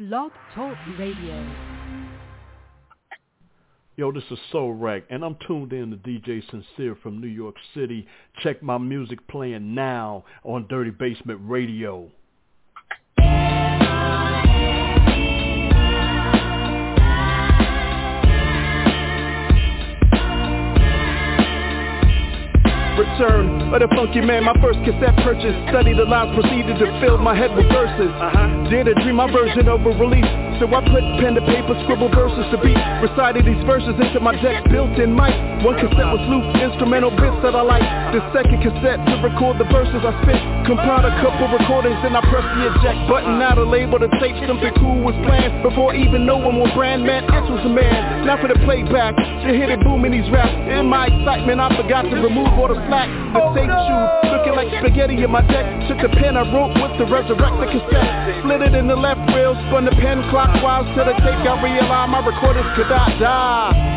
Blog Talk Radio. Yo, this is Soul Rack, and I'm tuned in to DJ Sincere from New York City. Check my music playing now on Dirty Basement Radio. Return of the funky man, my first cassette purchase. Studied the lines, proceeded to fill my head with verses. Uh-huh. Did a dream my version of a release. So I put pen to paper, scribble verses to beat. Recited these verses into my deck, built-in mic. One cassette was loop, instrumental bits that I like. The second cassette to record the verses I spit. Compiled a couple recordings, then I pressed the eject button. Now to label the tape, something cool was planned. Before even knowing what brand man X was a man. Now for the playback, to hit it boom in these raps. In my excitement, I forgot to remove all the slack. The oh, tape shoot, looking like spaghetti in my deck. Took the pen I wrote with the resurrected cassette. Split it in the left wheel, spun the pen clockwise to the tape. I realized my recordings could not die.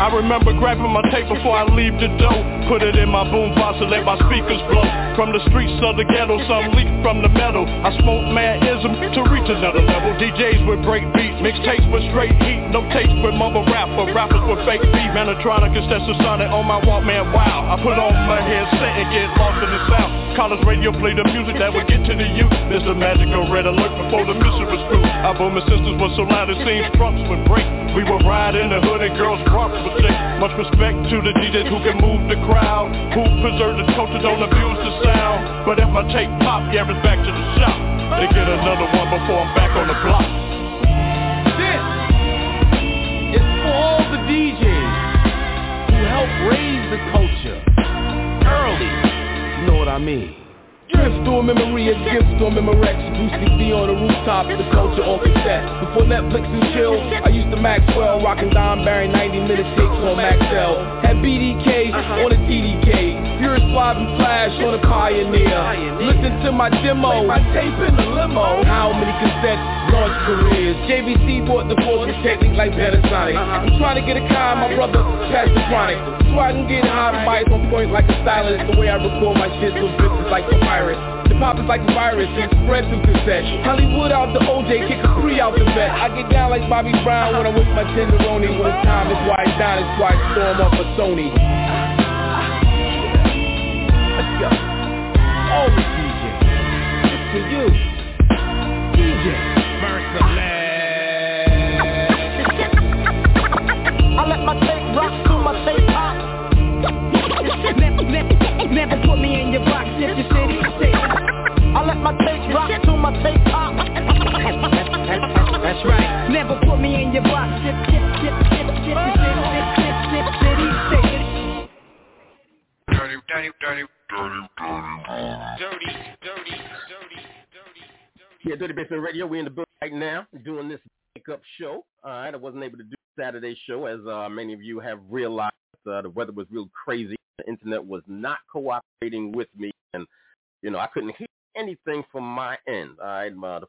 I remember grabbing my tape before I leave the door Put it in my boombox and let my speakers blow. From the streets of the ghetto, some leak from the metal. I smoke mad ism to reach another level. DJs with break beats, mixtapes with straight heat. No tapes with mumble rap, but rappers with fake beat Manatronic and Sonic on my Walkman, wow I put on my headset and get lost in the sound College radio play the music that would get to the youth. There's a magical red alert before the mission was through. Our booming sisters were so loud it seems trunks would break. We would ride in the hood and girls' trunks much respect to the DJs who can move the crowd, who preserve the culture, don't abuse the sound. But if my tape pop, yeah, back to the shop. They get another one before I'm back on the block. This is for all the DJs who help raise the culture early. You know what I mean? Drift through a memory of gifts on Memorex. Brucey B on the rooftop, the culture on cassette Before Netflix and chill, I used to Maxwell Rockin' Don Barry 90 minute takes on Maxell Had BDK uh-huh. on the TDK Pure Suave and Flash on the Pioneer. Listen to my demo, my tape in the limo. How many cassettes launch careers? JVC bought the focus technique like Panasonic. Uh-huh. I'm trying to get a car, my brother passed the chronic. So I can get hot mics on point like a stylist. The way I record my shit so bitches like the virus. The pop is like a virus and spread through cassette. Hollywood out the OJ, kick a free out the vet. I get down like Bobby Brown when I'm with my tenderoni. When it's time, it's why it's down, it's why I storm off a Sony. Let's go. All the DJs. It's to you. DJ. I let my Never put me in your box if your city sick. I let my tape rock till my tape pop. That's right. Never put me in your box if if if if if if city sick. Dirty, dirty, dirty, dirty, dirty, dirty, dirty, dirty. Yeah, Dirty Basement Radio. We're in the building right now doing this makeup show. All right, I wasn't able to do Saturday's show as uh, many of you have realized. Uh, the weather was real crazy the internet was not cooperating with me, and you know I couldn't hear anything from my end. All right, uh, the,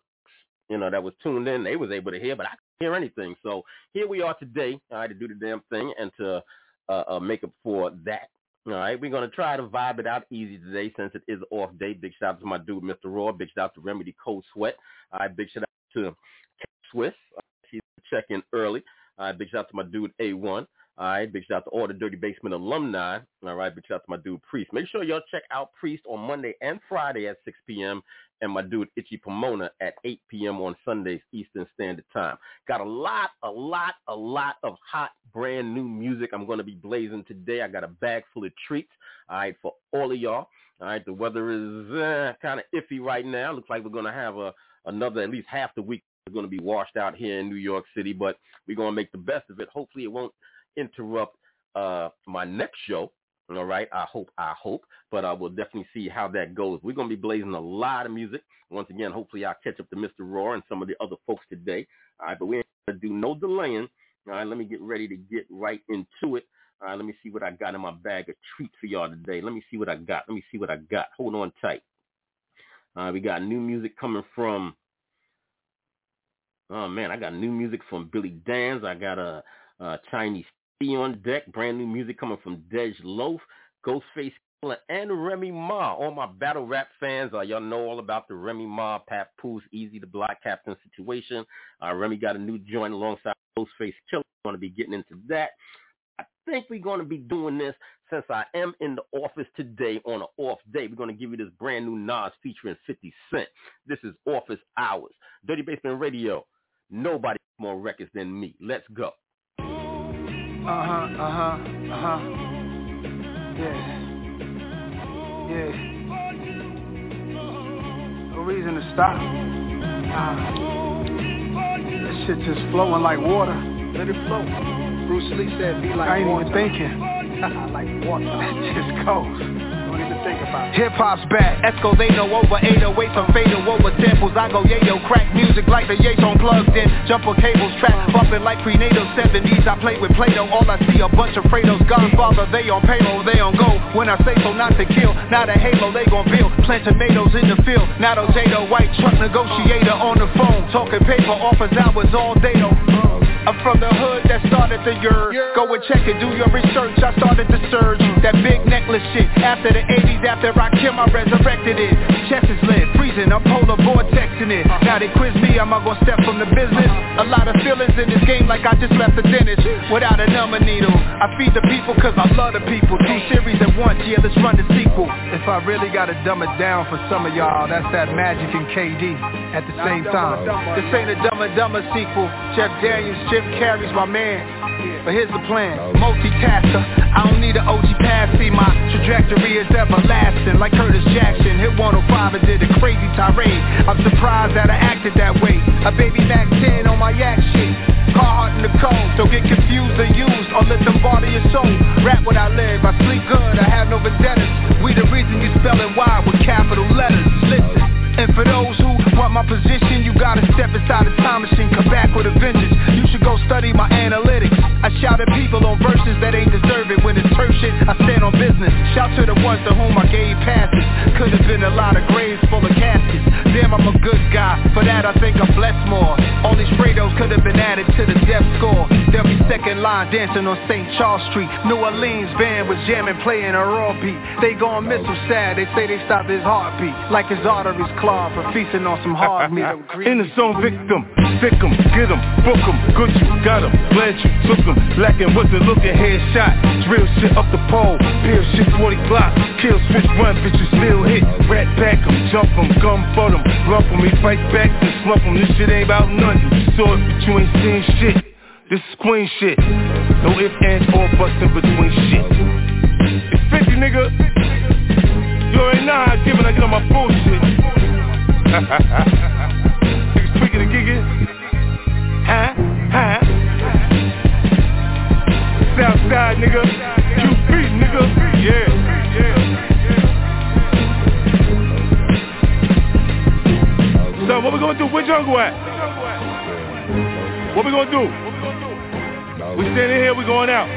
you know that was tuned in, they was able to hear, but I couldn't hear anything. So here we are today, all right, to do the damn thing and to uh, uh, make up for that. All right, we're gonna try to vibe it out easy today since it is off day. Big shout out to my dude, Mr. Raw. Big shout out to Remedy Cold Sweat. All right, big shout out to Swiss. Uh, she's checking early. Big shout out to my dude A1. All right, big shout out to all the Dirty Basement alumni. All right, big shout out to my dude Priest. Make sure y'all check out Priest on Monday and Friday at 6 p.m. and my dude Itchy Pomona at 8 p.m. on Sundays Eastern Standard Time. Got a lot, a lot, a lot of hot brand new music I'm going to be blazing today. I got a bag full of treats. All right, for all of y'all. All right, the weather is uh, kind of iffy right now. Looks like we're going to have a another at least half the week is going to be washed out here in New York City, but we're going to make the best of it. Hopefully it won't interrupt uh, my next show. All right, I hope, I hope, but I will definitely see how that goes. We're going to be blazing a lot of music. Once again, hopefully I'll catch up to Mr. Roar and some of the other folks today. All right, but we ain't going to do no delaying. All right, let me get ready to get right into it. All right, let me see what I got in my bag of treats for y'all today. Let me see what I got. Let me see what I got. Hold on tight. Uh, we got new music coming from, oh man, I got new music from Billy Danze. I got a, a Chinese be on deck. Brand new music coming from Dej Loaf, Ghostface Killah, and Remy Ma. All my battle rap fans, uh, y'all know all about the Remy Ma, Pat Papoose, Eazy the Block Captain situation. Uh, Remy got a new joint alongside Ghostface Killah. Going to be getting into that. I think we're going to be doing this since I am in the office today on an off day. We're going to give you this brand new Nas featuring 50 Cent. This is Office Hours. Dirty Basement Radio. Nobody more records than me. Let's go. Uh-huh, uh-huh, uh-huh. Yeah. Yeah. No reason to stop. Nah. That shit just flowing like water. Let it flow. Bruce Lee said, be like I ain't water. even thinking. like water. That just goes. Hip hop's back. Escos ain't no over 808 some fatal over samples. I go yayo crack music like the Yates on plugged in. Jumper cables track bumping like prenatal 70s. I play with Play-Doh. All I see a bunch of Fredos. Godfather, they on payroll, they on go. When I say so, not to kill. Not a halo, they gon' build. Plant tomatoes in the field. Not a Jado, white truck negotiator on the phone. Talking paper, offers hours all day though. I'm from the hood that started the year. Go and check it, do your research. I started the surge. Mm. That big necklace shit. After the 80s, after I kill, I resurrected it. Chest is lit, freezing. I'm polar vortexing it. Uh-huh. Now they quiz me, am I gonna step from the business? Uh-huh. A lot of feelings in this game, like I just left the dentist without a number needle. I feed the people cause I love the people. Two series at once, yeah, let's run the sequel. If I really gotta dumb it down for some of y'all, that's that Magic and KD at the same time. This ain't a Dumb and Dumber sequel. Jeff Daniels, Jim Carrey's my man. But here's the plan, multitasker. I don't need an OG pass, see my trajectory is everlasting. Like Curtis Jackson, hit 105 and did a crazy tirade. I'm surprised that I acted that way. A baby Mac 10 on my yak shit. Carhartt in the cold, don't get confused or used. Or let them bother your soul. Rap what I live, I sleep good, I have no vendettas. We the reason you spelling Y with capital letters. Listen and for those who want my position, you gotta step inside a time machine, come back with a vengeance. You should go study my analytics. I shout at people on verses that ain't deserve it. When it's turf shit, I stand on business. Shout to the ones to whom I gave passes. Could have been a lot of graves full of caskets. Damn, I'm a good guy. For that, I think I'm blessed more. All these Fredos could have been added to the death score. They'll be second line dancing on St. Charles Street. New Orleans band was jamming, playing a raw beat. They gon' miss him sad. They say they stopped his heartbeat. Like his arteries clogged for feasting on some hard meat. In the zone, victim, sick 'em, get 'em, book 'em, good you got 'em, glad you took 'em, lacking wasn't looking, headshot, drill shit up the pole, peel shit 40 blocks, kill switch run, bitches still hit, rat back 'em, jump 'em, gun for 'em, lump 'em, he fight back, then slump 'em, this shit ain't about nothing, you saw it, but you ain't seen shit, this is queen shit, no ifs, ands, or buts in between shit, it's 50 nigga, you I give it, I get on my bullshit. Niggas tweaking and. Huh? Huh? Southside, nigga. QB, nigga. Yeah. Yeah. So what we gonna do? Where Jungle at? What we gonna do? We standing here, we going out.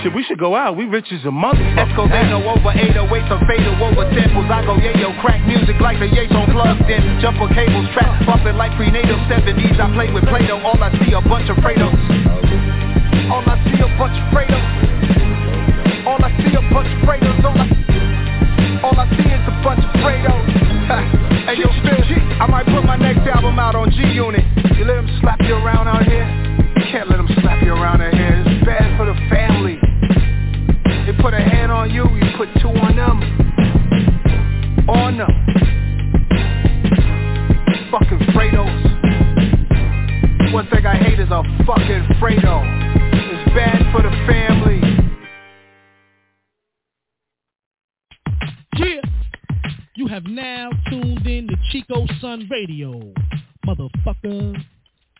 Shit, we should go out. We rich as a motherfucker. Escos ain't no over 808 some fatal over temples. I go yayo crack music like the on plugged in. Jumper cables trap bumping like prenatal 70s. I play with Play-Doh. All I see a bunch of Fredos. All I see a bunch of Fredos. All I see a bunch of Fredos. All I, all I see is a bunch of Fredos. hey yo, Fizz, I might put my next album out on G Unit. You let them slap you around out here? You can't let them slap you around out here. It's bad put a hand on you, you put two on them. On them. Fucking Fredos. One thing I hate is a fucking Fredo. It's bad for the family. Yeah. You have now tuned in to Chico Sun Radio. Motherfucker.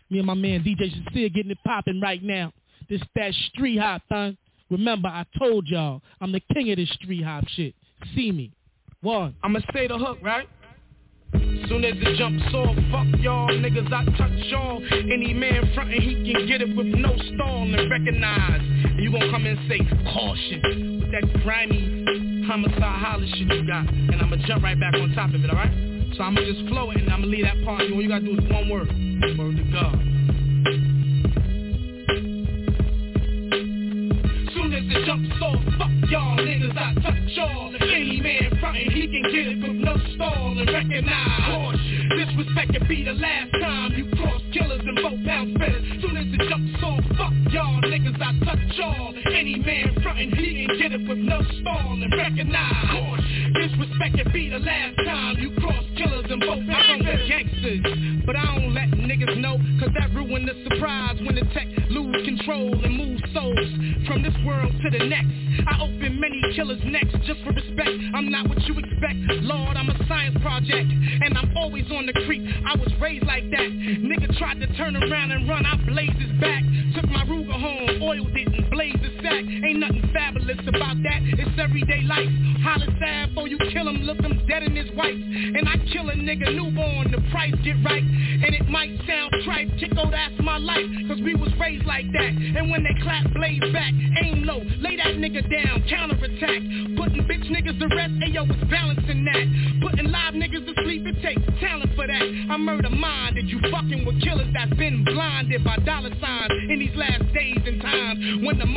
Me and my man DJ Sincere getting it popping right now. This that street hop thing. Remember, I told y'all, I'm the king of this street hop shit. See me. One. I'ma say the hook, right? Soon as it jumps off, fuck y'all niggas, I touch y'all. Any man frontin', he can get it with no stall and recognize. And you gon' come and say, caution, with that grimy homicide holler shit you got. And I'ma jump right back on top of it, alright? So I'ma just flow it and I'ma leave that part. All you gotta do is one word. Word to God. Niggas I touch all. Any man frontin', he can get it with no stall and recognize. Caution. Disrespect can be the last time you cross killers and both pound spitters. Soon as the jumps off, fuck y'all niggas I touch all. Any man frontin', he can get it with no stall and recognize. Caution. Disrespect can be the last time you cross killers and both pound spitters. gangsters, but I don't let niggas know, cause that ruin the surprise when the tech lose control and move souls from this world to the next. I open many killers' necks just for respect. I'm not what you expect, Lord. I'm a science project, and I'm always on the creep. I was raised like that. Nigga tried to turn around and run, I blazed his back. Took my Ruger home, oiled it and blazed Ain't nothing fabulous about that. It's everyday life. Holla sad before you kill him, look him dead in his whites. And I kill a nigga newborn, the price get right. And it might sound trite, Chico, that's my life. Cause we was raised like that. And when they clap, blaze back, aim low, lay that nigga down, counterattack. Putting bitch niggas to rest, ayo, it's balancing that. Putting live niggas to sleep, it takes talent for that. I murder minded, you fucking with killers that's been blinded by dollar signs in these last days and times. When the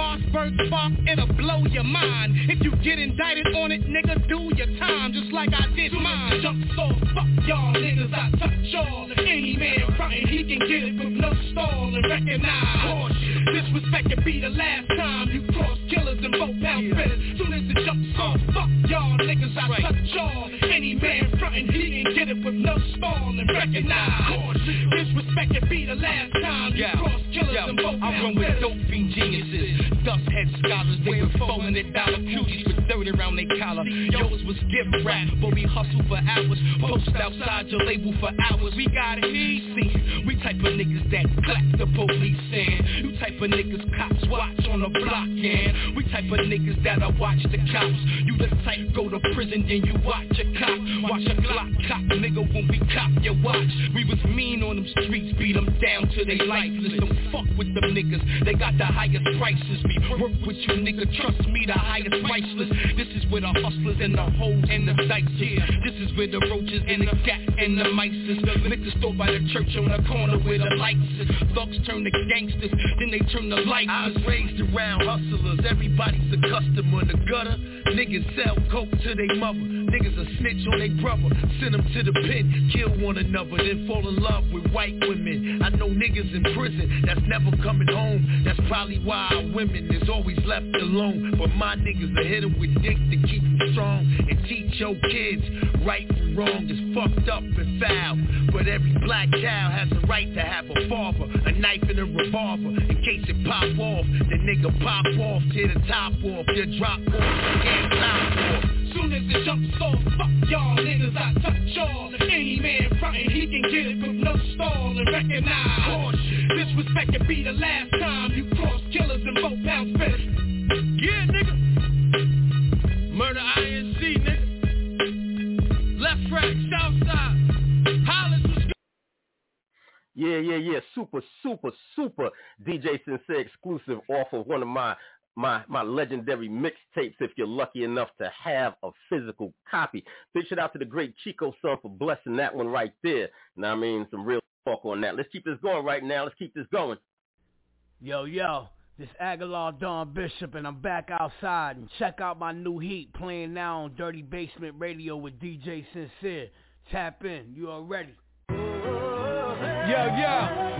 Mossberg spark, it'll blow your mind. If you get indicted on it, nigga, do your time, just like I did mine. Jump so fuck y'all niggas, I touch y'all. Any man frontin', he can get it with no stall and recognize. Caution. Disrespect can be the last time you cross killers and both pound spitters. Soon as it jumps off, fuck y'all niggas, I right. touch y'all. Any man frontin', he can get it with no stall and recognize. Caution. Disrespect can be the last time you cross killers and both I pound run with dope fiend geniuses, dust head scholars, they were foaming at dollar cuties with dirt around their collar. Yours was gift rap, but we hustle for hours, post outside your label for hours. We got it easy. We type of niggas that clap the police in. You type of niggas cops watch on the block and we type of niggas that'll watch the cops. You the type go to prison then you watch a cop, watch a Glock cop nigga when we cop your watch. We was mean on them streets, beat them down to they lifeless. Don't fuck with them niggas, they got the highest prices. We work with you nigga, trust me, the highest priceless. This is where the hustlers and the hoes and the dice is. This is where the roaches and the gat and the mice is. Liquor store by the church on the corner where the lights is. Thugs turn to gangsters, then they turn to lights. I was raised around hustlers, everybody's a customer in the gutter. Niggas sell coke to their mother. Niggas a snitch on their brother. Send them to the pen, kill one another, then fall in love with white women. I know niggas in prison that's never coming home. That's probably why our women is always left alone. But my niggas are hit with dick to keep them strong and teach your kids right from wrong is fucked up and foul. But every black child has a right to have a father, a knife and a revolver. In case it pop off, the nigga pop off, tear the top off, you drop off, can't top off. Soon as it jumps off, fuck y'all niggas, I touch y'all. Any man frontin', he can get it with no stall and recognize. Caution. Disrespect can be the last time you cross killers and both pound spitters. Yeah, nigga. Murder INC, nigga. Left rack, south side. Hollis was good. Yeah, yeah, yeah. Super, super, super DJ Sensei exclusive off of one of my my my legendary mixtapes if you're lucky enough to have a physical copy. Big shout out to the great Chico son for blessing that one right there. Now I mean some real talk on that. Let's keep this going right now. Let's keep this going. Yo, yo, this Aguilar Don Bishop, and I'm back outside. And check out my new heat playing now on Dirty Basement Radio with DJ Sincere. Tap in, you already. Yo, yo,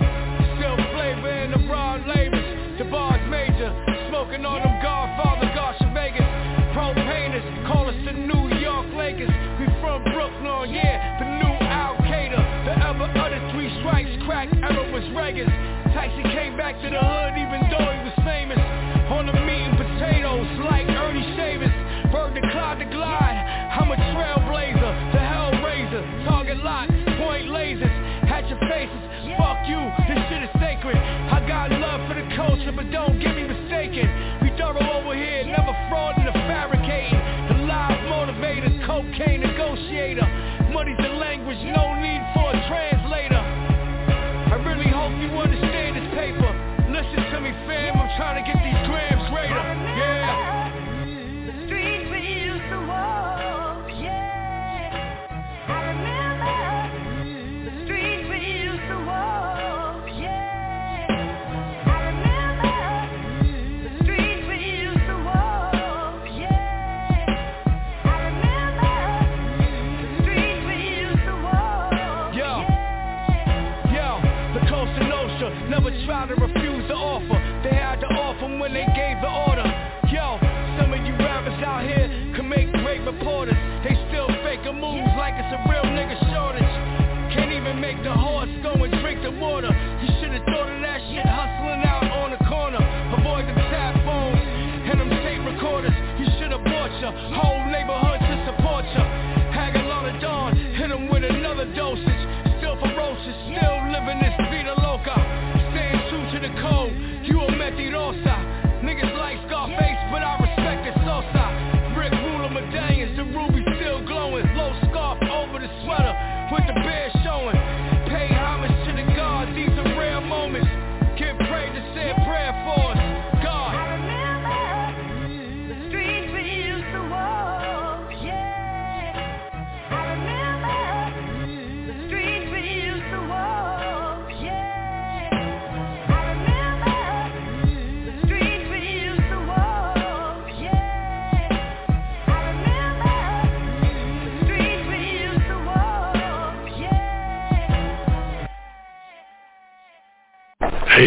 was Reagan, Tyson came back to the hood even though he was famous, on the meat and potatoes like Earnie Shavers, bird the cloud to glide, I'm a trailblazer, the hellraiser, target lock, point lasers, at your faces. Fuck you, this shit is sacred. I got love for the culture, but don't get me you understand this paper. Listen to me, fam, I'm trying to get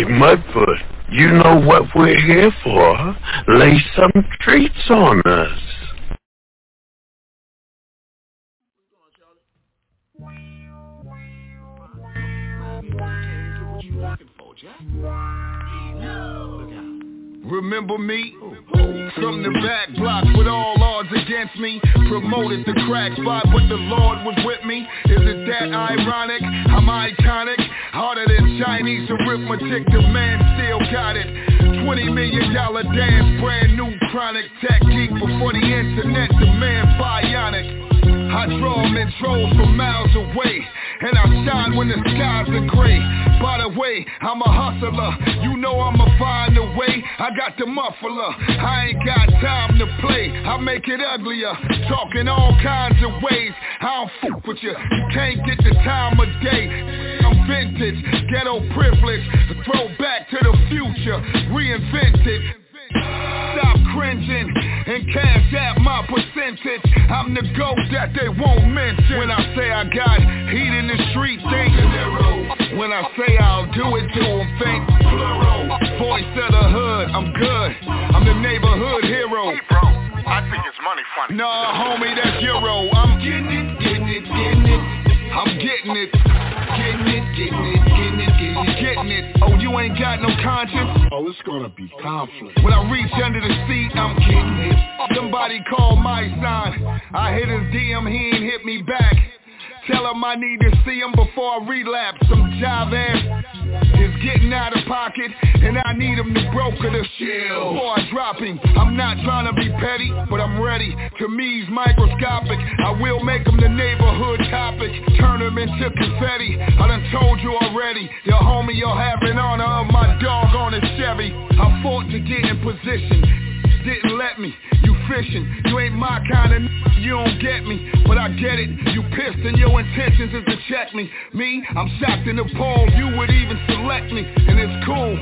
Hey, Mudfoot, you know what we're here for. Lay some treats on us. Remember me? From the back block with all odds against me. Promoted the crack spot but the Lord was with me. Is it that ironic? I'm iconic? Harder than Chinese arithmetic. The man still got it. 20 million dollar dance Brand new chronic technique Before the internet. The man bionic I draw them in trolls from miles away And I shine when the skies are gray. By the way, I'm a hustler. You know I'ma find a way. I got the muffler. I ain't got time to play. I make it uglier. Talking all kinds of ways. I don't fuck with you You can't get the time of day. I'm vintage. Ghetto privilege. Throw back to the future. Reinvented Stop cringing and cash out my percentage. I'm the goat that they won't mention. When I say I got heat in the street, think When I say I'll do it to them, think Voice of the hood, I'm good. I'm the neighborhood hero. Hey bro, I think it's money funny. Nah, homie, that's Euro. I'm getting it, getting it, getting it. I'm getting it. Getting it, getting it, getting it, getting it, getting it. Oh, you ain't got no conscience? Oh, it's gonna be conflict. When I reach under the seat, I'm getting it. Somebody call my son. I hit his DM, he ain't hit me back. Tell him I need to see him before I relapse. Some job ass is getting out of pocket, and I need him to broker the chill before I drop him. I'm not trying to be petty, but I'm ready. To me, he's microscopic. I will make him the neighborhood topic. Turn him into confetti. I done told you already. Your homie, you'll have an honor of my dog on his Chevy. I fought to get in position didn't let me. You fishing, you ain't my kind of n- you don't get me. But I get it, you pissed and your intentions is to check me. Me, I'm shocked and appalled you would even select me. And it's cool,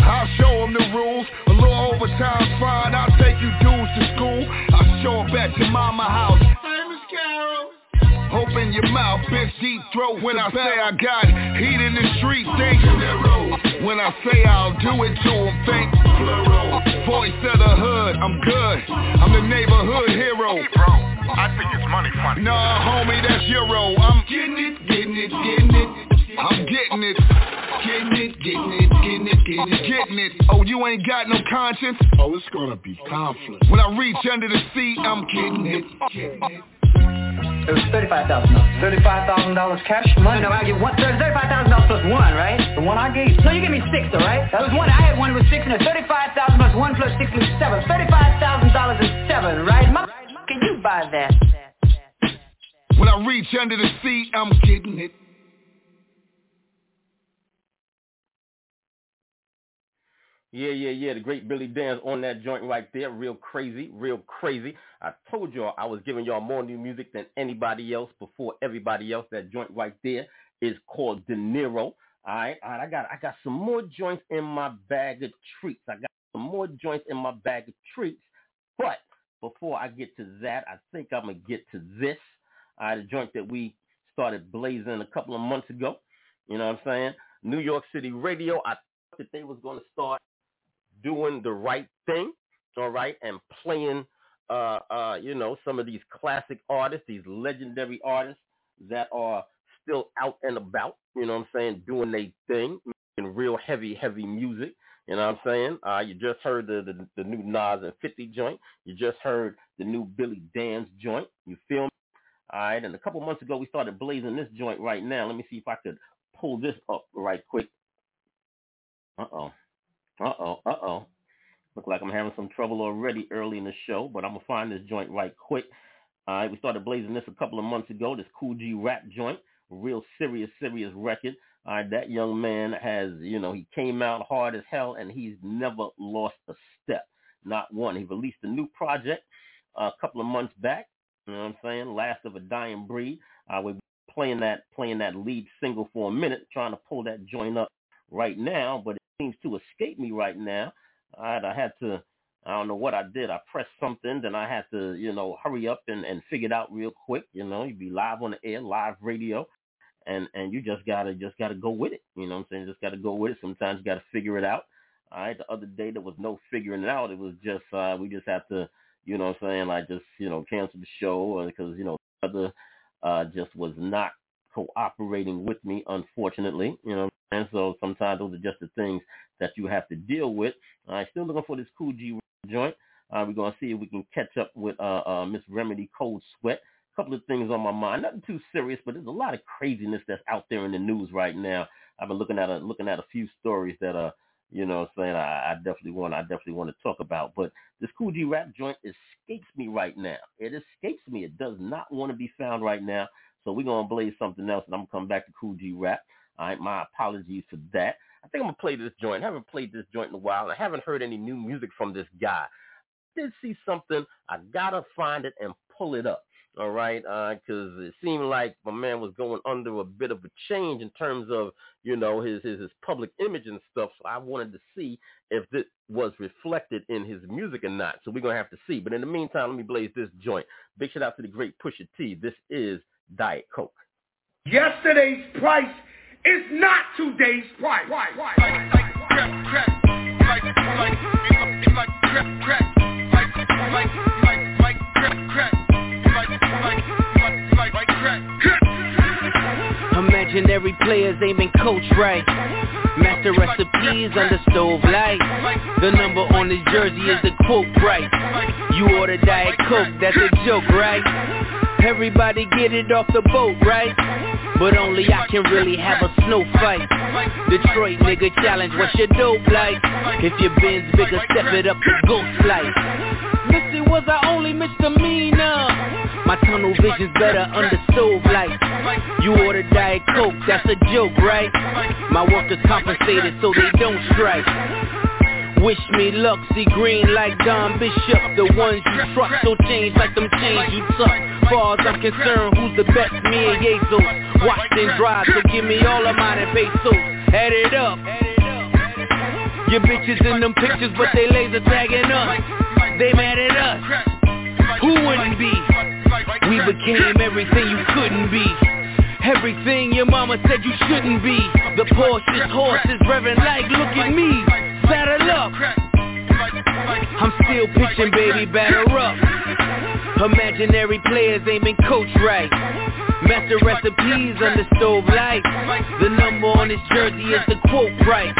I'll show them the rules. A little overtime's fine, I'll take you dudes to school. I'll show up at your mama house. Carol. Open your mouth, bitch, deep throat When I say I got heat in the street, think When I say I'll do it to them, think Voice of the hood, I'm good. I'm the neighborhood hero. Hey bro, I think it's money funny. Nah, homie, that's Euro. I'm getting it, getting it, getting it. I'm getting it. Getting it, getting it, getting it, getting it, getting it. Oh, you ain't got no conscience? Oh, it's gonna be conflict. When I reach under the seat, I'm getting it, getting it It was thirty-five thousand dollars. Thirty-five thousand dollars cash money. No, I get one. Thirty-five thousand dollars plus one, right? The one I gave. You. No, you gave me six, all right? That was one. I had one with six, and it's thirty-five thousand plus one plus six is seven. Thirty-five thousand dollars is seven, right? Mother- Can you buy that? When I reach under the seat, I'm getting it. Yeah, yeah, yeah. The great Billy Danze on that joint right there. Real crazy, real crazy. I told y'all I was giving y'all more new music than anybody else before everybody else. That joint right there is called De Niro. All right, all right. I got I got some more joints in my bag of treats. I got some more joints in my bag of treats. But before I get to that, I think I'm gonna get to this. All right, a joint that we started blazing a couple of months ago. You know what I'm saying? New York City Radio. I thought that they was gonna start doing the right thing, all right, and playing, uh, uh, you know, some of these classic artists, these legendary artists that are still out and about, you know what I'm saying, doing their thing, making real heavy, heavy music. You know what I'm saying? Uh, you just heard the, the the new Nas and 50 joint. You just heard the new Billy Danze joint. You feel me? All right. And a couple months ago, we started blazing this joint right now. Let me see if I could pull this up right quick. Uh-oh. Uh-oh, uh-oh. Look like I'm having some trouble already early in the show, but I'm going to find this joint right quick. All right, we started blazing this a couple of months ago, this Kool G rap joint, real serious, serious record. All right, that young man has, you know, he came out hard as hell, and he's never lost a step, not one. He released a new project a couple of months back. You know what I'm saying? Last of a Dying Breed. Uh, we're playing that playing that lead single for a minute, trying to pull that joint up right now, but seems to escape me right now. I I had to, I don't know what I did. I pressed something, then I had to, you know, hurry up and, and figure it out real quick. You know, you'd be live on the air, live radio, and and you just gotta just gotta go with it. You know what I'm saying? Just gotta go with it. Sometimes you gotta figure it out. All right. The other day there was no figuring it out. It was just uh we just had to, you know what I'm saying, like just, you know, cancel the show because, you know, other uh just was not cooperating with me, unfortunately. You know, and so sometimes those are just the things that you have to deal with. I'm uh, still looking for this Kool G joint. Uh, we're gonna see if we can catch up with uh, uh, Miss Remedy Cold Sweat. A couple of things on my mind, nothing too serious, but there's a lot of craziness that's out there in the news right now. I've been looking at a looking at a few stories that uh you know saying I, I definitely want I definitely want to talk about. But this Kool G rap joint escapes me right now. It escapes me. It does not want to be found right now. So we're gonna blaze something else and I'm gonna come back to Kool G rap. All right, my apologies for that. I think I'm gonna play this joint. I haven't played this joint in a while. I haven't heard any new music from this guy. I did see something. I gotta find it and pull it up. All right, because uh, it seemed like my man was going under a bit of a change in terms of you know his, his his public image and stuff. So I wanted to see if this was reflected in his music or not. So we're gonna have to see. But in the meantime, let me blaze this joint. Big shout out to the great Pusha T. This is Diet Coke. Yesterday's price is not today's price. Imaginary players aiming coach right. Master recipes under stove light. The number on his jersey is the quote right. You order Diet Coke, that's a joke, right? Everybody get it off the boat, right? But only I can really have a snow fight Detroit nigga challenge, what's your dope like? If your Benz bigger, step it up to ghost light Missy was I only misdemeanor My tunnel vision's better under stove light You order Diet Coke, that's a joke, right? My workers compensated so they don't strike Wish me luck, see green like Don Bishop. The ones you trust so change like them chains you tuck. Far as I'm concerned, who's the best? Me and Jesus Watch and drive, so give me all of mine and pesos Add it up. Your bitches in them pictures, but they laser tagging us. They mad at us. Who wouldn't be? We became everything you couldn't be. Everything your mama said you shouldn't be. The Porsche's horses revving like, look at me. Saddle up I'm still pitching, baby, batter up. Imaginary players aiming coach right. Master recipes on the stove light. The number on his jersey is the quote right.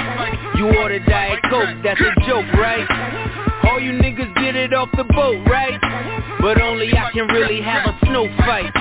You order Diet Coke, that's a joke, right? All you niggas get it off the boat, right? But only I can really have a snow fight.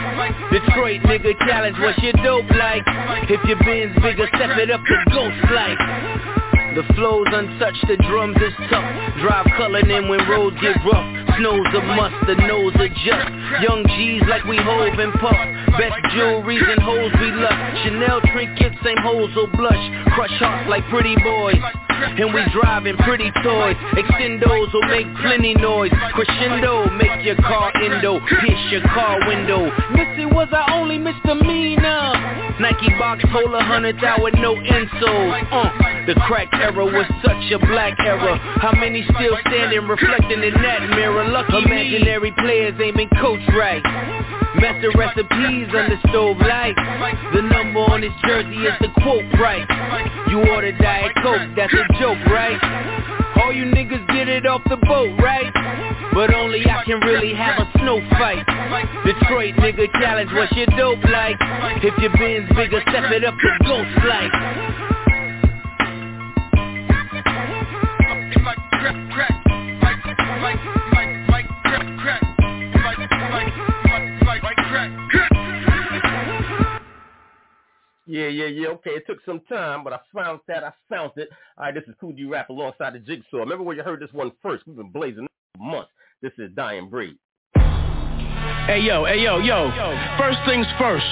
Detroit nigga challenge, what's your dope like? If your Benz bigger, step it up to ghost like the flow's untouched, the drums is tough. Drive colored in when roads get rough. Snow's a must, the nose adjust Young G's like we Hov and puff. Best jewelries and hoes we love. Chanel trinkets, same hoes will blush. Crush hearts like pretty boys. And we driving pretty toys. Extendos will make plenty noise. Crescendo, make your car endo. Pierce your car window. Missy was our only misdemeanor. Nike box a hundred with no insoles. Uh, The crack era was such a black era. How many still standing reflecting in that mirror? Lucky Imaginary players aiming coach right. Master recipes on the stove light. The number on his jersey is the quote right. You order Diet Coke, that's a joke, right? All you niggas get it off the boat, right? But only I can really have a snow fight. Detroit nigga challenge, what's your dope like? If your Benz bigger, step it up to ghost like Yeah, yeah, yeah. Okay, it took some time, but I found that. I found it. All right, this is G Rap alongside the Jigsaw. Remember where you heard this one first? We've been blazing for months. This is Dying Breed. Hey yo, hey yo, yo. First things first.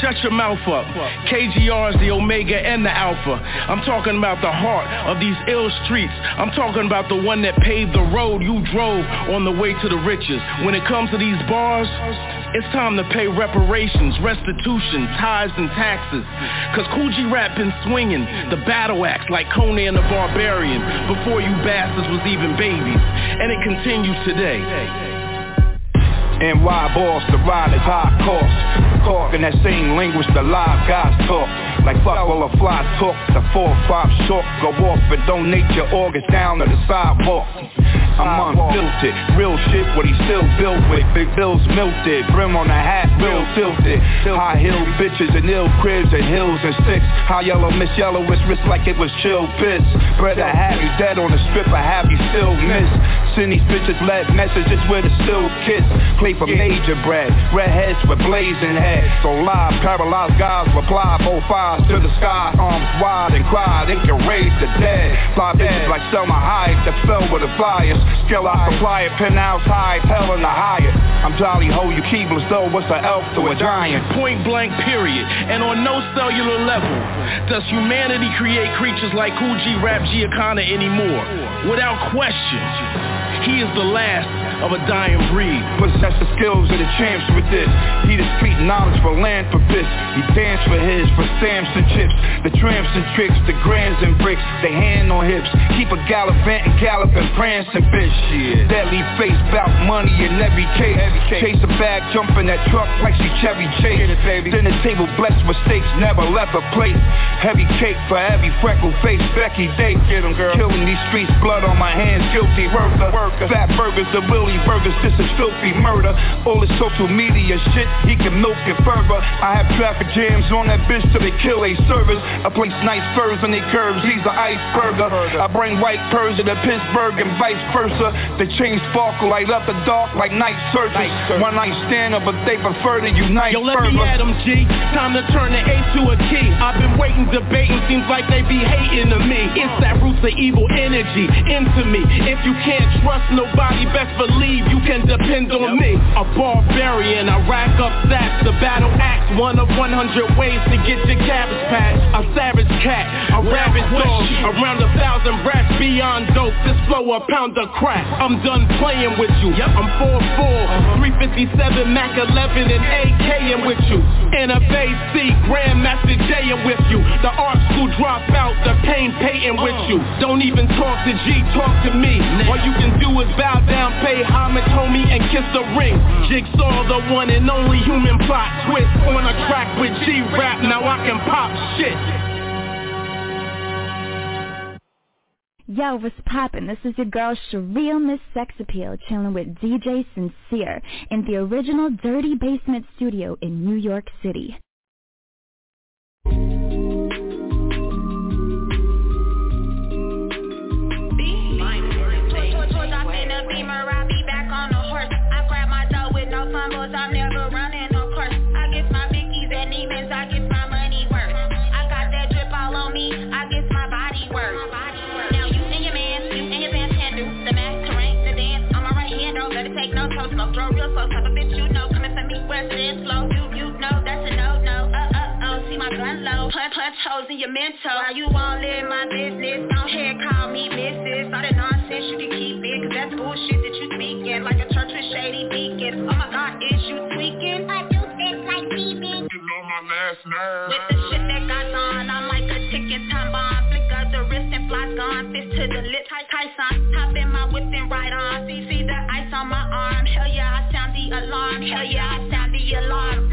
Shut your mouth up. KGR is the Omega and the Alpha. I'm talking about the heart of these ill streets. I'm talking about the one that paved the road you drove on the way to the riches. When it comes to these bars, it's time to pay reparations, restitution, tithes and taxes. Cause G Rap been swinging the battle axe like Conan the Barbarian before you bastards was even babies. And it continues today. NY boss, the ride is high cost. Talk in that same language the live guys talk. Like fuck all the fly talk, the four five short go off and donate your organs down to the sidewalk. I'm unfiltered, real shit what he still built with. Big bills melted, brim on the hat, real tilted. High heel bitches and ill cribs and hills and sticks. High yellow, miss yellow, it's wrist like it was chill piss. Better have you dead on the strip, or have you still miss. Send these bitches lead messages with a still kiss. Play for major bread, redheads with blazing heads. So live, paralyzed guys reply, both eyes to the sky, arms wide and cry, they can raise the dead. Fly bitches like Salma Hayek that fell with the flyers. Skill I supply it, penthouse high, hell in the higher. I'm Jolly Ho, you keebless though, what's an elf to a giant? Point blank period, and on no cellular level does humanity create creatures like G Rap Giancana anymore. Without question, he is the last of a dying breed. Possess the skills of the champs with this. He the street knowledge for philanthropist. He dance for his, for Samson chips. The tramps and tricks, the grams and bricks. They hand on hips. Keep a gallopant and galloping, prancing bitch. Shit. Deadly face, bout money in every case. Chase a bag, jump in that truck like she Chevy Chase. Then the table blessed with steaks, never left a plate. Heavy cake for every freckle face, Becky Day. Get 'em, girl. Killing these streets, blood on my hands, guilty worker. worker. Fat burgers, the Willie burgers, this is filthy murder. All this social media shit, he can milk it further. I have traffic jams on that bitch till they kill a service. I place nice furs on they curves, he's an iceberger. I bring white Persia to Pittsburgh and vice versa. The chains sparkle, light up the dark like night surface. One night stand up, but they prefer to unite Yo, let further. me at 'em, G. Time to turn the A to a key. I've been waiting, debating, seems like they be hating to me. It's that roots of evil energy into me. If you can't trust nobody, best believe you can depend on me. A barbarian, I rack up stats, the battle axe, one of 100 ways to get your cabbage patch. A savage cat, a rabid dog, around a thousand rats beyond dope. This flow a pound of crack. I'm done playing with you. I'm 4-4, 357, Mac 11, and AKing with you. And a Bay C, Grandmaster J with you. The art school dropout, the pain painting with uh. you. Don't even talk to G, talk to me. All you can do is bow down, pay homage, homie, and kiss the ring. Jigsaw, the one and only human plot twist on a track with G rap. Now I can pop shit. Yo, what's poppin'? This is your girl Sharia Miss Sex Appeal chilling with DJ Sincere in the original Dirty Basement Studio in New York City. I'm never running no course. I get my Vickies and demons, I guess my money worth. I got that drip all on me, I get my body worth. Now you and your man, you and your band can do the math, terrain, the dance on my right hand, don't let it take no toe, smoke, throw real slow, type of bitch you know, coming for me, where it slow, you, see my gun low, punch, punch holes in your mental, while you all in my business, don't head call me missus, all that nonsense you can keep it, cause that's bullshit that you speaking, like a church with shady deacons, oh my god, is you tweaking? I do this like beeping, You know my last nerve. with the shit that got on, I'm like a ticking time bomb the wrist and flies gone. Fist to the lips, high Tyson. Hop in my whip and ride on. The ice on my arm. Hell yeah, I sound the alarm. Hell yeah, I sound the alarm.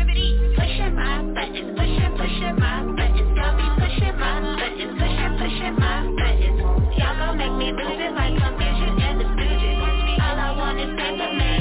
Pushing my buttons, pushing, pushing my buttons. Y'all be pushing my buttons, pushing, pushing my buttons. Y'all gon' make me lose it like confusion and the All I want is paper, man.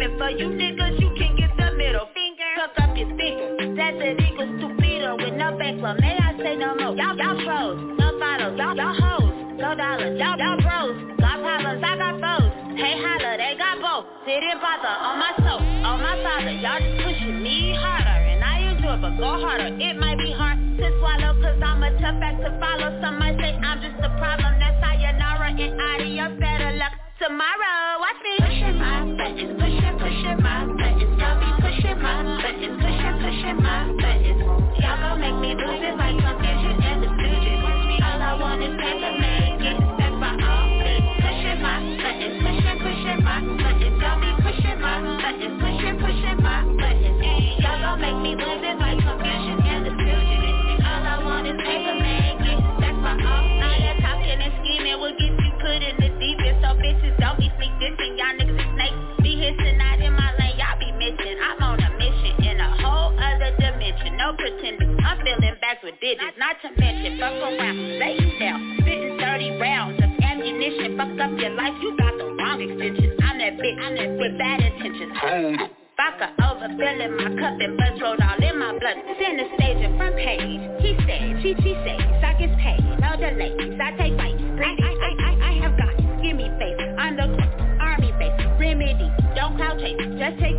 And for you niggas, you can get the middle finger. Tuck up your speaker. That's it equals stupido with no backflip. May I say no more? Y'all, y'all pros, no bottles, y'all, y'all hoes, no dollars, y'all, y'all bros. Got problems, I got foes. Hey holla, they got both. Didn't bother on my soul, on my father. Y'all But go harder. It might be hard to swallow, cause I'm a tough act to follow. Some might say I'm just a problem. That's sayonara and adios. Better luck tomorrow. Watch me pushing my buttons, pushing, pushing my buttons. Y'all be pushing my buttons, pushing, pushing my buttons. Y'all gon' make me lose it like confusion and the fusion. All I want is paper, all. Pushing my buttons, pushing, pushing my buttons. Y'all be pushing my buttons, pushing, pushing my buttons. Not to mention, fuck around, lay you down. Spitting 30 rounds of ammunition. Fuck up your life. You got the wrong extension. I'm that bitch. I'm that with bad intentions. Vodka overfilling my cup and buzz rolled all in my blood. Center stage and front page. He said, she, she says, I get paid. No delays. I take bites. I, I, I, I, I have got Give me face. On the army base. Remedy. Don't cloud chase. Just take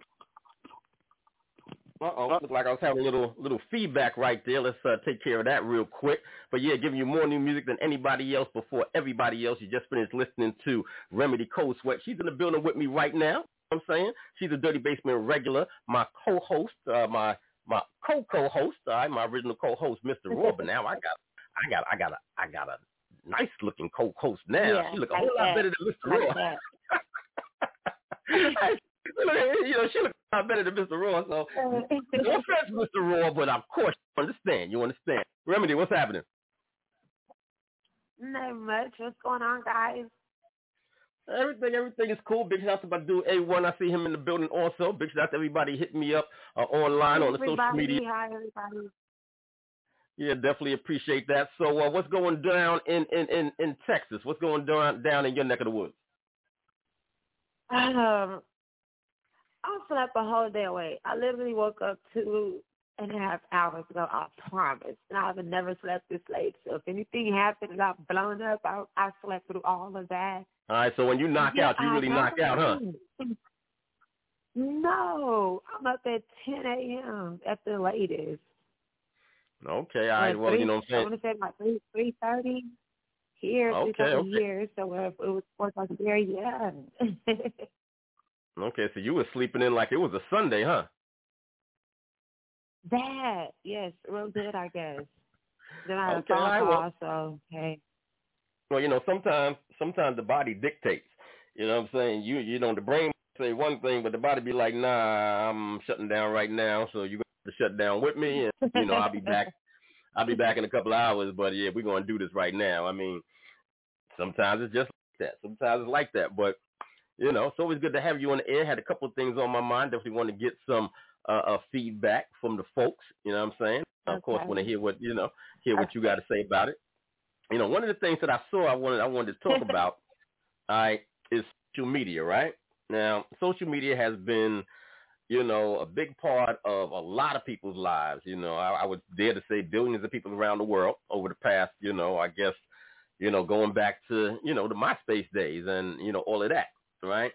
Uh-oh, looked like I was having a little little feedback right there. Let's uh, take care of that real quick. But yeah, giving you more new music than anybody else before everybody else. You just finished listening to Remedy Cold Sweat. She's in the building with me right now. I'm saying she's a Dirty Basement regular, my co-host, uh, my my co-co-host, right, my original co-host, Mr. Raw. But now I got, I got, I got a, I got a nice looking co-host now. Yeah, she look a whole lot better than Mr. That. you know, she looks a lot better than Mr. Raw. So, no offense, Mr. Raw, but of course you understand. You understand. Remedy, what's happening? Not much. What's going on, guys? Everything, everything is cool. Big shout out to my dude A1. I see him in the building also. Big shout out to everybody hitting me up uh, online on the social media. Hi, everybody. Yeah, definitely appreciate that. So, uh, what's going down in, in, in, in Texas? What's going down down in your neck of the woods? Um, I slept a whole day away. I literally woke up two and a half hours ago. I promise. And I've never slept this late. So if anything happened and I've blown up, I, I slept through all of that. All right, so when you knock Yeah, out, you I really knock out, huh? No, I'm up at 10 a.m. at the latest. Okay, all right. Like Well, you know what I'm saying? I'm want to say like three three thirty here, Okay, three okay. here. So uh, it was four o'clock there. Yeah. Okay, so you were sleeping in like it was a Sunday, huh? that yes, real good, I guess. Then I had Okay, a phone all right, call, well- so hey. Well, you know, sometimes sometimes the body dictates. You know what I'm saying? You you know the brain say one thing, but the body be like, nah, I'm shutting down right now, so you got to shut down with me, and you know I'll be back. I'll be back in a couple of hours, but yeah, we're gonna do this right now. I mean, sometimes it's just like that. Sometimes it's like that, but you know, it's always good to have you on the air. Had a couple of things on my mind. Definitely want to get some uh, uh feedback from the folks. You know what I'm saying? Of course, want to hear what you know, hear what you got to say about it. You know, one of the things that I saw, I wanted, I wanted to talk about, all right, is social media. Right now, social media has been, you know, a big part of a lot of people's lives. You know, I, I would dare to say billions of people around the world over the past, you know, I guess, you know, going back to, you know, the MySpace days and you know all of that, right?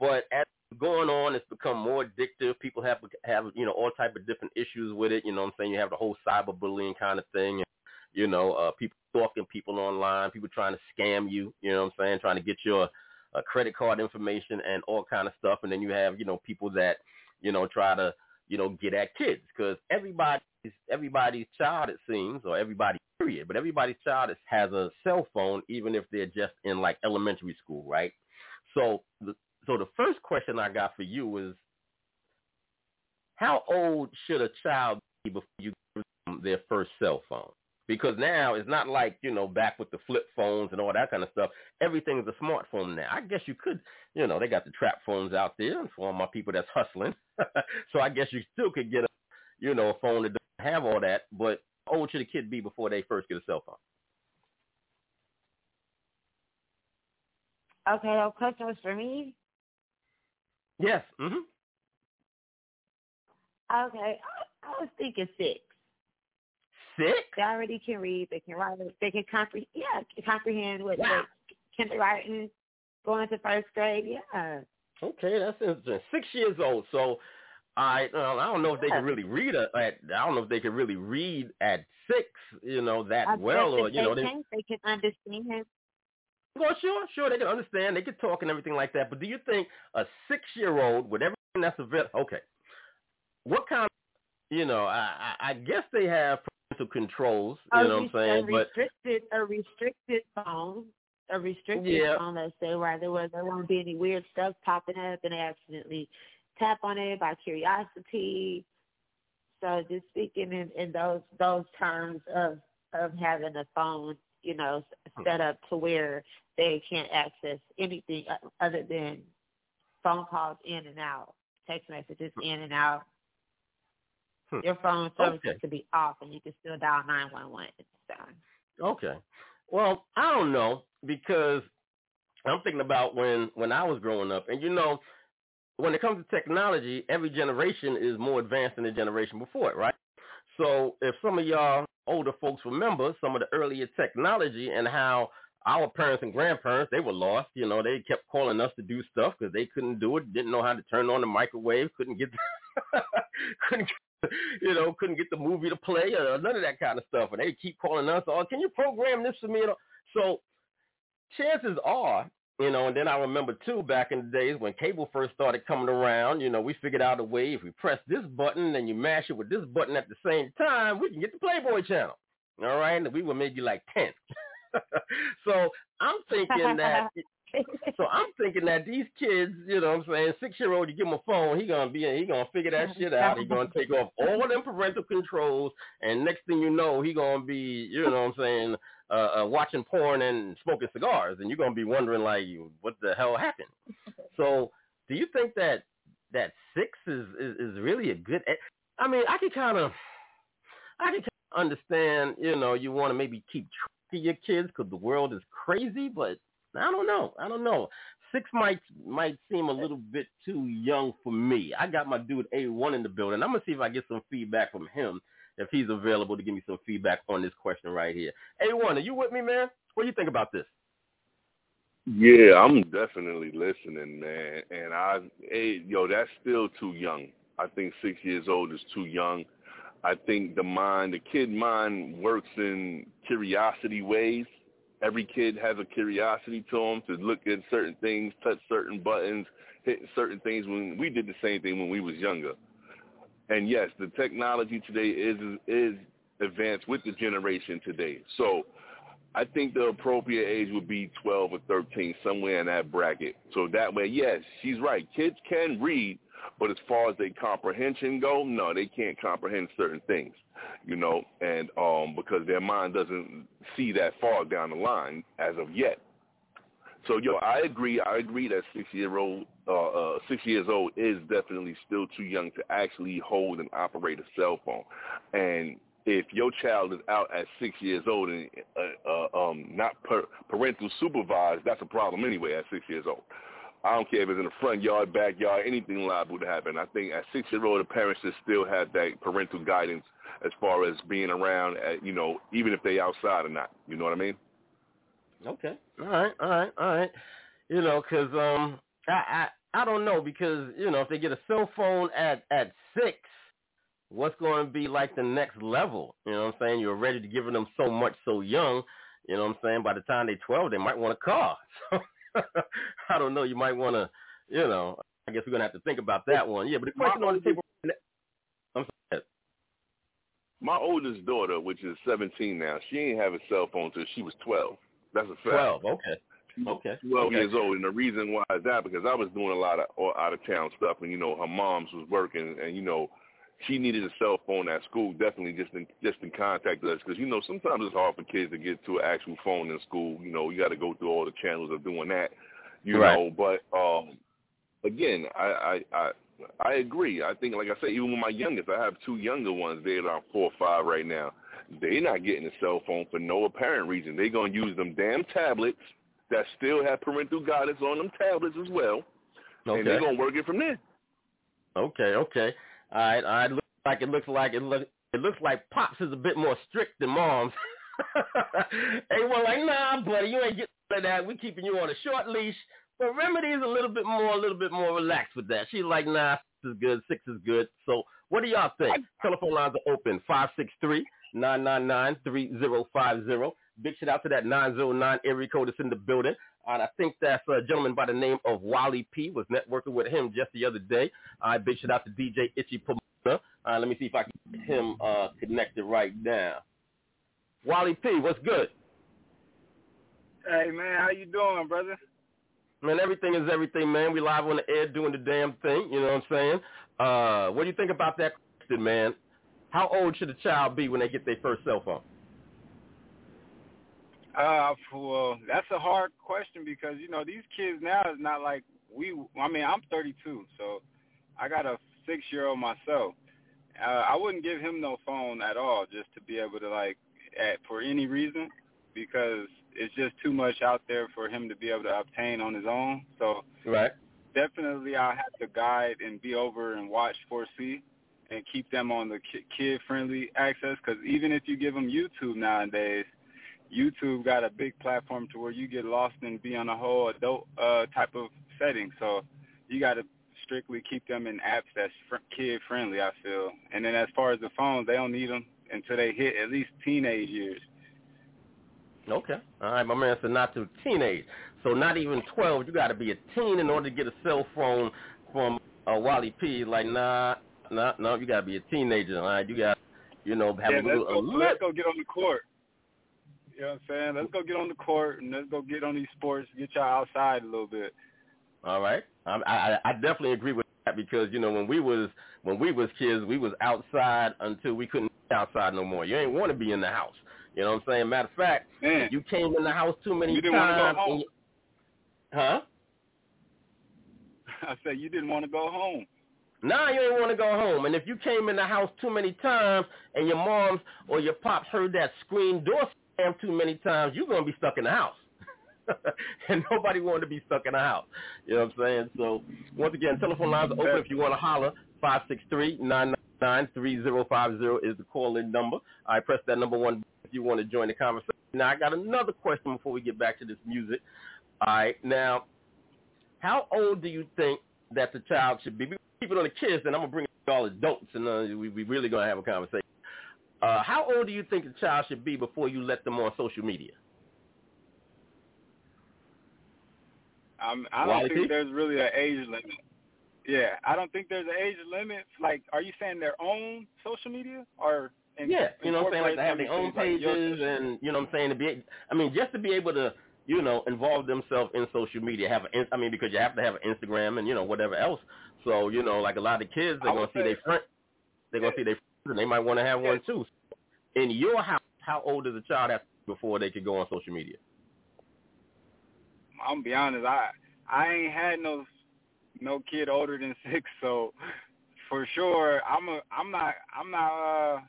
But as going on, it's become more addictive. People have have you know all type of different issues with it. You know, what I'm saying you have the whole cyberbullying kind of thing. And, you know, uh, people stalking people online, people trying to scam you. You know, what I'm saying trying to get your uh, credit card information and all kind of stuff. And then you have, you know, people that, you know, try to, you know, get at kids because everybody's everybody's child it seems, or everybody period, but everybody's child has a cell phone even if they're just in like elementary school, right? So the so the first question I got for you is, how old should a child be before you give them their first cell phone? Because now it's not like, you know, back with the flip phones and all that kind of stuff. Everything's a smartphone now. I guess you could, you know, they got the trap phones out there for all my people that's hustling. so I guess you still could get a, you know, a phone that doesn't have all that. But how old should a kid be before they first get a cell phone? Okay, that question was for me. Yes. Mhm. Okay, I, I was thinking six. Six? They already can read. They can write. They can comprehend. Yeah, can comprehend what wow. kindergarten, going to first grade. Yeah. Okay, that's interesting. Six years old. So, I uh, I don't know if they can really read at. I don't know if they can really read at six. You know that I well, or you they know can, they can understand. Well, sure, sure, they can understand, they can talk and everything like that. But do you think a six-year-old with everything that's available? Okay, what kind? Of, you know, I I guess they have parental controls. You know what I'm saying? A restricted, but, a restricted phone, a restricted yeah. phone. Let's say where there was there won't be any weird stuff popping up and they accidentally tap on it by curiosity. So just speaking in, in those those terms of of having a phone, you know, hmm. set up to where they can't access anything uh, other than phone calls in and out, text messages hmm. in and out. Hmm. Your phone service Okay. could be off, and you can still dial nine one one. Okay. Well, I don't know because I'm thinking about when when I was growing up, and you know, when it comes to technology, every generation is more advanced than the generation before it, right? So if some of y'all older folks remember some of the earlier technology and how our parents and grandparents they were lost, you know, they kept calling us to do stuff because they couldn't do it, didn't know how to turn on the microwave, couldn't get, couldn't you know, couldn't get the movie to play or none of that kind of stuff. And they keep calling us, oh, can you program this for me? So chances are, you know, and then I remember too, back in the days when cable first started coming around, you know, we figured out a way if we press this button and you mash it with this button at the same time, we can get the Playboy channel. All right. And we were maybe like 10. so I'm thinking that so I'm thinking that these kids, you know what I'm saying, six year old, you give him a phone, he gonna be he gonna figure that shit out. He gonna take off all them parental controls and next thing you know, he gonna be, you know what I'm saying, uh, uh watching porn and smoking cigars and you're gonna be wondering like what the hell happened. So do you think that that six is, is, is really a good I mean, I can kinda I can kinda understand, you know, you wanna maybe keep track of your kids because the world is crazy, but I don't know. I don't know. Six might might seem a little bit too young for me. I got my dude A1 in the building. I'm gonna see if I get some feedback from him if he's available to give me some feedback on this question right here. A1, are you with me, man? What do you think about this? Yeah, I'm definitely listening, man. And I, hey, yo, that's still too young. I think six years old is too young. I think the mind, the kid mind works in curiosity ways. Every kid has a curiosity to them to look at certain things, touch certain buttons, hit certain things. When we did the same thing when we was younger. And yes, the technology today is is advanced with the generation today. So I think the appropriate age would be 12 or 13, somewhere in that bracket. So that way, yes, she's right. Kids can read, but as far as their comprehension go, no, they can't comprehend certain things, you know, and um, because their mind doesn't see that far down the line as of yet. So, yo, I agree. I agree that six year old, uh, uh, six years old is definitely still too young to actually hold and operate a cell phone. And if your child is out at six years old and uh, uh, um, not per, parental supervised, that's a problem anyway at six years old. I don't care if it's in the front yard, backyard, anything liable to happen. I think at six year old, the parents should still have that parental guidance as far as being around, at, you know, even if they outside or not. You know what I mean? Okay. All right. All right. All right. You know, 'cause um, I, I I don't know because you know if they get a cell phone at at six, what's going to be like the next level? You know what I'm saying? You're ready to give them so much so young. You know what I'm saying? By the time they're 12, they might want a car. So I don't know. You might want to, you know. I guess we're gonna have to think about that one. Yeah, but the question on the table. I'm sorry. My oldest daughter, which is 17 now, she ain't have a cell phone till she was 12. That's a fact. 12. Okay. Okay. 12 okay. years old, and the reason why is that because I was doing a lot of out of town stuff, and you know her mom's was working, and you know she needed a cell phone at school, definitely just in just in contact with us because you know sometimes it's hard for kids to get to an actual phone in school. You know you got to go through all the channels of doing that, you Right. know. But um, again, I, I I I agree. I think like I said, even with my youngest, I have two younger ones. They're around four or five right now. They're not getting a cell phone for no apparent reason. They're gonna use them damn tablets that still have parental guidance on them tablets as well, Okay. and they're gonna work it from there. Okay, okay. All right, all right. Looks like it looks like it look it looks like pops is a bit more strict than moms. hey, well, like nah, buddy, you ain't getting of that. We keeping you on a short leash. But Remedy is a little bit more, a little bit more relaxed with that. She's like, nah, six is good, six is good. So, what do y'all think? Telephone lines are open five six three nine nine nine three zero five zero. Big shout out to that 909 area code that's in the building. And I think that's a gentleman by the name of Wally P. Was networking with him just the other day. I big shout out to DJ Itchy Pomona. Uh, let me see if I can get him uh, connected right now. Wally P, what's good? Hey man, how you doing, brother? Man, everything is everything, man. We live on the air doing the damn thing. You know what I'm saying? Uh, what do you think about that question, man? How old should a child be when they get their first cell phone? Uh, well, that's a hard question because you know these kids now is not like we. I mean, I'm 32, so I got a six year old myself. Uh, I wouldn't give him no phone at all, just to be able to like, at, for any reason, because it's just too much out there for him to be able to obtain on his own. So Right. definitely I'll have to guide and be over and watch 4C and keep them on the kid friendly access because even if you give them YouTube nowadays, YouTube got a big platform to where you get lost and be on a whole adult uh, type of setting. So you got to strictly keep them in apps that's fr- kid friendly. I feel. And then as far as the phones, they don't need them until they hit at least teenage years. Okay. All right, my man said not to teenage. So not even 12. You got to be a teen in order to get a cell phone from uh, Wally P. Like, nah, nah, no, you got to be a teenager. All right, you got, you know, have yeah, a little. let's go, a let's go get on the court. You know what I'm saying? Let's go get on the court and let's go get on these sports, get y'all outside a little bit. All right, I, I I definitely agree with that because you know when we was when we was kids, we was outside until we couldn't be outside no more. You ain't want to be in the house. You know what I'm saying? Matter of fact, Man. you came in the house too many You didn't wanna go times. home. you- huh? I said you didn't want to go home. Nah, you ain't want to go home. And if you came in the house too many times and your moms or your pops heard that screen door slam too many times, you're going to be stuck in the house. and nobody wanted to be stuck in the house. You know what I'm saying? So, once again, telephone lines are open if you want to holler. 563-999-3050 is the call-in number. I press that number one if you want to join the conversation. Now, I got another question before we get back to this music. All right, now, how old do you think that the child should be? It on the kids, and I'm gonna bring all adults, and uh, we we really gonna have a conversation. Uh, how old do you think the child should be before you let them on social media? I'm, I don't think there's really an age limit. Yeah, I don't think there's an age limit. Like, are you saying their own social media or? in- yeah, you know what I'm saying, like to have their own into, like, pages, and you know what I'm saying to be. I mean, just to be able to, you know, involve themselves in social media. Have an, I mean, because you have to have an Instagram and you know whatever else. So you know, like a lot of kids, they're gonna see their friend, they're gonna see their friends, and they might want to have one too. In your house, how old does a child have to be before they could go on social media? I'm gonna be honest. I I ain't had no no kid older than six, so for sure I'm a I'm not I'm not uh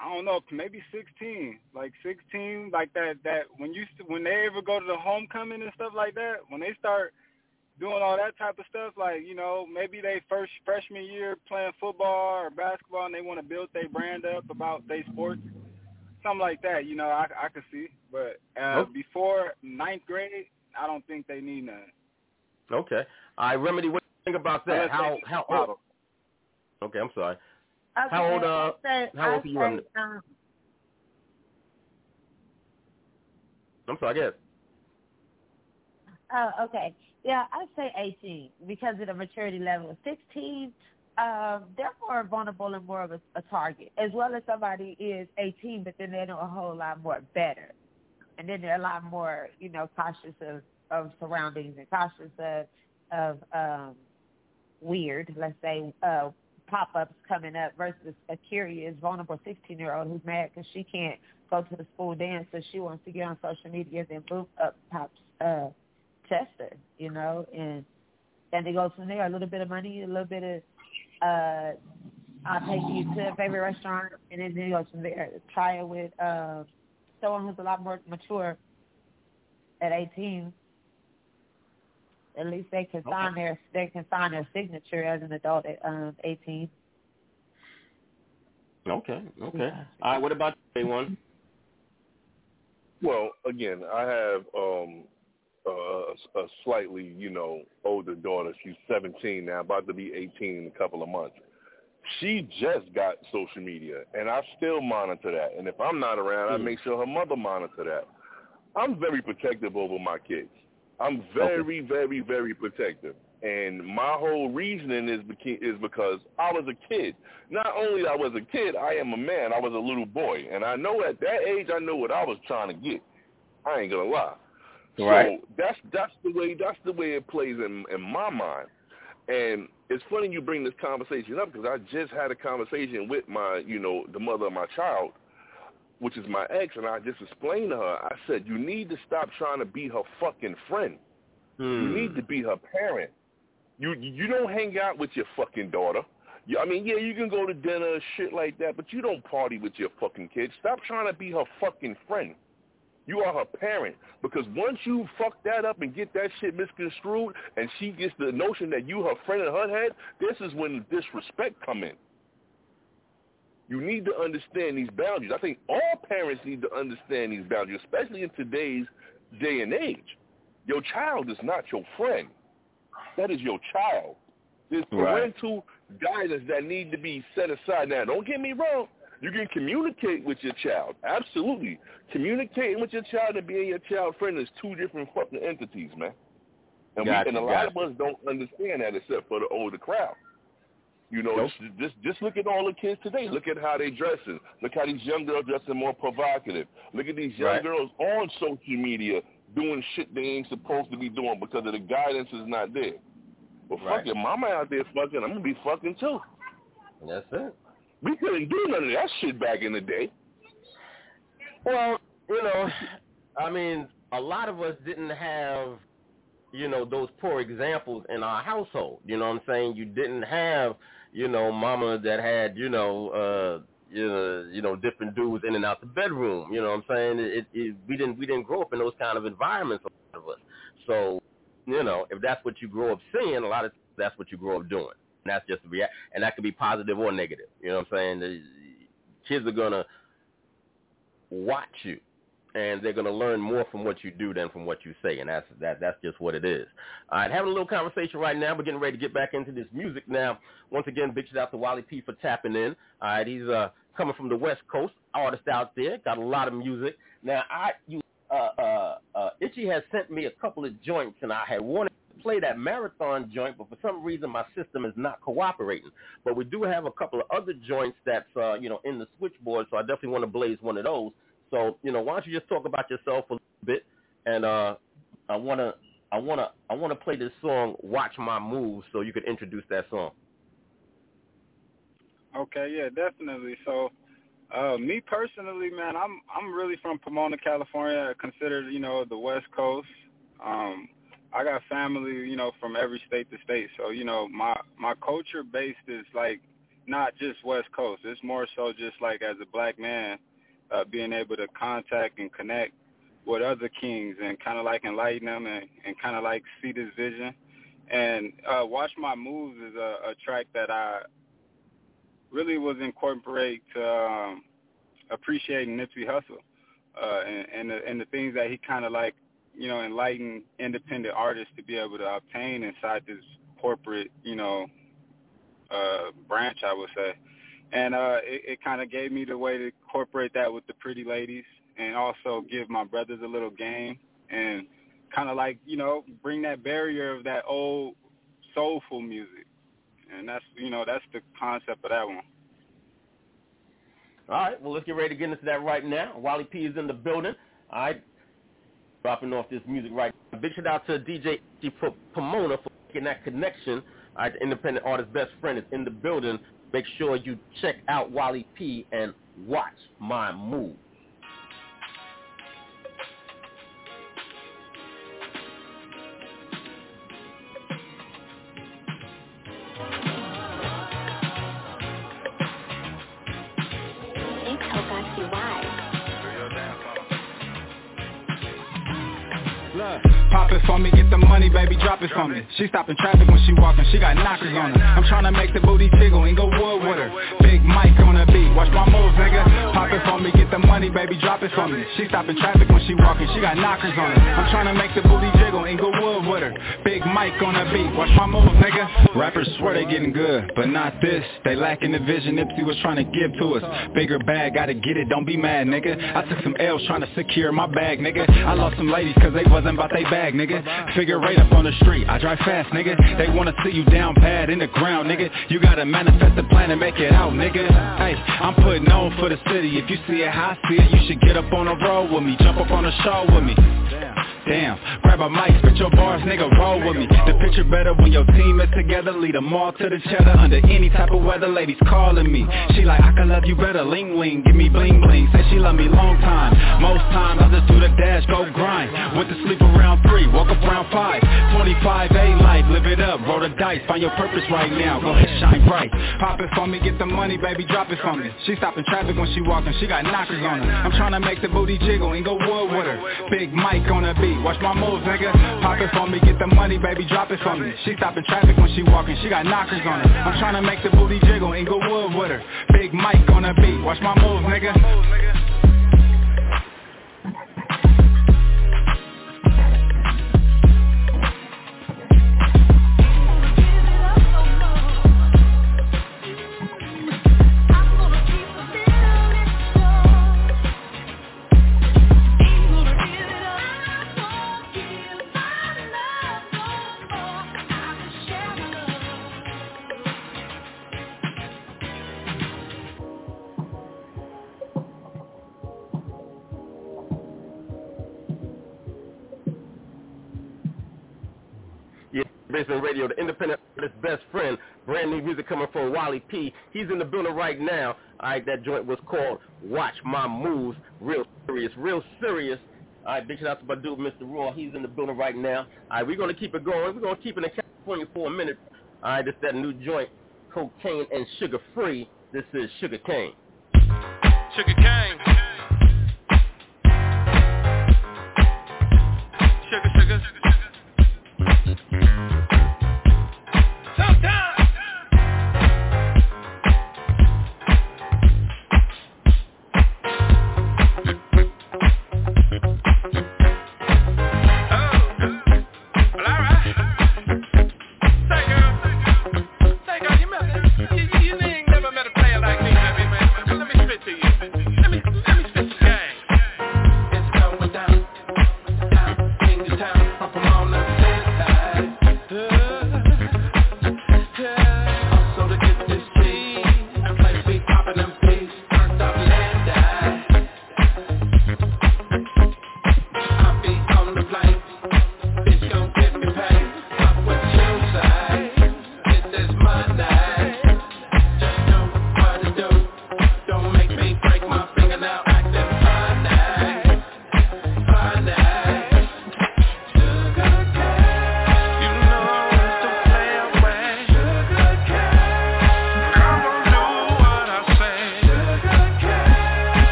I don't know maybe 16 like 16 like that that when you when they ever go to the homecoming and stuff like that when they start doing all that type of stuff like you know maybe they first freshman year playing football or basketball and they want to build their brand up about their sports something like that you know I I could see but uh Okay. before ninth grade I don't think they need none. Okay. All right, Remedy, what do you think about that? Unless How how old? Okay, I'm sorry. Okay, How old, uh, say, how old I are you say, um, I'm sorry, I guess. Oh, okay. Yeah, I'd say 18 because of the maturity level. 16, um, they're more vulnerable and more of a, a target, as well as somebody is 18, but then they know a whole lot more better, and then they're a lot more, you know, cautious of of surroundings and cautious of of um, weird, let's say, uh, pop-ups coming up versus a curious, vulnerable 16-year-old who's mad because she can't go to the school dance, so she wants to get on social media, then boom, up pops uh, Chester, you know, and then it goes from there. A little bit of money, a little bit of, uh, I'll take you to a favorite restaurant, and then it goes from there. Try it with uh, someone who's a lot more mature at 18 at least they can sign their they can sign their signature as an adult at um, 18. Okay, okay. Yeah. All right, what about day one? Well, again, I have um uh, a slightly, you know, older daughter. She's 17 now, about to be 18 in a couple of months. She just got social media, and I still monitor that. And if I'm not around, mm. I hmm. make sure her mother monitor that. I'm very protective over my kids. I'm very, okay. very, very protective. And my whole reasoning is is because I was a kid. Not only I was a kid, I am a man. I was a little boy, and I know at that age I knew what I was trying to get. I ain't gonna lie. Right. So that's that's the way that's the way it plays in in my mind. And it's funny you bring this conversation up because I just had a conversation with my you know the mother of my child which is my ex, and I just explained to her, I said, you need to stop trying to be her fucking friend. Hmm. You need to be her parent. You you don't hang out with your fucking daughter. You, I mean, yeah, you can go to dinner, shit like that, but you don't party with your fucking kids. Stop trying to be her fucking friend. You are her parent. Because once you fuck that up and get that shit misconstrued and she gets the notion that you her friend in her head, this is when disrespect come in. You need to understand these boundaries. I think all parents need to understand these boundaries, especially in today's day and age. Your child is not your friend. That is your child. There's parental right. guidance that need to be set aside. Now, don't get me wrong. You can communicate with your child. Absolutely. Communicating with your child and being your child friend is two different fucking entities, man. And, gotcha, we, and a lot of us don't understand that except for the older crowd. You know, nope. just, just just look at all the kids today. Look at how they dressing. Look how these young girls dressing more provocative. Look at these young right. girls on social media doing shit they ain't supposed to be doing because of the guidance is not there. Well, right. fuck your mama out there fucking. I'm gonna be fucking too. That's it. We couldn't do none of that shit back in the day. Well, you know, I mean, a lot of us didn't have, you know, those poor examples in our household. You know what I'm saying? You didn't have you know, mama that had, you know, uh, you know, you know, different dudes in and out the bedroom. You know what I'm saying? It, it, we didn't we didn't grow up in those kind of environments, a lot of us. So, you know, if that's what you grow up seeing, a lot of that's what you grow up doing. And that's just the rea- and that could be positive or negative. You know what I'm saying? The kids are gonna watch you and they're going to learn more from what you do than from what you say, and that's that that's just what it is. All right, having a little conversation right now. We're getting ready to get back into this music now. Once again, big shout out to Wally P for tapping in. All right, he's uh, coming from the West Coast, artist out there, got a lot of music. Now, I you uh, uh, uh, Itchy has sent me a couple of joints, and I had wanted to play that marathon joint, but for some reason my system is not cooperating. But we do have a couple of other joints that's uh, you know in the switchboard, so I definitely want to blaze one of those. So, you know, why don't you just talk about yourself a little bit? And uh, I wanna, I wanna, I wanna play this song, "Watch My Moves," so you could introduce that song. Okay, yeah, definitely. So, uh, me personally, man, I'm I'm really from Pomona, California, considered you know the West Coast. Um, I got family, you know, from every state to state. So, you know, my my culture based is like not just West Coast. It's more so just like as a black man, uh, being able to contact and connect with other kings and kind of like enlighten them and, and kind of like see this vision. And uh, Watch My Moves is a, a track that I really was incorporate to um, appreciating Nipsey Hussle uh, and, and, the, and the things that he kind of like, you know, enlightened independent artists to be able to obtain inside this corporate, you know, uh, branch, I would say and uh, it, it kind of gave me the way to incorporate that with the pretty ladies, and also give my brothers a little game, and kind of like you know bring that barrier of that old soulful music, and that's you know that's the concept of that one. All right, well let's get ready to get into that right now. Wally P is in the building. All right, dropping off this music right. Now. Big shout out to DJ Pomona for making that connection. All right, the independent artist best friend is in the building. Make sure you check out Wally P and watch my move. Me. She stopping traffic when she walking, she got knockers on her. I'm trying to make the booty jiggle and go wood with her. Big Mike on the beat, watch my moves, nigga. It for me, get the money, baby, drop it for me. She stopping traffic when she walking, she got knockers on her. I'm trying to make the booty jiggle and go wood with her. Big Mike on the beat, watch my moves, nigga. Rappers swear they getting good, but not this. They lacking the vision Nipsey was trying to give to us. Bigger bag, gotta get it, don't be mad, nigga. I took some L's trying to secure my bag, nigga. I lost some ladies cause they wasn't about they bag, nigga. Figure right up on the street, I drive fast, nigga. They wanna see you down bad in the ground, nigga. You gotta manifest the plan and make it out, nigga. Hey, I'm putting on for the city. If you see it I see it, you should get up on the road with me. Jump up on the show with me. Damn, grab a mic, spit your bars, nigga, roll with me. The picture better when your team is together. Lead them all to the cheddar. Under any type of weather Ladies calling me, she like, I can love you better. Ling ling, give me bling bling. Say she love me long time, most times I just do the dash, go grind. Went to sleep around 3, woke up around 5 25 A life, live it up, roll the dice Find your purpose right now, go ahead, shine bright. Pop it for me, get the money, baby, drop it for me. She stopping traffic when she walking, she got knockers on her. I'm trying to make the booty jiggle and go wood with her. Big Mike on the beat Watch my moves, nigga. Pop it for me, get the money, baby, drop it for me. She stopping traffic when she walking, she got knockers on her. I'm trying to make the booty jiggle and go wood with her. Big Mike on the beat, watch my moves, nigga. Basement Radio, the independent artist best friend. Brand new music coming from Wally P. He's in the building right now. All right, that joint was called Watch My Moves. Real serious, real serious. All right, big shout out to Badu, Mr. Raw. He's in the building right now. All right, we're going to keep it going. We're going to keep it in California for a minute. All right, this that new joint, cocaine and sugar free. This is Sugar Cane. Sugar cane. Sugar, sugar. Sometimes.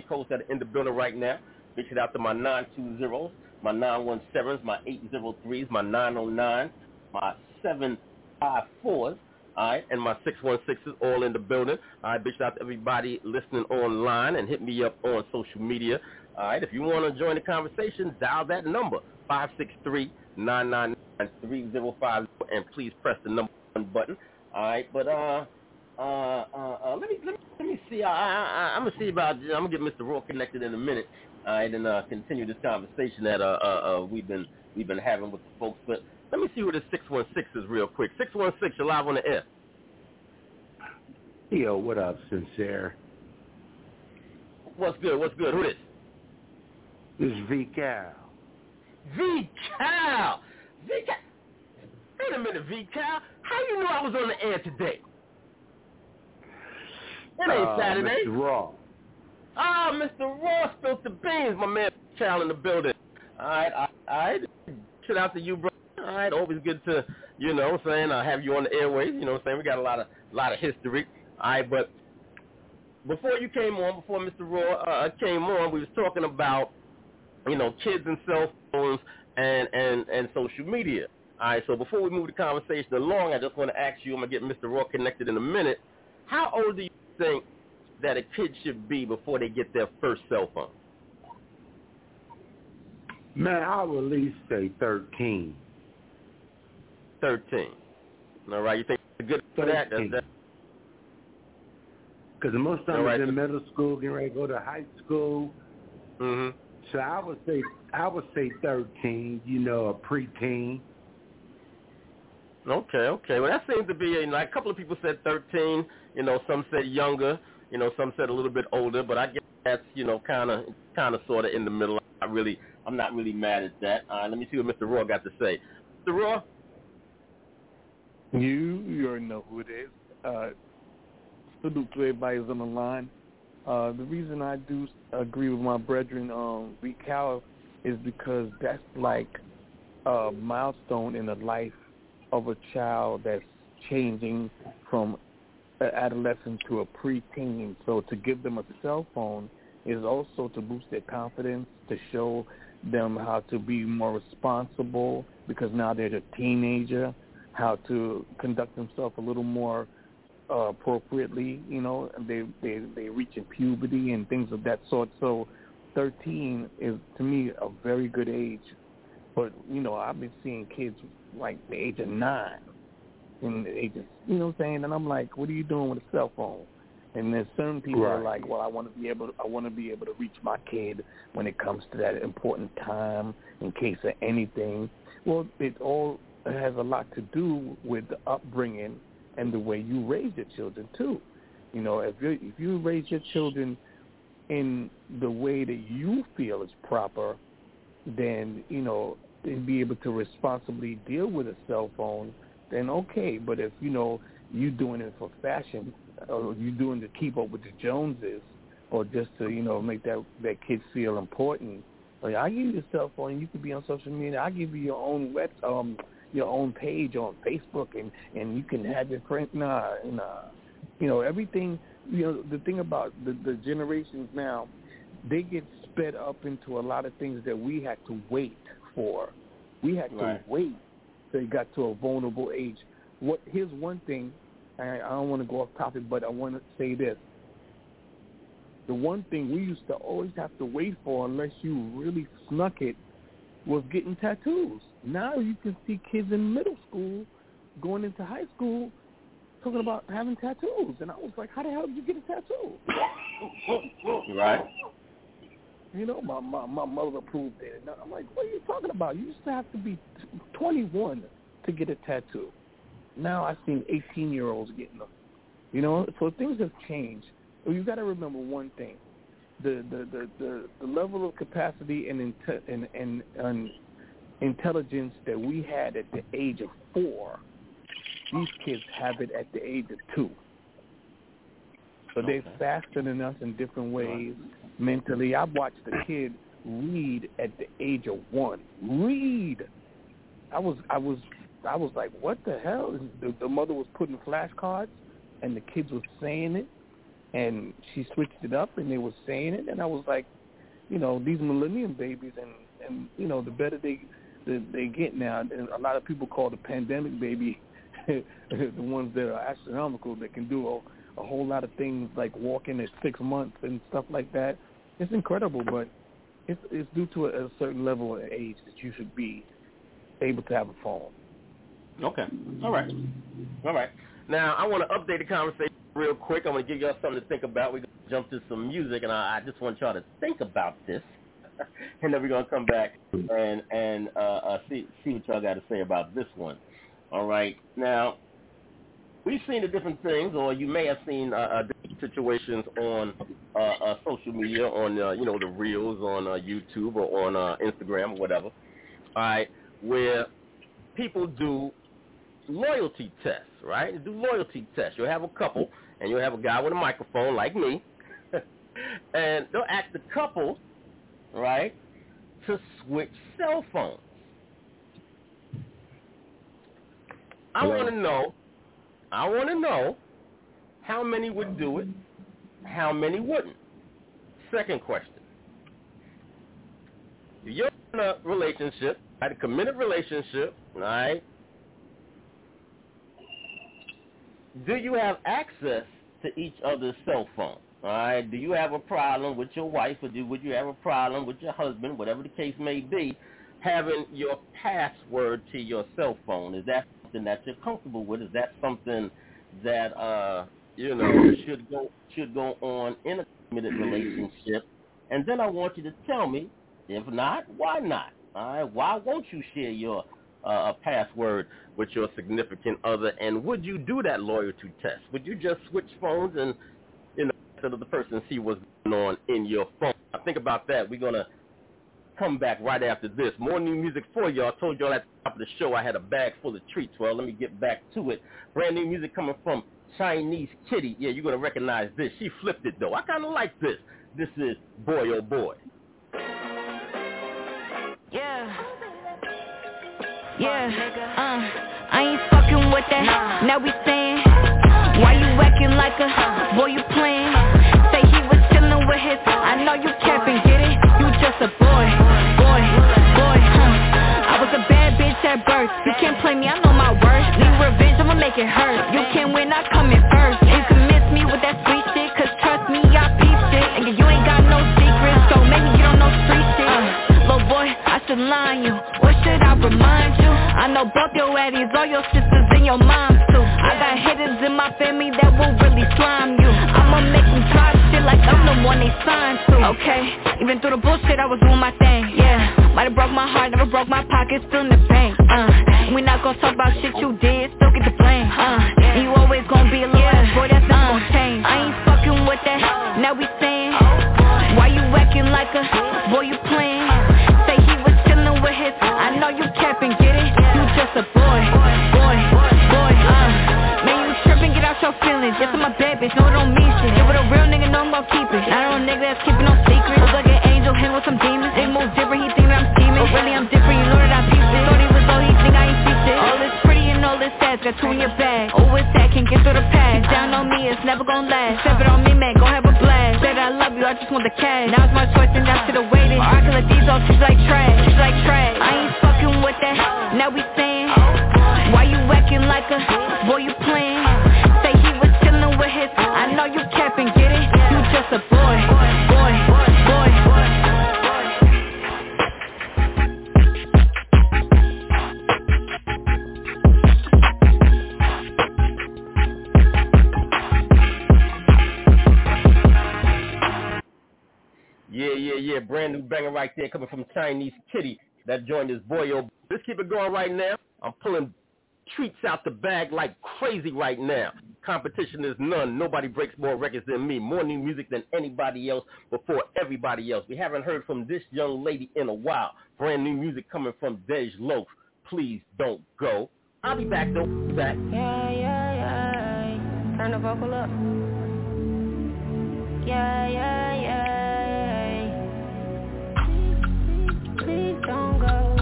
Area codes that are in the building right now. Big shout out to my 920s, my 917s, my 803s, my 909, my 754s. All right, and my 616 all in the building. All right, shout out to everybody listening online and hit me up on social media. All right, if you want to join the conversation, dial that number, 563-999 3050 and please press the number one button. All right, but uh, uh, uh, uh let me let me let me see. I, I, I'm gonna see about. I'm gonna get Mr. Raw connected in a minute. Right, and then uh, continue this conversation that uh, uh, uh, we've been we've been having with the folks. But let me see who this six one six is real quick. Six one six, you're live on the air. Yo, what up, sincere? What's good? What's good? Who this? This is V Cal. V Cal. V Cal. Wait a minute, V Cal. How you know I was on the air today? It ain't uh, Saturday. Mr. Raw. Oh, Mr. Raw spilled the beans, my man Cal in the building. All right, all right. Shout out to you, bro. All right, always good to, you know, saying uh, have you on the airways. You know, what I'm saying we got a lot of lot of history. All right, but before you came on, before Mr. Raw uh, came on, we was talking about, you know, kids and cell phones and and and social media. All right, so before we move the conversation along, I just want to ask you, I'm going to get Mr. Raw connected in a minute. How old do you think that a kid should be before they get their first cell phone? Man, I would at least say 13. 13. All right, you think good for that? Because most of them right, in middle school, getting ready to go to high school. Mm-hmm. So I would say I would say 13, you know, a preteen. Okay, okay. Well, that seems to be a, like a couple of people said 13. You know, some said younger. You know, some said a little bit older. But I guess that's you know kind of kind of sort of in the middle. I really, I'm not really mad at that. Uh, let me see what Mr. Raw got to say. Mr. Raw. You, you already know who it is. Uh, salute to everybody who's on the line. Uh, the reason I do agree with my brethren, um, Cal, is because that's like a milestone in the life of a child that's changing from an adolescent to a preteen. So to give them a cell phone is also to boost their confidence, to show them how to be more responsible because now they're a teenager, how to conduct themselves a little more uh, appropriately. You know, they they they reaching puberty and things of that sort. So, thirteen is to me a very good age. But you know, I've been seeing kids like the age of nine, and the age of you know what I'm saying, and I'm like, what are you doing with a cell phone? And then certain people are like, well, I want to be able, I want to be able to reach my kid when it comes to that important time in case of anything. Well, it all has a lot to do with the upbringing and the way you raise your children too. You know, if you if you raise your children in the way that you feel is proper, then you know and be able to responsibly deal with a cell phone, then okay. But if you know you doing it for fashion, or you doing to keep up with the Joneses, or just to you know make that that kid feel important, like I give you a cell phone, you can be on social media. I give you your own web, um, your own page on Facebook, and and you can have your friend. Nah, nah, you know everything. You know the thing about the the generations now, they get sped up into a lot of things that we had to wait for. We had to wait till it got to a vulnerable age. What? Here's one thing. I, I don't want to go off topic, but I want to say this. The one thing we used to always have to wait for, unless you really snuck it, was getting tattoos. Now you can see kids in middle school going into high school talking about having tattoos, and I was like, "How the hell did you get a tattoo?" Right. You know, my my my mother approved it. And I'm like, what are you talking about? You used to have to be 21 to get a tattoo. Now I've seen 18 year olds getting them. You know, so things have changed. But you got to remember one thing: the the the the, the level of capacity and, inte- and and and intelligence that we had at the age of four, these kids have it at the age of two. So they're faster than us in different ways mentally. I watched a kid read at the age of one. Read. I was I was I was like, what the hell? The, the mother was putting flashcards, and the kids was saying it, and she switched it up, and they were saying it, and I was like, you know, these millennium babies, and and you know, the better they they, they get now, and a lot of people call the pandemic baby the ones that are astronomical that can do a, a whole lot of things like walking at six months and stuff like that. It's incredible, but it's it's due to a, a certain level of age that you should be able to have a phone. Okay. All right. All right. Now I want to update the conversation real quick. I want to give y'all something to think about. We're gonna jump to some music, and I, I just want y'all to think about this, and then we're gonna come back and and uh, uh, see see what y'all got to say about this one. All right. Now we've seen the different things, or you may have seen uh, uh, situations on uh, uh, social media, on uh, you know the reels on uh, YouTube or on uh, Instagram or whatever. All right, where people do loyalty tests, right? Do loyalty tests. You'll have a couple, and you'll have a guy with a microphone like me, and they'll ask the couple, right, to switch cell phones. I want to know, I want to know how many would do it, how many wouldn't. Second question. You're in a relationship, a committed relationship, right, do you have access to each other's cell phone? All right. Do you have a problem with your wife, or do would you have a problem with your husband, whatever the case may be, having your password to your cell phone? Is that something that you're comfortable with? Is that something that uh you know should go should go on in a committed relationship? And then I want you to tell me, if not, why not? All right. Why won't you share your uh, password with your significant other? And would you do that loyalty test? Would you just switch phones and you know instead of the person see what's going on in your phone? Now think about that. We're gonna come back right after this. More new music for y'all. I told y'all at the top of the show I had a bag full of treats. Well, let me get back to it. Brand new music coming from Chinese Kitty. Yeah, you're gonna recognize this. She flipped it though. I kind of like this. This is Boy Oh Boy. Yeah. Yeah. Uh, I ain't fucking with that. Now we saying, why you acting like a boy you playing? Say he was chilling with his. I know you capping, get it? You just a boy, boy, You can't play me, I know my worth. Need revenge, I'ma make it hurt. You can't win, I come in first. You can miss me with that sweet shit, cause trust me, I peep shit. And you ain't got no secrets, so maybe you don't know street shit. Uh, little boy, I should line you. Or should I remind you? I know both your addies, all your sisters and your moms too. I got hitters in my family that will really slime you. I'ma make them drop shit like I'm the one they signed to. Okay, even through the bullshit, I was doing my thing. Yeah, might have broke my heart, never broke my pocket, still in the bank. We not gon' talk about shit you did, still get the blame uh, uh, yeah. You always gon' be a little yeah. boy, that's not uh, gon' change. I ain't uh. fucking with that, now we saying oh, Why you acting like a, boy you playing? Uh, Say he was chillin' with his, I know you capping, get it? Yeah. You just a boy, boy, boy, boy uh. Man, you trippin', get out your feelings. Yes, I'm a bad bitch, no, it don't mean shit. Yeah, it a real nigga, no, I'm gon' keep it. I don't nigga that's keeping no secrets. Look like an angel, hang with some demons. Ain't move different, he think that I'm scheming. But really, I'm different nigga, tune your bag. Always that, can't get through the past Down on me, it's never gonna last. Step it on me, man, go have a blast. Said I love you, I just want the cash. Now it's my choice and I should've waited I can let these off, she's like trash She's like trash. I ain't fucking with that. Now we saying Why you acting like a Boy, you playing? Yeah. Brand new banger right there coming from Chinese Kitty that joined this boy. Yo, let's keep it going right now. I'm pulling treats out the bag like crazy right now. Competition is none. Nobody breaks more records than me. More new music than anybody else before everybody else. We haven't heard from this young lady in a while. Brand new music coming from Dej Loaf. Please don't go. I'll be back though. Be back. Yeah, yeah, yeah. Turn the vocal up. Yeah, yeah, yeah. Please don't go.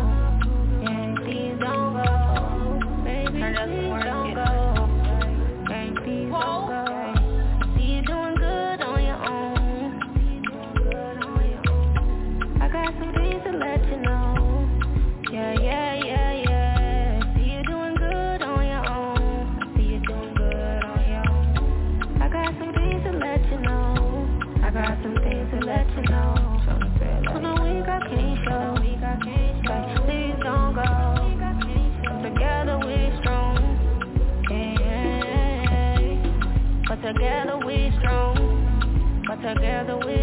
Yeah, please don't go. Baby, together we strong. But together we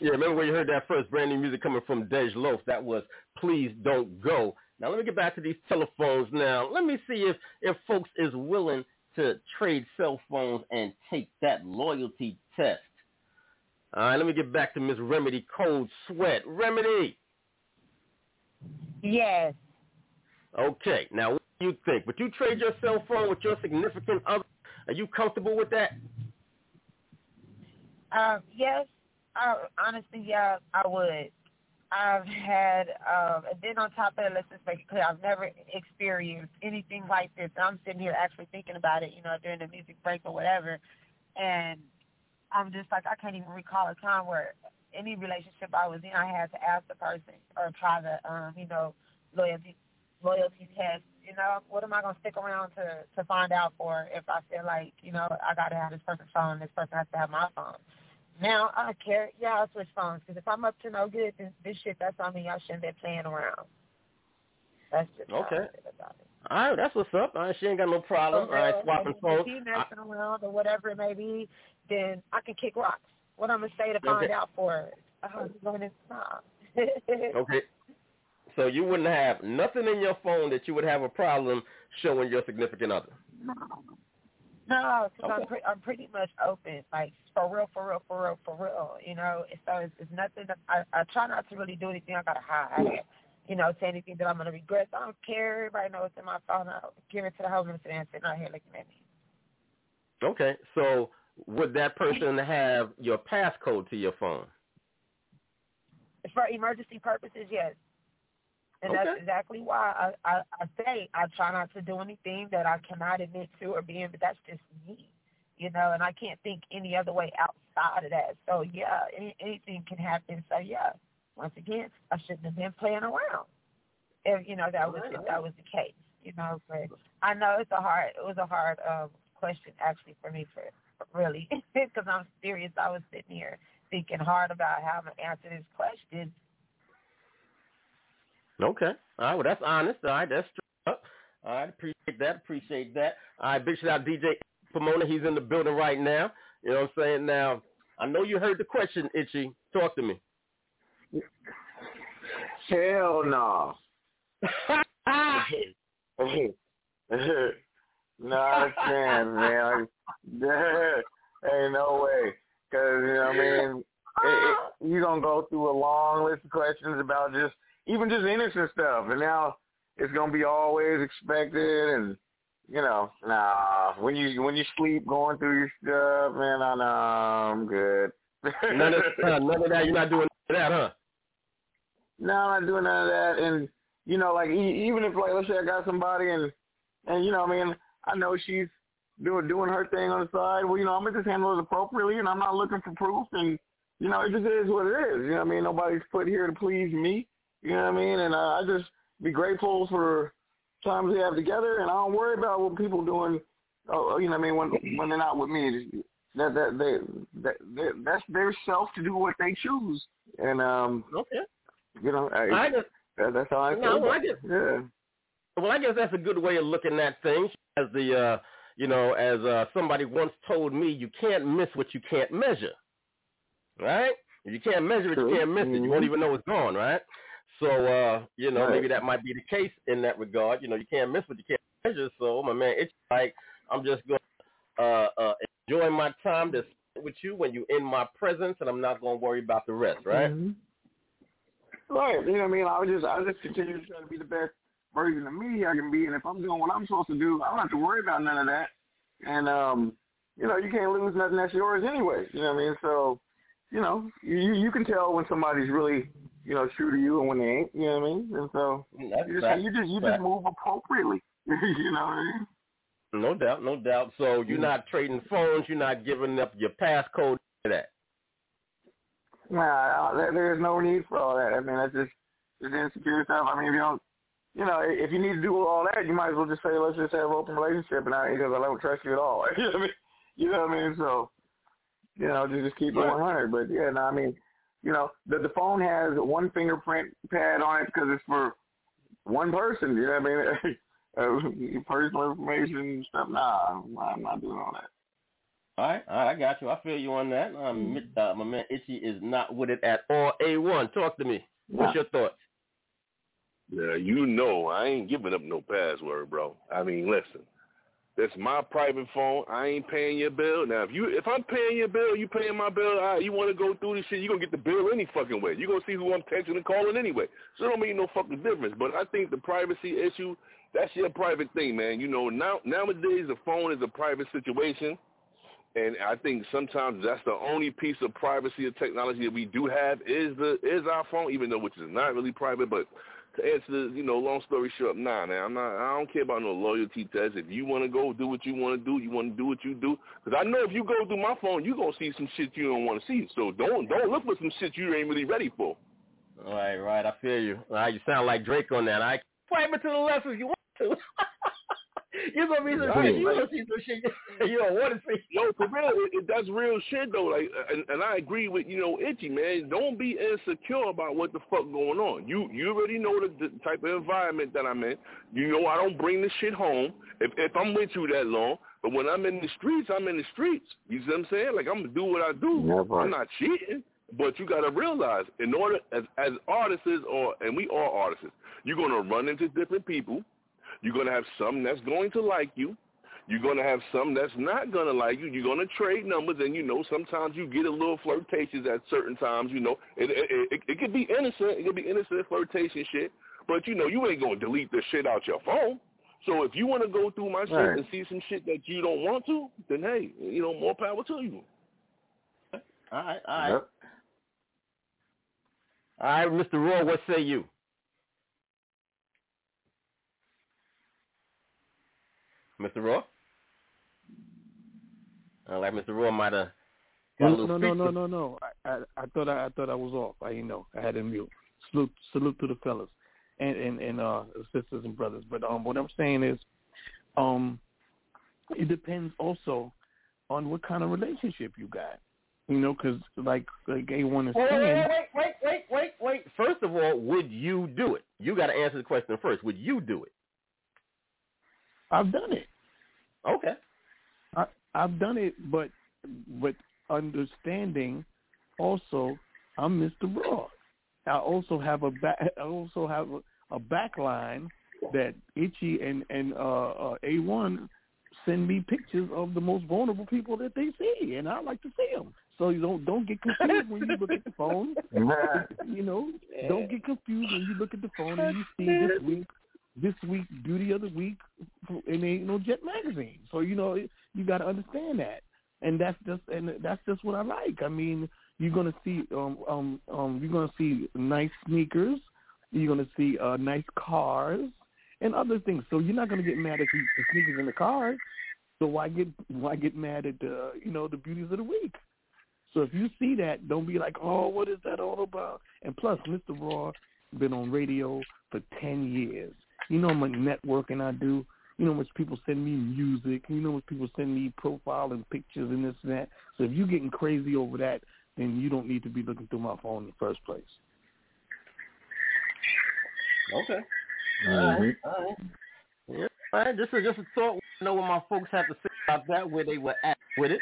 Yeah, remember when you heard that first brand new music coming from Dej Loaf? That was Please Don't Go. Now let me get back to these telephones now. Let me see if, if folks is willing to trade cell phones and take that loyalty test. All right, let me get back to Miss Remedy Cold Sweat. Remedy. Yes. Okay, now what do you think? Would you trade your cell phone with your significant other? Are you comfortable with that? Um, yes. Uh, honestly, yeah, I would. I've had, um, and then on top of it, let's just make it clear, I've never experienced anything like this. I'm sitting here actually thinking about it, you know, during the music break or whatever, and I'm just like, I can't even recall a time where any relationship I was in, I had to ask the person or try the, um, you know, loyalty loyalty test. You know, what am I gonna stick around to to find out for if I feel like, you know, I gotta have this person's phone, this person has to have my phone. Now I don't care. Yeah, I'll switch phones because if I'm up to no good, then this shit that's on me. Y'all shouldn't be playing around. That's just Okay. feel about it. All right, that's what's up. All right, she ain't got no problem. All right, swapping if phones. he messing around or whatever it may be, then I can kick rocks. What I'm gonna say to find Okay. out for it? Uh, going to stop. Okay. So you wouldn't have nothing in your phone that you would have a problem showing your significant other. No, because Okay. I'm pre- I'm pretty much open, like for real, for real, for real, for real. You know, so it's, it's nothing. That I I try not to really do anything I gotta hide. you know, say anything that I'm gonna regret. I don't care. Everybody knows it's in my phone. I'll give it to the homeless man sitting out here looking at me. Okay, so would that person have your passcode to your phone? For emergency purposes, yes. And Okay. that's exactly why I, I, I say I try not to do anything that I cannot admit to or be in, but that's just me, you know, and I can't think any other way outside of that. So, yeah, any, anything can happen. So, yeah, once again, I shouldn't have been playing around if, you know, that was if that was the case, you know. But I know it's a hard, it was a hard um, question actually for me for really because I'm serious. I was sitting here thinking hard about how I'm going to answer this question. Okay. All right. Well, that's honest. All right. That's straight up. All right. Appreciate that. Appreciate that. All right. Big shout out DJ Pomona. He's in the building right now. You know what I'm saying? Now, I know you heard the question, Itchy. Talk to me. Hell no. Not a chance, man. Like, ain't no way. Cause you know what I mean. It, it, you gonna go through a long list of questions about just even just innocent stuff, and now it's gonna be always expected, and you know, nah. When you when you sleep, going through your stuff, man, I know I'm good. None of, uh, none of that. You're not doing none of that, huh? No, I'm not doing none of that. And you know, like e- even if like let's say I got somebody and and you know, I mean, I know she's doing doing her thing on the side. Well, you know, I'm gonna just handle it appropriately, and I'm not looking for proof. And you know, it just is what it is. You know, what I mean, nobody's put here to please me. You know what I mean? And uh, I just be grateful for times we have together, and I don't worry about what people doing. Uh, you know, what I mean, when when they're not with me, that that they that, that that's their self to do what they choose. And um, okay, you know, I, I just, that, that's how I No, feel. well, I just- yeah. Well, I guess that's a good way of looking at things. As the, uh, you know, as uh, somebody once told me, you can't miss what you can't measure. Right? If you can't measure it, you can't miss it. You won't Mhm. even know it's gone. Right? So, uh, you know, Right. maybe that might be the case in that regard. You know, you can't miss what you can't measure. So, my man, it's like I'm just going to uh, uh, enjoy my time to sit with you when you're in my presence, and I'm not going to worry about the rest. Right? Mhm. Right. You know what I mean? I would just I just continue to try to be the best version of me I can be and if I'm doing what I'm supposed to do, I don't have to worry about none of that. And um, you know, you can't lose nothing that's yours anyway. You know what I mean? So, you know, you you can tell when somebody's really, you know, true to you and when they ain't, you know what I mean? And so mm, That's you just you just you Fact. just move appropriately. you know what I mean? No doubt, no doubt. So you're mm-hmm. not trading phones. You're not giving up your passcode to that. Nah, uh, there's no need for all that. I mean, that's just just insecure stuff. I mean, if you don't, you know, if you need to do all that, you might as well just say, let's just have an open relationship, and I because I don't trust you at all. you know what I mean? You know what I mean? So, you know, just just keep it Right. 100. But yeah, no, I mean, you know, the the phone has one fingerprint pad on it because it's for one person. You know what I mean? uh, personal information and stuff. Nah, I'm not doing all that. All right, all right, I got you. I feel you on that. Um, uh, my man Itchy is not with it at all. A1, talk to me. What's your thoughts? Yeah, you know I ain't giving up no password, bro. I mean, listen, that's my private phone. I ain't paying your bill. Now, if you if I'm paying your bill, you paying my bill. Right, you want to go through this shit, you gonna get the bill any fucking way. You gonna see who I'm texting and calling anyway. So it don't make no fucking difference. But I think the privacy issue, that's your private thing, man. You know, now nowadays the phone is a private situation. And I think sometimes that's the only piece of privacy of technology that we do have is the is our phone, even though which is not really private. But to answer, the, you know, long story short, nah, man, I'm not. I don't care about no loyalty test. If you want to go do what you want to do, you want to do what you do. Because I know if you go through my phone, you gonna see some shit you don't want to see. So don't don't look for some shit you ain't really ready for. All right, right, I feel you. All right, you sound like Drake on that. All right, private to the left if you want to. You're gonna be some Right. shit. You gonna see some shit you don't want to see. No, for real, it, it, that's real shit though. Like, and, and I agree with you know, Itchy man. Don't be insecure about what the fuck going on. You you already know the, the type of environment that I'm in. You know I don't bring the shit home if if I'm with you that long. But when I'm in the streets, I'm in the streets. You see what I'm saying? Like I'm gonna do what I do. Yeah, right. I'm not cheating. But you gotta realize, in order as as artists or and we are artists, you're gonna run into different people. You're gonna have some that's going to like you. You're gonna have some that's not gonna like you. You're gonna trade numbers, and you know sometimes you get a little flirtatious at certain times. You know, it it, it, it could be innocent. It could be innocent flirtation shit. but you know, you ain't gonna delete the shit out your phone. So if you want to go through my shit Right. and see some shit that you don't want to, then hey, you know, more power to you. All right, all right. All right, Mr. Roy, what say you? Mr. Raw? I like Mr. Raw might have No, no, no, no, no, no. I, I, I thought I, I thought I was off. I didn't know. I had a mute. Salute, salute to the fellas and and and uh sisters and brothers. But um, what I'm saying is, um, it depends also on what kind of relationship you got. You know, because like like A1 is Wait, wait, wait, wait, wait, wait, wait. First of all, would you do it? You got to answer the question first. Would you do it? I've done it. Okay. I, I've done it, but but understanding also, I'm Mr. Raw. I also have a back. I also have a, a back line that Itchy and and uh, uh, A1 send me pictures of the most vulnerable people that they see, and I like to see them. So you don't don't get confused when you look at the phone. you know, don't get confused when you look at the phone and you see this week, this week beauty of the week, and ain't no Jet magazine. So you know you got to understand that, and that's just and that's just what I like. I mean, you're gonna see um um um you're gonna see nice sneakers, you're gonna see uh nice cars and other things. So you're not gonna get mad at the, the sneakers and the cars. So why get why get mad at the you know the beauties of the week? So if you see that, don't be like, oh, what is that all about? And plus, Mr. Raw been on radio for ten years. You know how much networking I do. You know how much people send me music. You know how much people send me profile and pictures and this and that. So if you're getting crazy over that, then you don't need to be looking through my phone in the first place. Okay. All right. All right. Yeah. All right. Just a, just a thought. I know what my folks have to say about that, where they were at with it.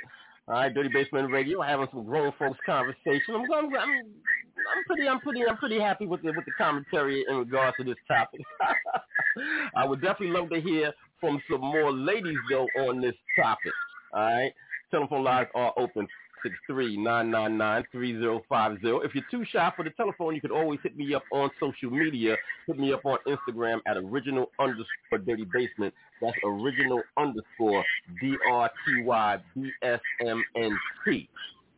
All right, Dirty Basement Radio, having some grown folks conversation. I'm, I'm, I'm, I'm pretty, I'm pretty, I'm pretty happy with the with the commentary in regards to this topic. I would definitely love to hear from some more ladies though on this topic. All right, telephone lines are open. Six three nine nine nine three zero five zero. If you're too shy for the telephone, you can always hit me up on social media. Hit me up on Instagram at original underscore dirty basement. That's original underscore D R T Y B S M N T.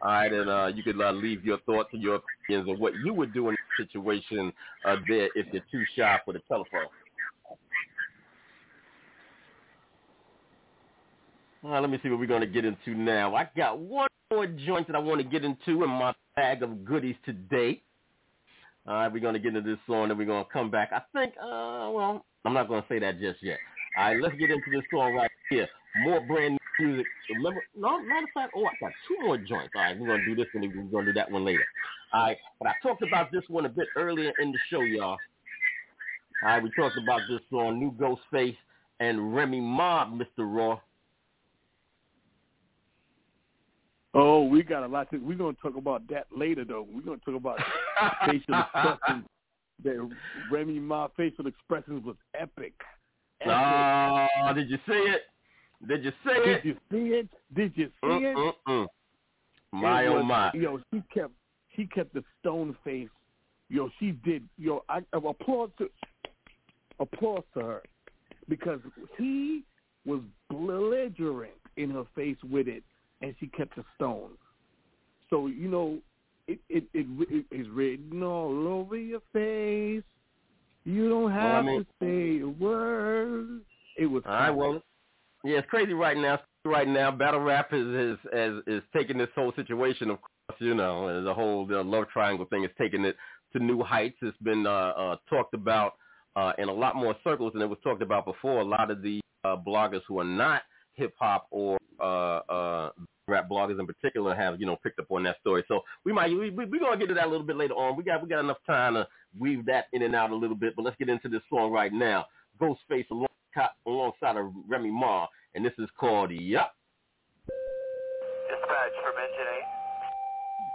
All right, and uh, you could uh, leave your thoughts and your opinions on what you would do in this situation uh, there if you're too shy for the telephone. Right, let me see what we're going to get into now. I got one more joint that I want to get into in my bag of goodies today. All right, we're going to get into this song, and we're going to come back. I think, uh, well, I'm not going to say that just yet. All right, let's get into this song right here. More brand new music. Remember, no, matter of fact, oh, I got two more joints. All right, we're going to do this one, and we're going to do that one later. All right, but I talked about this one a bit earlier in the show, y'all. All right, we talked about this song, New Ghostface and Remy Ma, Mr. Raw. Oh, we got a lot to. We're gonna talk about that later, though. We're gonna talk about facial expressions. That Remy Ma facial expressions was epic. epic. Oh, did you see it? Did you see Did it? Did you see it? Did you see it? Mm-mm-mm. My It oh was- my. Yo, she kept she kept the stone face. Yo, she did. Yo, I applause to applause to her because he was belligerent in her face with it, and she kept the stone. So you know, it it it, it is written all over your face. You don't Well, I have mean- to say a word. It was All right, well, yeah, it's crazy right now. Right now, battle rap is is is, is taking this whole situation. Of course, you know, the whole the love triangle thing is taking it to new heights. It's been uh, uh, talked about uh, in a lot more circles than it was talked about before. A lot of the uh, bloggers who are not hip hop or uh, uh, rap bloggers in particular have you know picked up on that story. So we might we we we're gonna get to that a little bit later on. We got we got enough time to weave that in and out a little bit. But let's get into this song right now. Ghostface along, alongside of Remy Ma, and this is called Yup. Dispatch from Engine 8.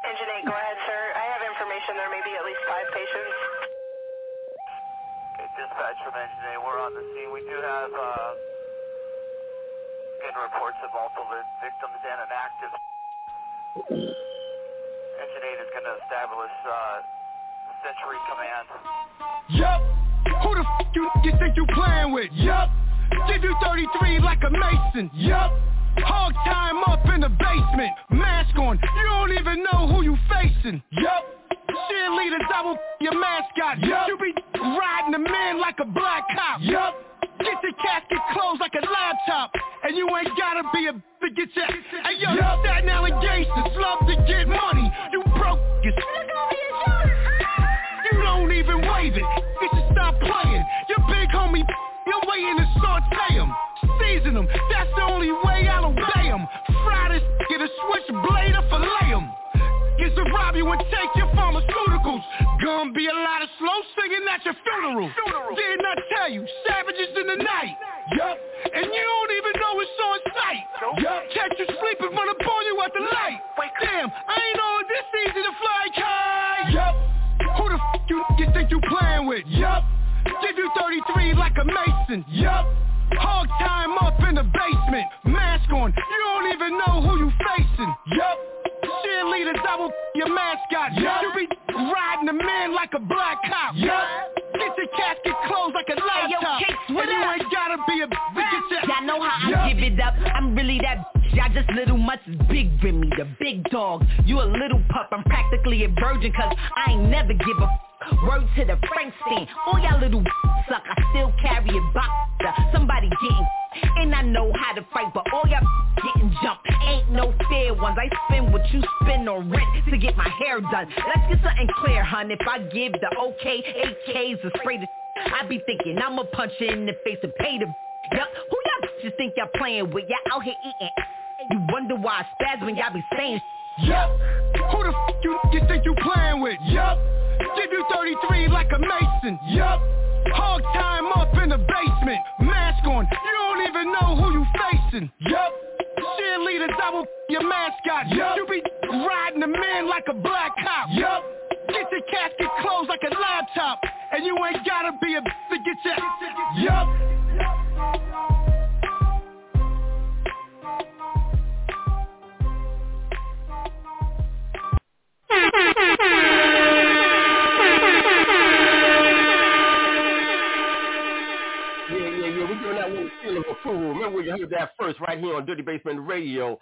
Engine 8, go ahead, sir. I have information there may be at least five patients. Okay, dispatch from Engine 8. We're on the scene. We do have uh, reports of multiple victims and an active. Engine 8 is going to establish uh, Century Command. Yup. Who the f*** you, you think you playing with? Yup. Give you 33 like a Mason. Yup. Hog time up in the basement. Mask on. You don't even know who you facing. Yup. Cheerleaders, I will your mascot. Yup. You be riding the man like a black cop. Yup. Get your casket closed like a laptop. And you ain't gotta be a to get your Hey yo, yep. Staten Island gangsters love to get money. You broke as You don't even wave it. You should stop playing. Your big homie, your way in the saute him. Season them. That's the only way I'll obey him. Fry this, get a switchblade or fillet him. Get to rob you and take your pharmaceuticals. Gonna be a lot of slow singing at your funeral. funeral. Didn't I tell you? Savages in the night. Yup. And you don't even know it's on sight. Nope. Yup. Catch you sleeping, run up on you at the light. Damn, I ain't know this easy to fly kite. Yup. Who the f*** you, you think you playing with? Yup. Give you 33 like a Mason. Yup. Hog time up in the basement. Mask on. You don't even know who you facing. Yup. Cheerleaders, I will your mascot. Yup. You be riding the man like a black cop. Yup. Get your casket closed like a laptop. Hey, yo, and you ain't gotta be a bitch. Y'all know how I give it up. I'm really that bitch. Y'all just little much is big with me, the big dog. You a little pup. I'm practically a virgin cause I ain't never give a Word to the Frankenstein. All y'all little suck. I still carry a box. Somebody getting and I know how to fight, but all y'all getting jumped ain't no fair ones. I spend what you spend on rent to get my hair done. Let's get something clear, hun. If I give the okay, AKs to spray the I be thinking I'ma punch you in the face and pay the Yup, who y'all just think y'all playing with? Y'all out here eating You wonder why I spaz when y'all be saying Yup, who the f*** you, you think you playing with? Yup, give you 33 like a Mason. Yup, hog time up in the basement. Mask on, you don't even know who you facing. Yup, cheerleaders, I will your mascot. Yup, you be riding the man like a black cop. Yup, get your casket closed like a laptop. And you ain't gotta be a to get your Yup. That first right here on Dirty Basement Radio.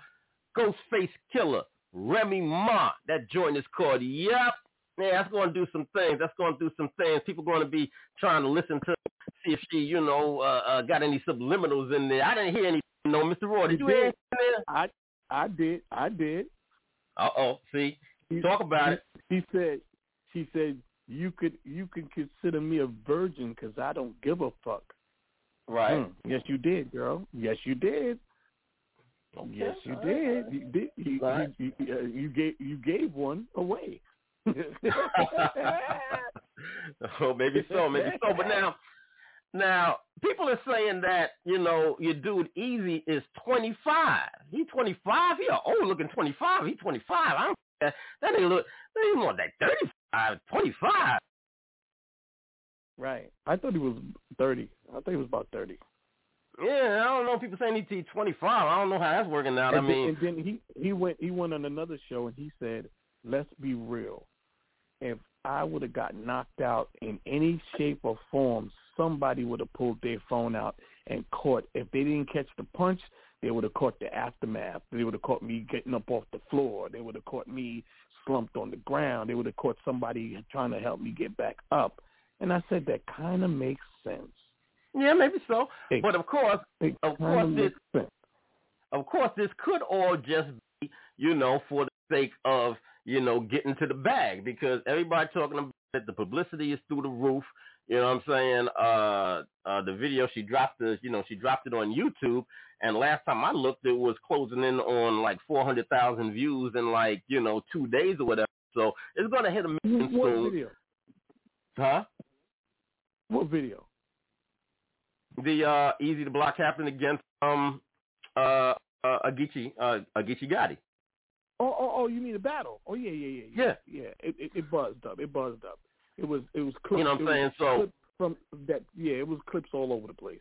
Ghostface Killah, Remy Ma. That joint is called Yup. Yeah, that's going to do some things. That's going to do some things. People going to be trying to listen to see if she, you know, uh, uh, got any subliminals in there. I didn't hear any. No, Mr. Roy, did you hear anything there? I I did. I did. Uh oh. Talk about it. He said. She said you could you could consider me a virgin because I don't give a fuck. Right. Hmm. Yes, you did, girl. Yes, you did. Okay. Yes, you All did. right. You did. You, Right. you, you, uh, you gave you gave one away. oh, maybe so, maybe so. But now, now people are saying that you know your dude Eazy is 25. He 25. He a old looking 25. He 25. I don't. That, that ain't look. That ain't more than 35, 25. right. I thought he was thirty. I thought he was about thirty. Yeah, I don't know. People saying he's 25. I don't know how that's working out. I and, then, mean, and then he he went he went on another show and he said, "Let's be real. If I would have got knocked out in any shape or form, somebody would have pulled their phone out and caught. If they didn't catch the punch, they would have caught the aftermath. They would have caught me getting up off the floor. They would have caught me slumped on the ground. They would have caught somebody trying to help me get back up." And I said that kind of makes sense. yeah, maybe so. It- But of course, of course, this sense. of course, this could all just be, you know, for the sake of, you know, getting to the bag because everybody talking about it, the publicity is through the roof. You know what I'm saying? Uh, uh, the video she dropped the, you know, she dropped it on YouTube, and last time I looked, it was closing in on like 400,000 views in like, you know, two days or whatever. So it's gonna hit a million What soon, video? huh? What video? The uh, Eazy the Block Captain against um uh, uh Agichi uh Agichi Gotti. Oh, oh, oh! You mean the battle? Oh, yeah, yeah, yeah, Yeah. yeah. It, it, it buzzed up. It buzzed up. It was, it was clips. You know what I'm it saying? So- from that, yeah, it was clips all over the place.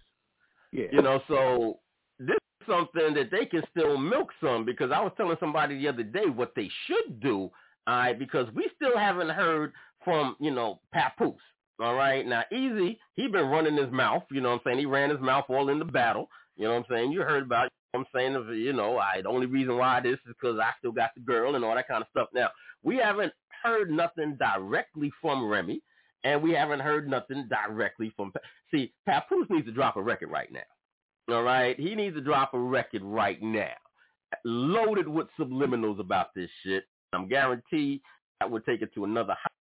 Yeah, You know, so this is something that they can still milk some because I was telling somebody the other day what they should do, all right, because we still haven't heard from, you know, Papoose. All right. Now, Eazy, he been running his mouth. You know what I'm saying? He ran his mouth all in the battle. You know what I'm saying? You heard about. You know I'm saying, you know, I the only reason why this is because I still got the girl and all that kind of stuff. Now, we haven't heard nothing directly from Remy, and we haven't heard nothing directly from. See, Papoose needs to drop a record right now. All right, he needs to drop a record right now, loaded with subliminals about this shit. I'm guaranteed that would take it to another height.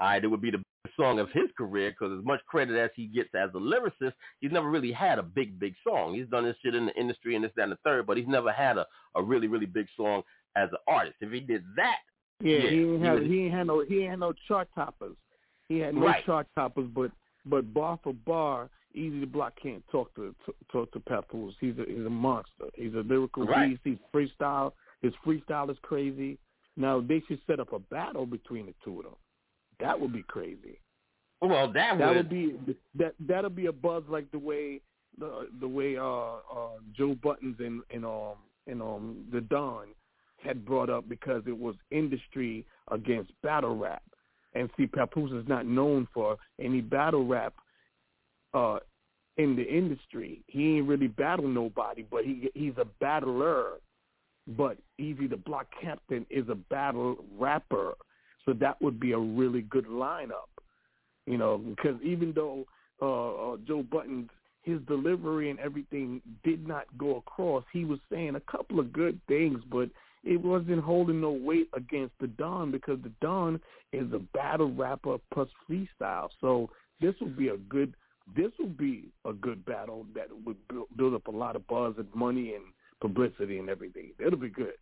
All right, it would be the best song of his career because as much credit as he gets as a lyricist, he's never really had a big, big song. He's done this shit in the industry and this, that, and the third, but he's never had a, a really, really big song as an artist. If he did that, Yeah, yeah, he ain't had he ain't had no he ain't had no chart toppers. He had no Right. chart toppers, but but bar for bar, Eazy the Block can't talk to, to talk to Papoose. He's a he's a monster. He's a lyrical Right. beast. He's freestyle. His freestyle is crazy. Now they should set up a battle between the two of them. That would be crazy. Well, that, That would, would be that that'll be a buzz like the way the the way uh uh Joe Buttons and and um and um the Don had brought up because it was industry against battle rap. And see Papoose is not known for any battle rap uh in the industry. He ain't really battle nobody, but he he's a battler. But Eazy the Block Captain is a battle rapper. So that would be a really good lineup you know, because even though uh, uh, Joe Button's his delivery and everything did not go across, he was saying a couple of good things, but it wasn't holding no weight against the Don because the Don is a battle rapper plus freestyle. So this would be a good, this will be a good battle that would build, build up a lot of buzz and money and publicity and everything. It'll be good.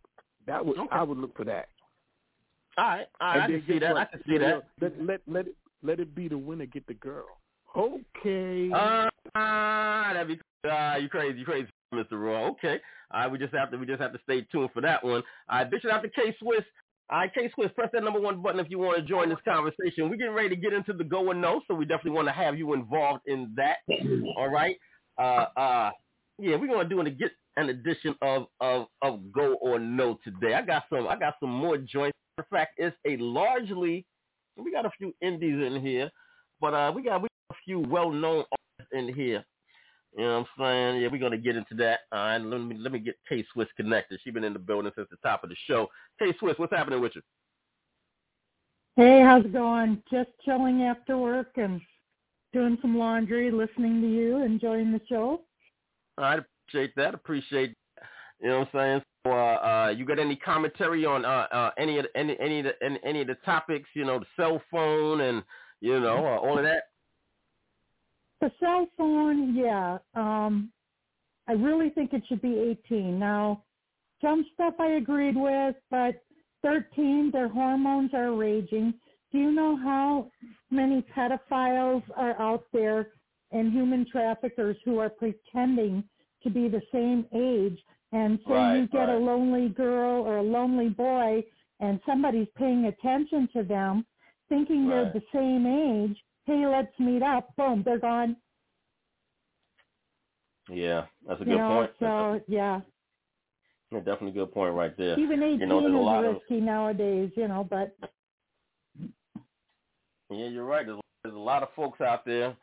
That would I would look for that. all right, all right, I can see that. what? I can see that. know, Let, let let it let it be the winner get the girl. Okay. Uh, that'd be uh, you crazy, you crazy, Mr. Raw. Okay, all right, we just have to we just have to stay tuned for that one. All right, bitch it out to K Swiss. All right, K Swiss, press that number one button if you want to join this conversation. We're getting ready to get into the go and no, so we definitely want to have you involved in that. All right. Uh, uh, yeah, we're gonna do an get an edition of of of go or no today. I got some I got some more joints. In fact, it's a largely we got a few indies in here, but uh, we got we got a few well known artists in here. You know what I'm saying? Yeah, we're gonna get into that. All right, let me let me get K Swiss connected. She's been in the building since the top of the show. K Swiss, what's happening with you? Hey, how's it going? Just chilling after work and doing some laundry, listening to you, enjoying the show. I appreciate that. Appreciate. You know what I'm saying? So, uh, uh, you got any commentary on uh, uh, any of the, any any of the any, any of the topics? You know, the cell phone and you know uh, all of that. The cell phone, yeah. Um, I really think it should be 18. Now, some stuff I agreed with, but 13, their hormones are raging. Do you know how many pedophiles are out there and human traffickers who are pretending to be the same age? And say you Right, get a lonely girl or a lonely boy and somebody's paying attention to them, thinking they're the same age, hey, let's meet up. Boom, they're gone. Yeah, that's a you good know, point. so yeah. Yeah, definitely a good point right there. Even 18 you know, there's a is lot of risky nowadays, you know, but Yeah, you're right. There's, there's a lot of folks out there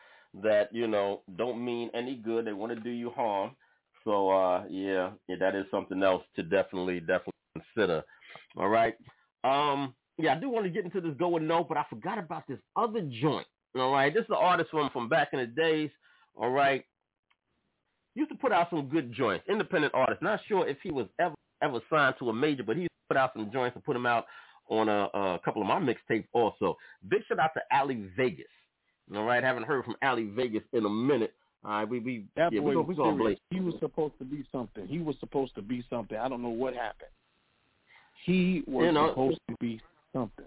that you know don't mean any good. They want to do you harm. So uh, yeah, yeah, that is something else to definitely definitely consider. All right. Um, yeah, I do want to get into this go and no, but I forgot about this other joint. All right, this is an artist from from back in the days. All right, used to put out some good joints. Independent artist. Not sure if he was ever ever signed to a major, but he put out some joints and put them out on a, a couple of my mixtapes also. Big shout out to Ali Vegas. All right, haven't heard from Ali Vegas in a minute. All right, we we That yeah, boy we was we serious. He was supposed to be something. He was supposed to be something. I don't know what happened. He was You know- supposed to be something.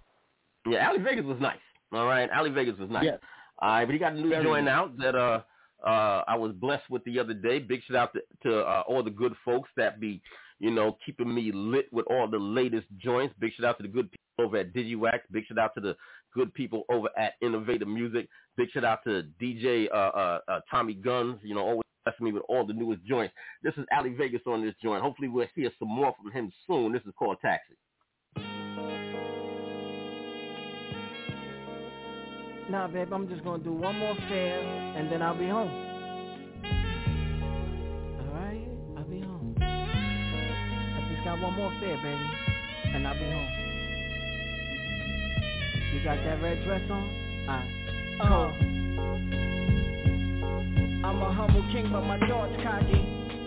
Yeah, Ali Vegas was nice. All right, Ali Vegas was nice. Yes. All right, but he got a new Very joint nice. out that uh uh I was blessed with the other day. Big shout out to, to uh, all the good folks that be you know keeping me lit with all the latest joints. Big shout out to the good people over at DigiWax. Big shout out to the good people over at Innovative Music. Big shout out to DJ uh, uh, uh, Tommy Guns. You know, always blessing me with all the newest joints. This is Ali Vegas on this joint. Hopefully, we'll hear some more from him soon. This is called Taxi. Nah, babe, I'm just gonna do one more fare and then I'll be home. Alright, I'll be home. I just got one more fare, baby, and I'll be home. You got that red dress on? Alright. Uh, I'm a humble king, but my thoughts cocky.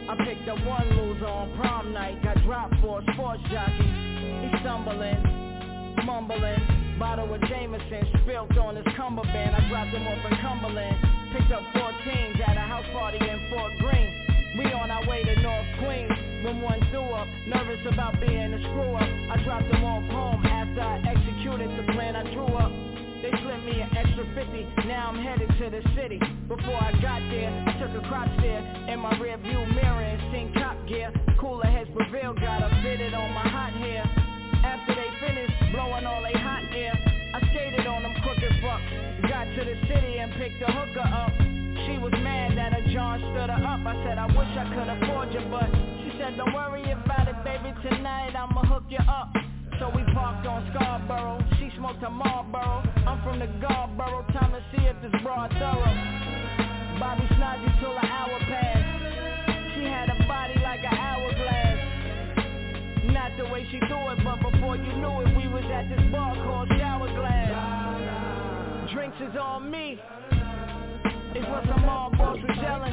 I picked up one loser on prom night, got dropped for a sports jockey. He's stumbling, mumbling, bottle of Jameson spilt on his cummerbund. I dropped him off in Cumberland, picked up 14s at a house party in Fort Greene. We on our way to North Queens when one threw up, nervous about being a screw up. I dropped him off home after I executed the plan I drew up. They slipped me an extra 50, now I'm headed to the city. Before I got there, I took a crop stare in my rear view mirror and seen cop gear. Cooler heads prevail, got a fitted on my hot hair. After they finished blowing all they hot air, I skated on them crooked fucks. Got to the city and picked the hooker up. She was mad that a John stood her up. I said, I wish I could afford you, but she said, don't worry about it, baby. Tonight I'ma hook you up. So we parked on Scarborough. She smoked a Marlboro. I'm from the Garborough. Time to see if this broad thorough. Bobby snodgy till the hour passed. The way she threw it, but before you knew it, we was at this bar called Shower Glass. Drinks is on me. It's what some mall boss was yelling.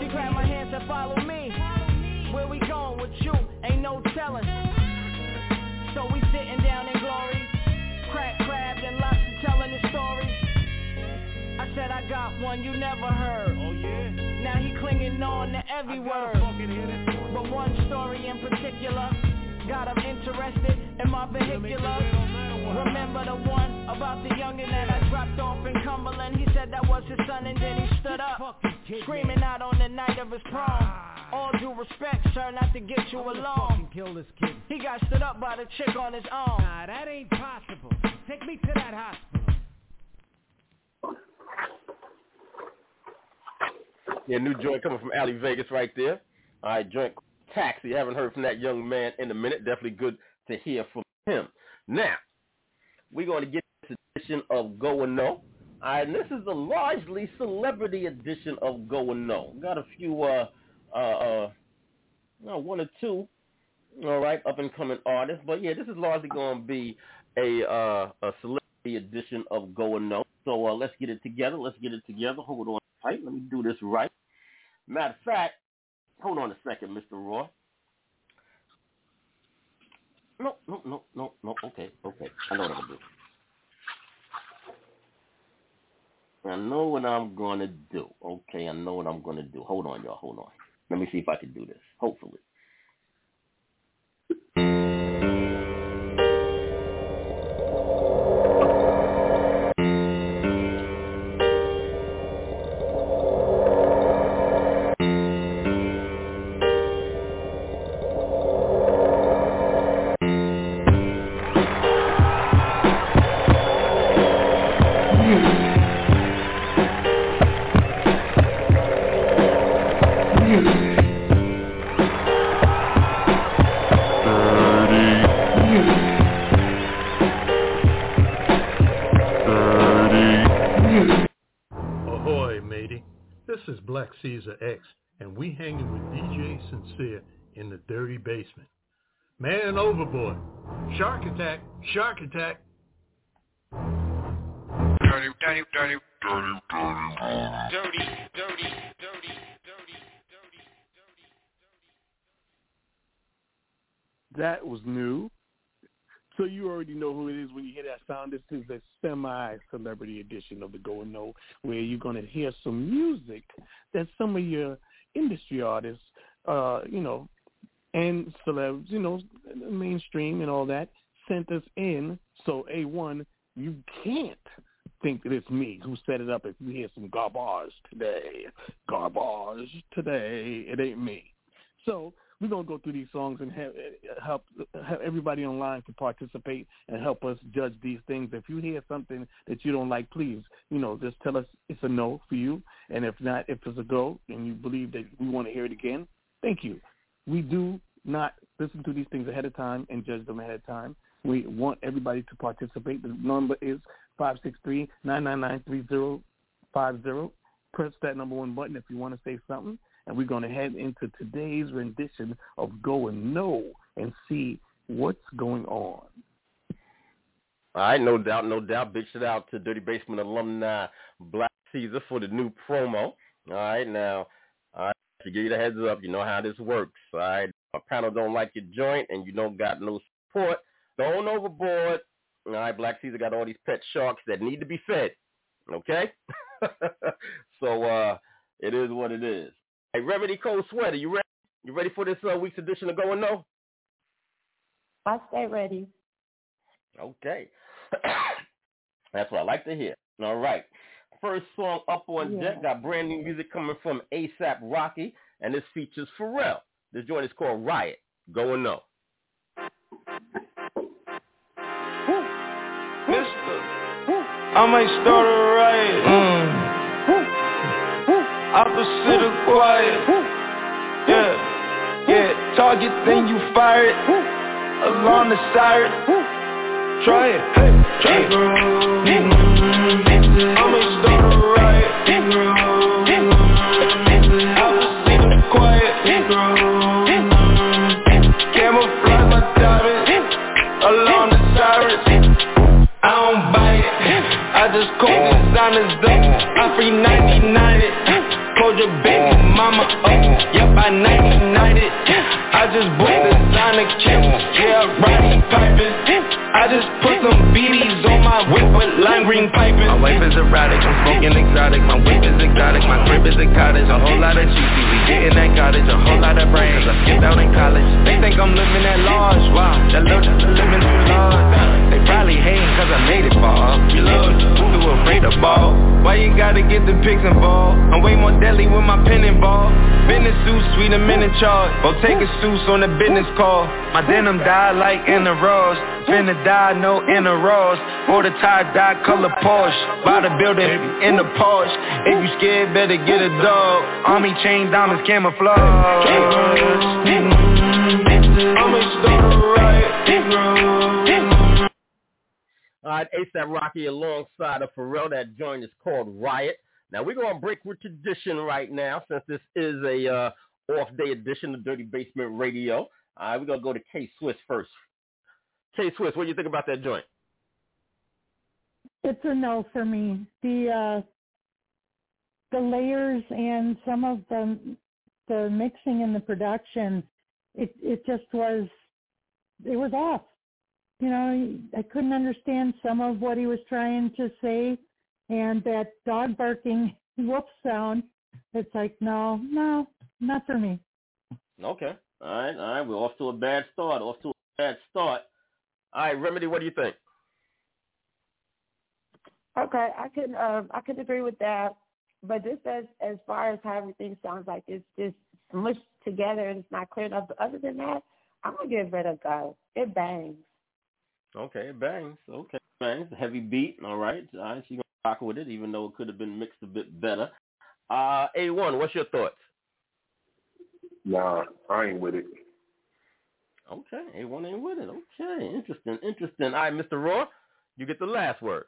She grabbed my hand and follow me. Where we going with you? Ain't no telling. So we sitting down in glory, crack crab and lobster telling the stories. I said I got one you never heard. Oh yeah. Now he clinging on to every word. But one story in particular got him interested in my vehicular. Remember the one about the youngin' that I dropped off in Cumberland? He said that was his son and then he stood up, screaming out on the night of his prom. All due respect, sir, not to get you along. Kill this kid. He got stood up by the chick on his arm. Nah, that ain't possible. Take me to that hospital. Yeah, new joint coming from Ali Vegas right there. All right, joint Taxi. Haven't heard from that young man in a minute. Definitely good to hear from him. Now, we're going to get this edition of Go and Know. And this is a largely celebrity edition of Go and Know. Got a few, uh, uh, uh, no, one or two, all right, up and coming artists. But yeah, this is largely going to be a uh, a celebrity edition of Go and Know. So uh, let's get it together. Let's get it together. Hold on tight. Let me do this right. Matter of fact, hold on a second, Mr. Roy. No, no, no, no, no. Okay, okay. I know what I'm gonna do. I know what I'm gonna do. Okay, I know what I'm gonna do. Hold on, y'all. Hold on. Let me see if I can do this. Hopefully. Jay Sincere in the dirty basement. Man overboard. Shark attack. Shark attack. Dirty, dirty, dirty, dirty, dirty, dirty, dirty, dirty. That was new. So you already know who it is when you hear that sound. This is a semi-celebrity edition of the Going No, Know, where you're going to hear some music that some of your industry artists uh, you know, and celebs, you know, mainstream and all that, sent us in. So A1, you can't think that it's me who set it up if you hear some garbage today. Garbage today. It ain't me. So we're gonna go through these songs and have, help have everybody online to participate and help us judge these things. If you hear something that you don't like, please, you know, just tell us it's a no for you. And if not, if it's a go and you believe that we want to hear it again, thank you. We do not listen to these things ahead of time and judge them ahead of time. We want everybody to participate. The number is 563-999-3050. Press that number one button if you want to say something, and we're going to head into today's rendition of Go and Know and see what's going on. All right, no doubt, no doubt. Big shout out to Dirty Basement alumni Black Caesar for the new promo. All right, now, all right, to give you the heads up, you know how this works. All right, a panel don't like your joint and you don't got no support. Don't overboard. All right, Black Caesar got all these pet sharks that need to be fed. Okay? so uh it is what it is. Hey, Remedy Cold Sweater, you ready? You ready for this uh, week's edition of Going No? I stay ready. Okay. That's what I like to hear. All right. First song up on Yeah. deck got brand new music coming from ASAP Rocky, and this features Pharrell. This joint is called Riot. Go and know. I might start a riot. Opposite of quiet. Yeah, yeah. Target, then you fire it. Alarm the siren. Try it. Hey, try it. I just call the designers up. I free 99. Called your baby mama up. Yep, I 99. I just bought designer kits. Yeah, Roddy piping. I just put some BDs on my whip with lime green piping. My wife is erratic, I'm smoking exotic. My whip is exotic, my crib is a cottage. A whole lot of cheesy, we getting that cottage. A whole lot of brains, I skipped out in college. They think I'm living at large, wow. That little living too large. They probably hating cause I made it fall You little too afraid to ball Why you gotta get the pigs involved? I'm way more deadly with my pen involved. Business suit, sweet, I'm in charge Bottega suits on a business call. My denim died like in the rose Finna die, no inner rose Or the tie dye color Porsche By the building, in the Porsche If you scared, better get a dog Army chain, diamonds, camouflage I'ma start right, ASAP Rocky alongside of Pharrell. That joint is called Riot. Now we're gonna break with tradition right now, since this is a uh, off day edition of Dirty Basement Radio. All right, we're gonna go to K Swiss first. K Swiss, what do you think about that joint? It's a no for me. The uh, the layers and some of the the mixing and the production, it it just was it was off. You know, I couldn't understand some of what he was trying to say, and that dog barking whoop sound. It's like no, no, not for me. Okay. All right, all right. We're off to a bad start. Off to a bad start. All right, Remedy, what do you think? Okay, I could um I could agree with that. But just as as far as how everything sounds like it's just mushed together and it's not clear enough. But other than that, I'm gonna give it a go. It bangs. Okay, it bangs. Okay, bangs. Heavy beat. All right. All right. So you're gonna rock with it, even though it could have been mixed a bit better. Uh, A1, what's your thoughts? Nah, I ain't with it. Okay, A1 ain't with it. Okay, interesting, interesting. All right, Mr. Raw, you get the last word.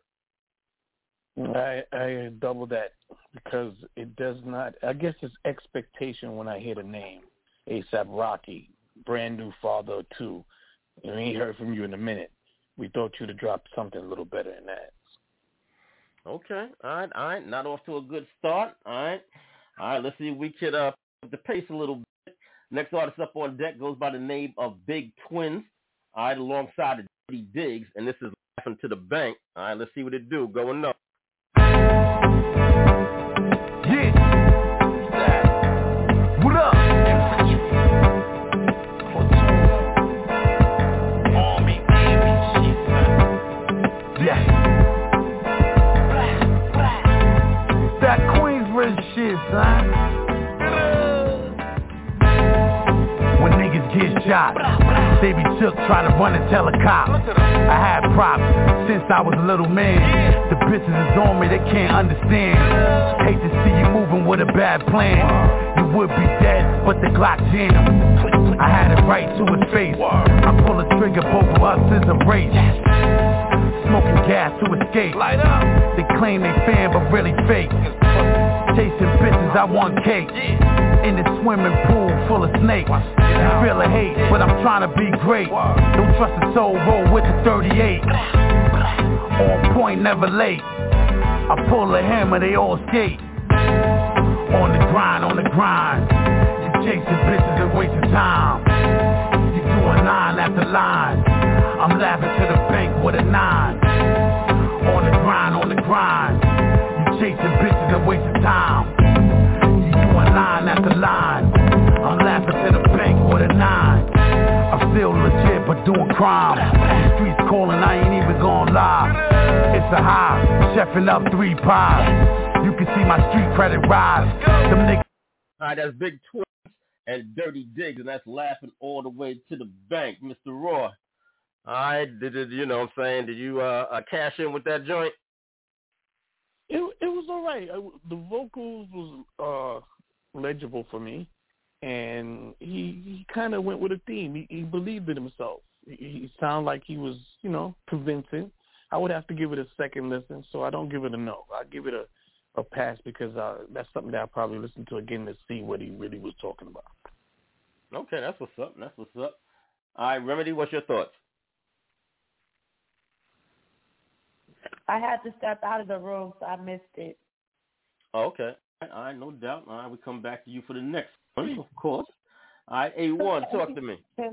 I I double that because it does not. I guess it's expectation when I hear the name ASAP Rocky, brand new father of two. And we ain't heard from you in a minute. We thought you'd have dropped something a little better than that. Okay, all right, all right. Not off to a good start. All right, all right. Let's see if we could uh the pace a little bit. Next artist up on deck goes by the name of Big Twins. All right, alongside of Dirty Diggs, and this is laughing to the bank. All right, let's see what it do. Going up. What up? Yeah. That Queensbridge shit, son. Shot, they be took, try to run and tell a cop. I had props since I was a little man. The bitches is on me, they can't understand. Hate to see you moving with a bad plan. You would be dead, but the Glock jammed. I had it right to his face. I pull a trigger, both of us is a race. smoking gas to escape. They claim they fan but really fake. Chasing bitches, I want cake. In the swimming pool full of snakes. Feel a hate, but I'm trying to be great. Don't trust a soul, roll with the 38. On point, never late. I pull a hammer, they all skate. On the grind, on the grind. You chasing bitches and wasting time. You doing line after line. I'm laughing to the bank with a nine. On the grind, on the grind. You chasing bitches and wasting time. Crime. The streets calling, I ain't even gonna lie. It's a high, chefing up three pies. You can see my street credit rise. Them niggas. All right, that's Big Twins and Dirty Diggs, and that's laughing all the way to the bank, Mr. Roy. All right, did it, you know what I'm saying? Did you uh, uh, cash in with that joint? It it was all right. I, the vocals was uh legible for me, and he he kind of went with a theme. He, he believed in himself. He, he sounded like he was, you know, convincing. I would have to give it a second listen, so I don't give it a no. I give it a a pass because uh, that's something that I'll probably listen to again to see what he really was talking about. Okay, that's what's up. That's what's up. All right, Remedy, what's your thoughts? I had to step out of the room, so I missed it. Oh, okay. All right, no doubt. All right, we come back to you for the next one, of course. All right, A1, talk to me.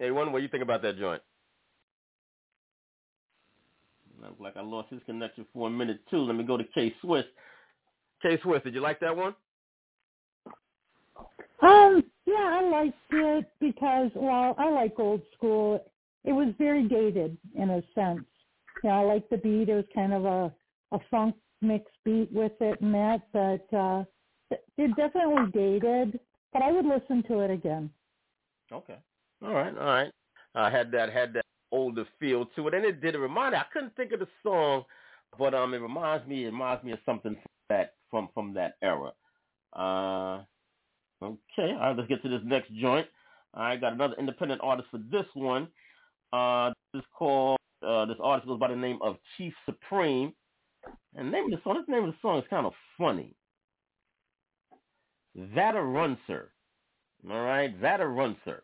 A1, what do you think about that joint? Looks like I lost his connection for a minute too. Let me go to K Swiss. K Swiss, did you like that one? Um, yeah, I liked it because, well, I like old school. It was very dated in a sense. Yeah, I like the beat. It was kind of a a funk mix beat with it and that, but uh, it definitely dated. But I would listen to it again. Okay. All right. All right. I had that had that older feel to it, and it did. It remind I couldn't think of the song, but um, it reminds me. It reminds me of something that from from that era. Uh, okay. All right. Let's get to this next joint. I got another independent artist for this one. Uh, this is called. Uh, this artist goes by the name of Chief Supreme. And the name of the song, this name of the song is kind of funny. That a run, sir. All right, that a run, sir.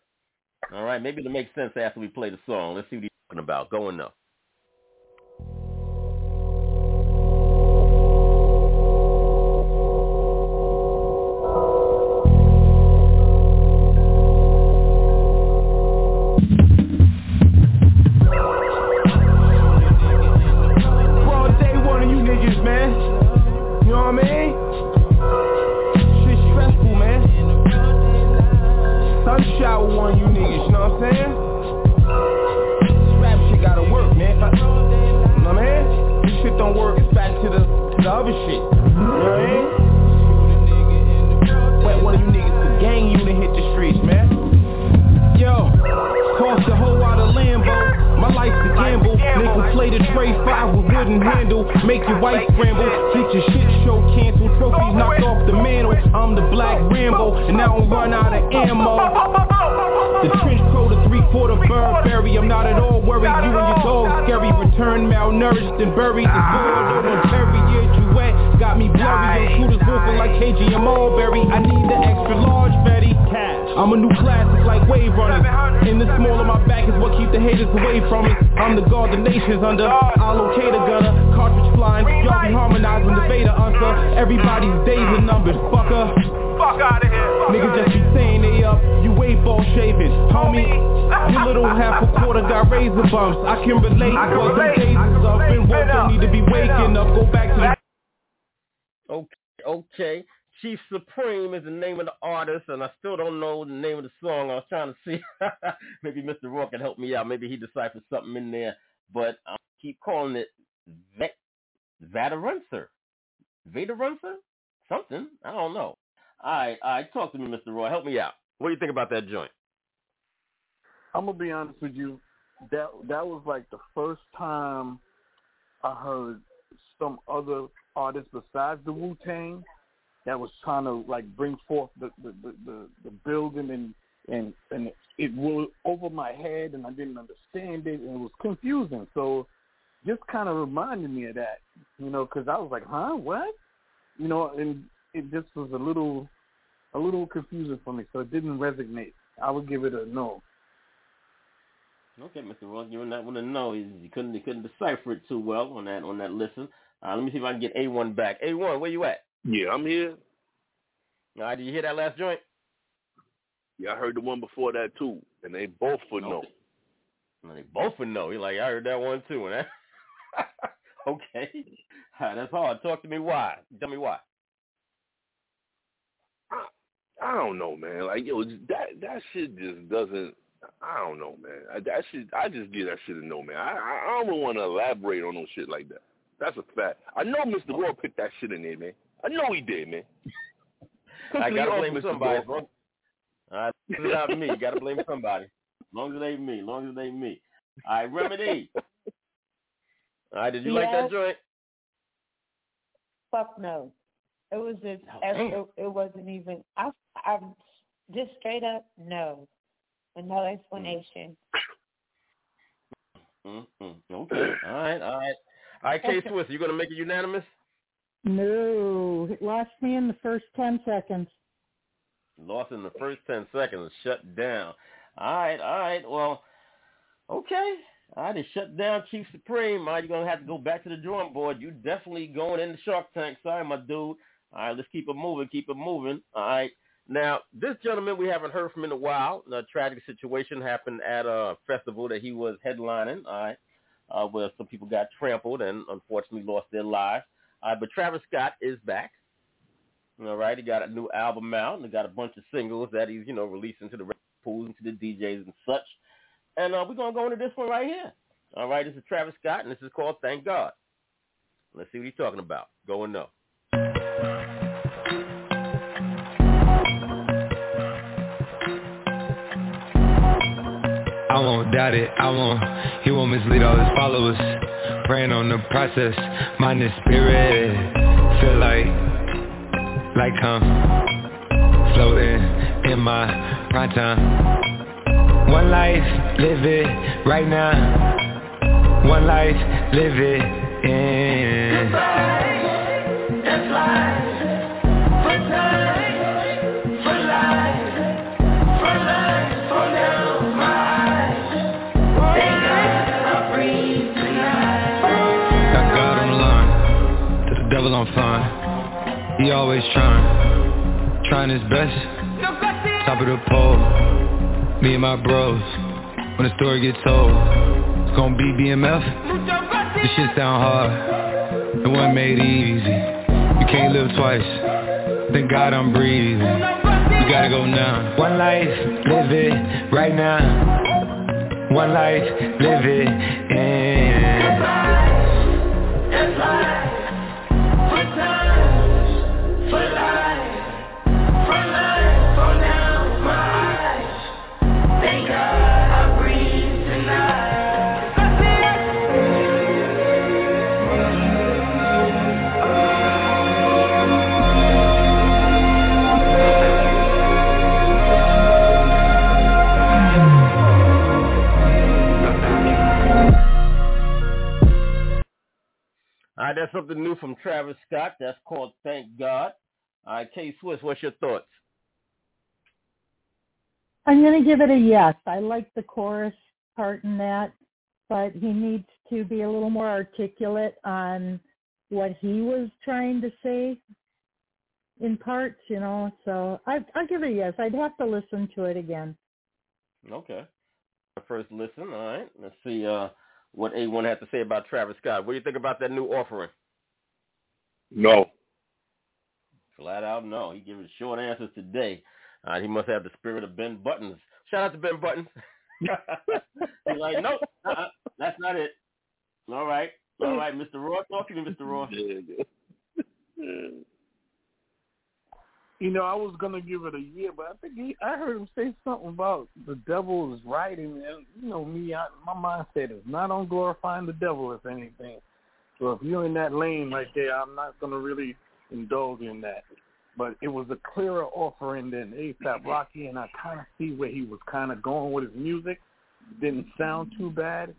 All right, maybe it'll make sense after we play the song. Let's see what he's talking about. Going up. Wooden handle. Make your wife scramble. Get your shit show canceled. Trophies knocked off the mantle. I'm the black Rambo, and I don't run out of ammo. The trench coat, a three-quarter Burberry. I'm not at all worried. You and your dog scary. Return malnourished and buried. The door on Perry, yeah, duet. Got me blurry. Your shooters vocal like KG and Mulberry. I need the extra large Betty. I'm a new classic like Wave Runners. In the small of my back is what keep the haters away from us. I'm the guard the nations under. I'll locate a gunner. Cartridge flying. Y'all be harmonizing the Vader uh, answer. Everybody's days are numbered. Fucker. Fuck out of here. Niggas just be saying they up. You wait ball shaving. Homie, your little half a quarter got razor bumps. I can relate. But them days is up and work. Don't need to be waking up. Go back to the Okay, okay. Chief Supreme is the name of the artist, and I still don't know the name of the song. I was trying to see. Maybe Mr. Rourke can help me out. Maybe he deciphered something in there. But I keep calling it Vet Vaderunser. Vaderunser? Something. I don't know. All right, all right. Talk to me, Mr. Roy. Help me out. What do you think about that joint? I'm gonna be honest with you. That that was like the first time I heard some other artist besides the Wu Tang that was trying to like bring forth the the, the, the, building and and and it was over my head, and I didn't understand it, and it was confusing. So, just kind of reminded me of that, you know, because I was like, huh, what, you know, and it just was a little, a little confusing for me. So it didn't resonate. I would give it a no. Okay, Mr. Ross, giving that one no. He, he couldn't he couldn't decipher it too well on that on that listen. Uh, let me see if I can get A one back. A one, where you at? Yeah, I'm here. All right, did you hear that last joint? Yeah, I heard the one before that too, and they both for no. Well, they both for no. He like, I heard that one too. And that okay, that's hard. Talk to me why. Tell me why. I don't know, man. Like yo, that that shit just doesn't. I don't know, man. I, that shit, I just give that shit a no, man. I I, I don't want to elaborate on no shit like that. That's a fact. I know Mr. World put that shit in there, man. I know he did, man. I gotta blame somebody, Raw. bro. All right, it's not me. You gotta blame somebody. As long as it ain't me. As long as it ain't me. All right, Remedy. All right, did you like that Yes. joint? Fuck no. It was just Oh, it, it, it wasn't even I I'm just straight up no. With no explanation. Mm-mm. Okay. All right. All right. All right, K Swiss, you gonna make it unanimous? No, it lost me in the first 10 seconds. Lost in the first ten seconds. Shut down. All right. All right. Well. Okay. I just shut down Chief Supreme. Right, you're gonna have to go back to the drawing board. You're definitely going in the Shark Tank. Sorry, my dude. All right. Let's keep it moving. Keep it moving. All right. Now, this gentleman we haven't heard from in a while. A tragic situation happened at a festival that he was headlining. All right. Uh, where some people got trampled and unfortunately lost their lives. Uh, but Travis Scott is back. All right, he got a new album out, and he got a bunch of singles that he's, you know, releasing to the pools and to the DJs and such. And uh, we're gonna go into this one right here. All right, this is Travis Scott, and this is called "Thank God." Let's see what he's talking about. Go and know. I won't doubt it, I won't, he won't mislead all his followers Praying on the process, mind and spirit. Feel like, like I'm floating in my prime time. One life, live it right now. One life, live it in devil I'm fine He always trying, trying his best. Top of the pole, me and my bros. When the story gets told, it's gonna be BMF This shit sound hard, it wasn't made easy. You can't live twice, thank God I'm breathing. You gotta go now. One life, live it right now. One life, live it in right, that's something new from Travis Scott. That's called "Thank God." All right, K Swiss, what's your thoughts? I'm going to give it a yes. I like the chorus part in that, but he needs to be a little more articulate on what he was trying to say in parts, you know. So I, I'll give it a yes. I'd have to listen to it again. Okay. First listen. All right. Let's see uh, what A1 had to say about Travis Scott. What do you think about that new offering? No. Flat out no. He us short answers today. Uh, he must have the spirit of Ben Buttons. Shout out to Ben Buttons. He's like, nope, uh-uh, that's not it. All right. All right, Mr. Ross. Talk to me, Mr. Ross. You know, I was gonna give it a year, but I think he, I heard him say something about the devil is and and, you know me, I, my mindset is not on glorifying the devil, if anything. So if you're in that lane right there, I'm not gonna really indulge in that. but it was a clearer offering than ASAP Rocky, and I kind of see where he was kind of going with his music. Didn't sound too bad,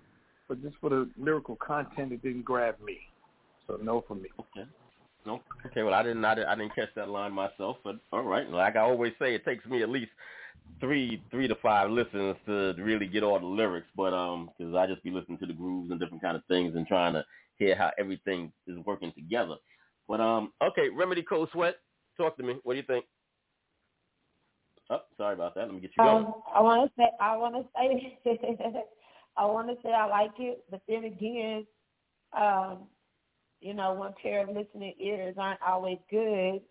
but just for the lyrical content, it didn't grab me. So no for me. Okay. Okay. Well, I didn't. I didn't, I didn't catch that line myself, but all right. Like I always say, it takes me at least three, three to five listens to really get all the lyrics. But um, because I just be listening to the grooves and different kind of things and trying to hear how everything is working together. But um, okay, Remedy Cold Sweat, talk to me. What do you think? Oh, sorry about that. Let me get you going. Um, I want to say, I want to say, I want to say I like it, but then again, um, you know, one pair of listening ears aren't always good.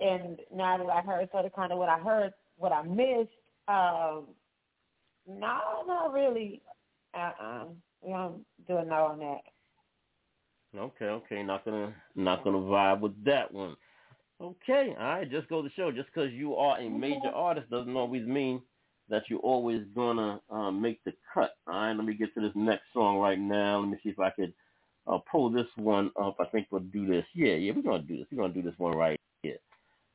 And now that I heard sort of kind of what I heard, what I missed, um, no, not really. Uh-uh. We don't do a no on that. Okay, okay, not gonna not gonna vibe with that one. Okay, all right, just go to show. Just because you are a major artist doesn't always mean that you're always gonna uh, make the cut. All right, let me get to this next song right now. Let me see if I could uh, pull this one up. I think we'll do this. Yeah, yeah, we're gonna do this. We're gonna do this one right here.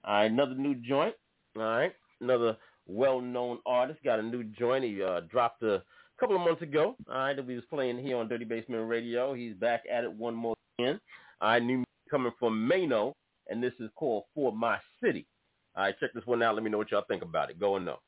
All right, another new joint. All right, another well-known artist got a new joint. He uh, dropped a couple of months ago. All right, that we was playing here on Dirty Basement Radio. He's back at it one more again. All right, new coming from Mano, and this is called For My City. All right, check this one out. Let me know what y'all think about it. Go and know.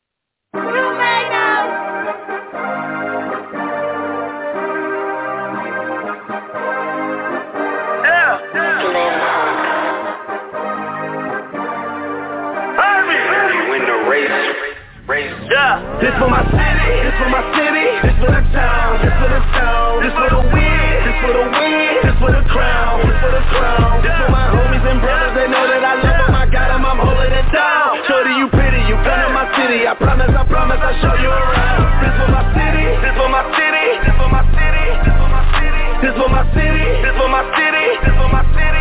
Yeah, this for my city, this for my city, this for the town, this for the town, this for the win, this for the win, this for the crown, this for the crown, this for my homies and brothers, they know that I love them, I got them, I'm holding it down. Shorty, you pretty, you come to my city, I promise, I promise, I'll show you around. This for my city, this for my city, this for my city, this for my city, this for my city, this for my city, this for my city.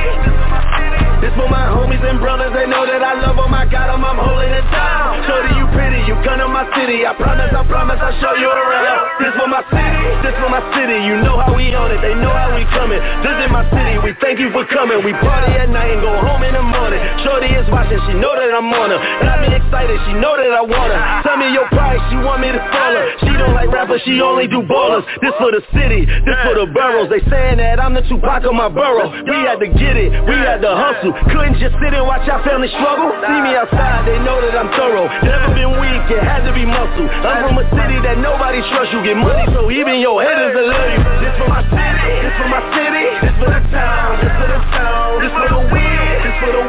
This for my homies brothers, they know that I love them, I got them, I'm holding it down. Shorty, you pretty, you come to my city, I promise, I promise, I'll show you around. This for my city, this for my city, you know how we on it, they know how we coming. This is my city, we thank you for coming. We party at night and go home in the morning. Shorty is watching, she know that I'm on her. Me excited, she know that I want her. Tell me your price, she want me to follow. She don't like rappers, she only do ballers. This for the city, this for the boroughs. They saying that I'm the Tupac of my borough. We had to get it, we had to hustle. Couldn't just sit and watch our family struggle. See me outside, they know that I'm thorough. Never been weak, it had to be muscle. I'm from a city that nobody trusts. You get money, so even your love you. This for my city, this for my city, this for the town, this for the town, this for the this for the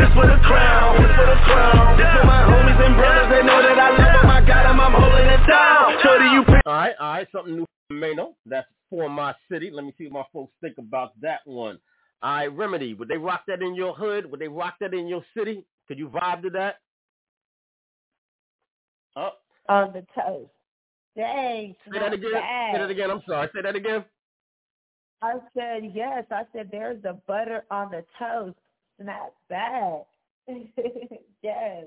this for the crown, this for the crown. This for my homies and brothers, they know that I'm holding it down. Shorty, you All right, all right, something new Mano. That's for my city. Let me see what my folks think about that one. All right, Remedy, would they rock that in your hood? Would they rock that in your city? Could you vibe to that? Oh, On the toast. Dang. say that again. Say that again. I'm sorry. Say that again. I said yes. I said there's the butter on the toast. Not bad. yes.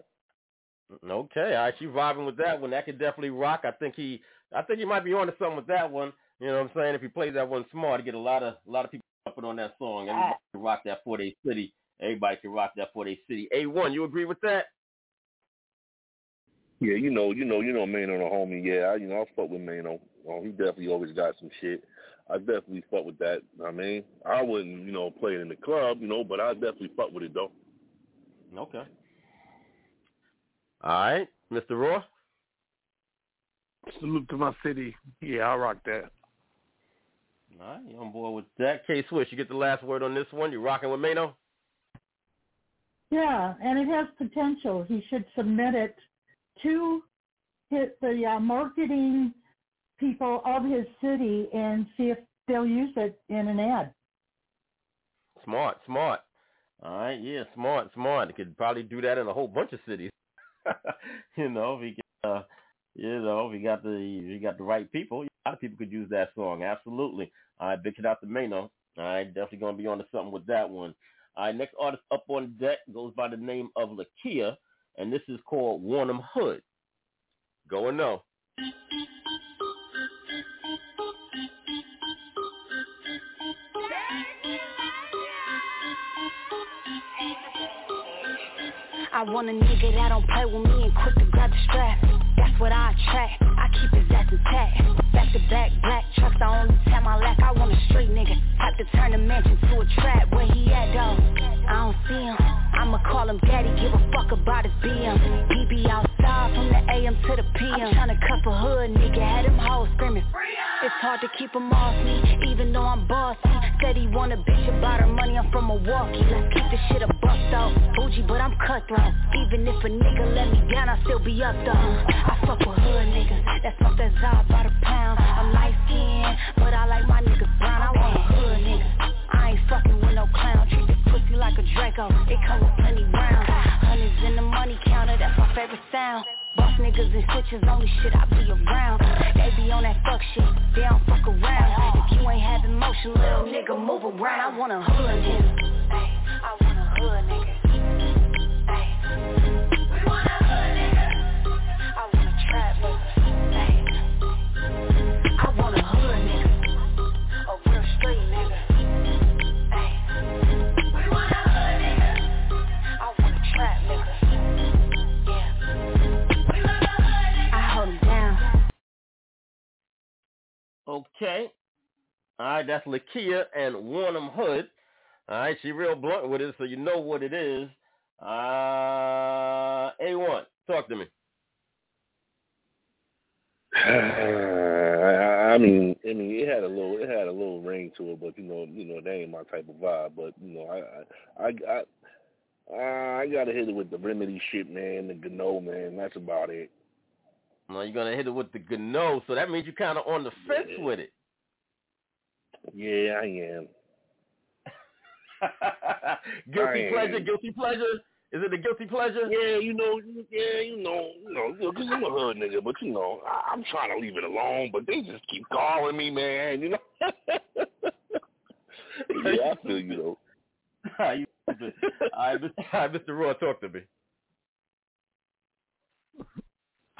Mm, okay, all right, you vibing with that one. That could definitely rock. I think he, I think he might be onto something with that one. You know what I'm saying? If he plays that one smart, he get a lot of, a lot of people jumping on that song. Everybody can rock that for their city. Everybody can rock that for their city. A1, you agree with that? Yeah, you know, you know, you know, Mano the homie. Yeah, I, you know, I fuck with Mano. Um, he definitely always got some shit. I definitely fuck with that. I mean, I wouldn't, you know, play it in the club, you know, but I definitely fuck with it though. Okay. All right, Mr. Raw. Salute to my city. Yeah, I rock that. All right, you on board with that? K Swiss, you get the last word on this one. You're rocking with Mano? Yeah, and it has potential. He should submit it to his, the uh, marketing people of his city and see if they'll use it in an ad. Smart, smart. All right, yeah, smart, smart. He could probably do that in a whole bunch of cities. you know, if he uh, you know, if he got the if he got the right people, a lot of people could use that song. Absolutely. Right, big shout out to Mano. Right, definitely gonna be on to something with that one. All right, next artist up on deck goes by the name of Lakia, and this is called Warnham Hood. Go and know. I want a nigga that don't play with me and quick to grab the strap. That's what I attract. I keep his ass intact. To back, black trucks. I only tap my lack. I want a street nigga. Type to turn the mansion to a trap. Where he at though? I don't see him. I'ma call him daddy. Give a fuck about his BM. He be outside from the AM to the PM. I'm tryna cuff a hood nigga. Had him hoes screaming. It's hard to keep him off me, even though I'm bossy. Said he want a bitch about her money. I'm from Milwaukee. Let's keep this shit a buck though. Bougie, but I'm cutthroat. Even if a nigga let me down, I still be up though. I fuck with hood niggas. that's smoke that Zod by the pound. I'm light but I like my niggas brown. I want a hood nigga. I ain't fucking with no clown. Treat this pussy like a Draco. It plenty. Hundreds in the money counter. That's my favorite sound. Boss niggas and only shit I be around. They be on that fuck shit, they don't fuck around. If you ain't having little nigga, move around. I want a hood nigga. I want a hood nigga. Okay. All right, that's Lakia and Warnham Hood. All right, she real blunt with it, so you know what it is. Uh, A1, talk to me. I mean, I mean, it had a little, it had a little ring to it, but you know, you know, that ain't my type of vibe. But you know, I, I, I, I, I gotta hit it with the remedy shit, man, the Gano, man. That's about it. Well, you're gonna hit it with the Gano, so that means you're kind of on the fence Yeah. with it. Yeah, I am. guilty I pleasure, am. guilty pleasure. Is it a guilty pleasure? Yeah, you know, yeah, you know, you know, because I'm a hood nigga, but you know, I, I'm trying to leave it alone, but they just keep calling me, man. You know. yeah, I feel you though. All right, you stupid. All right, Mr. All right, Mr. Raw, talk to me.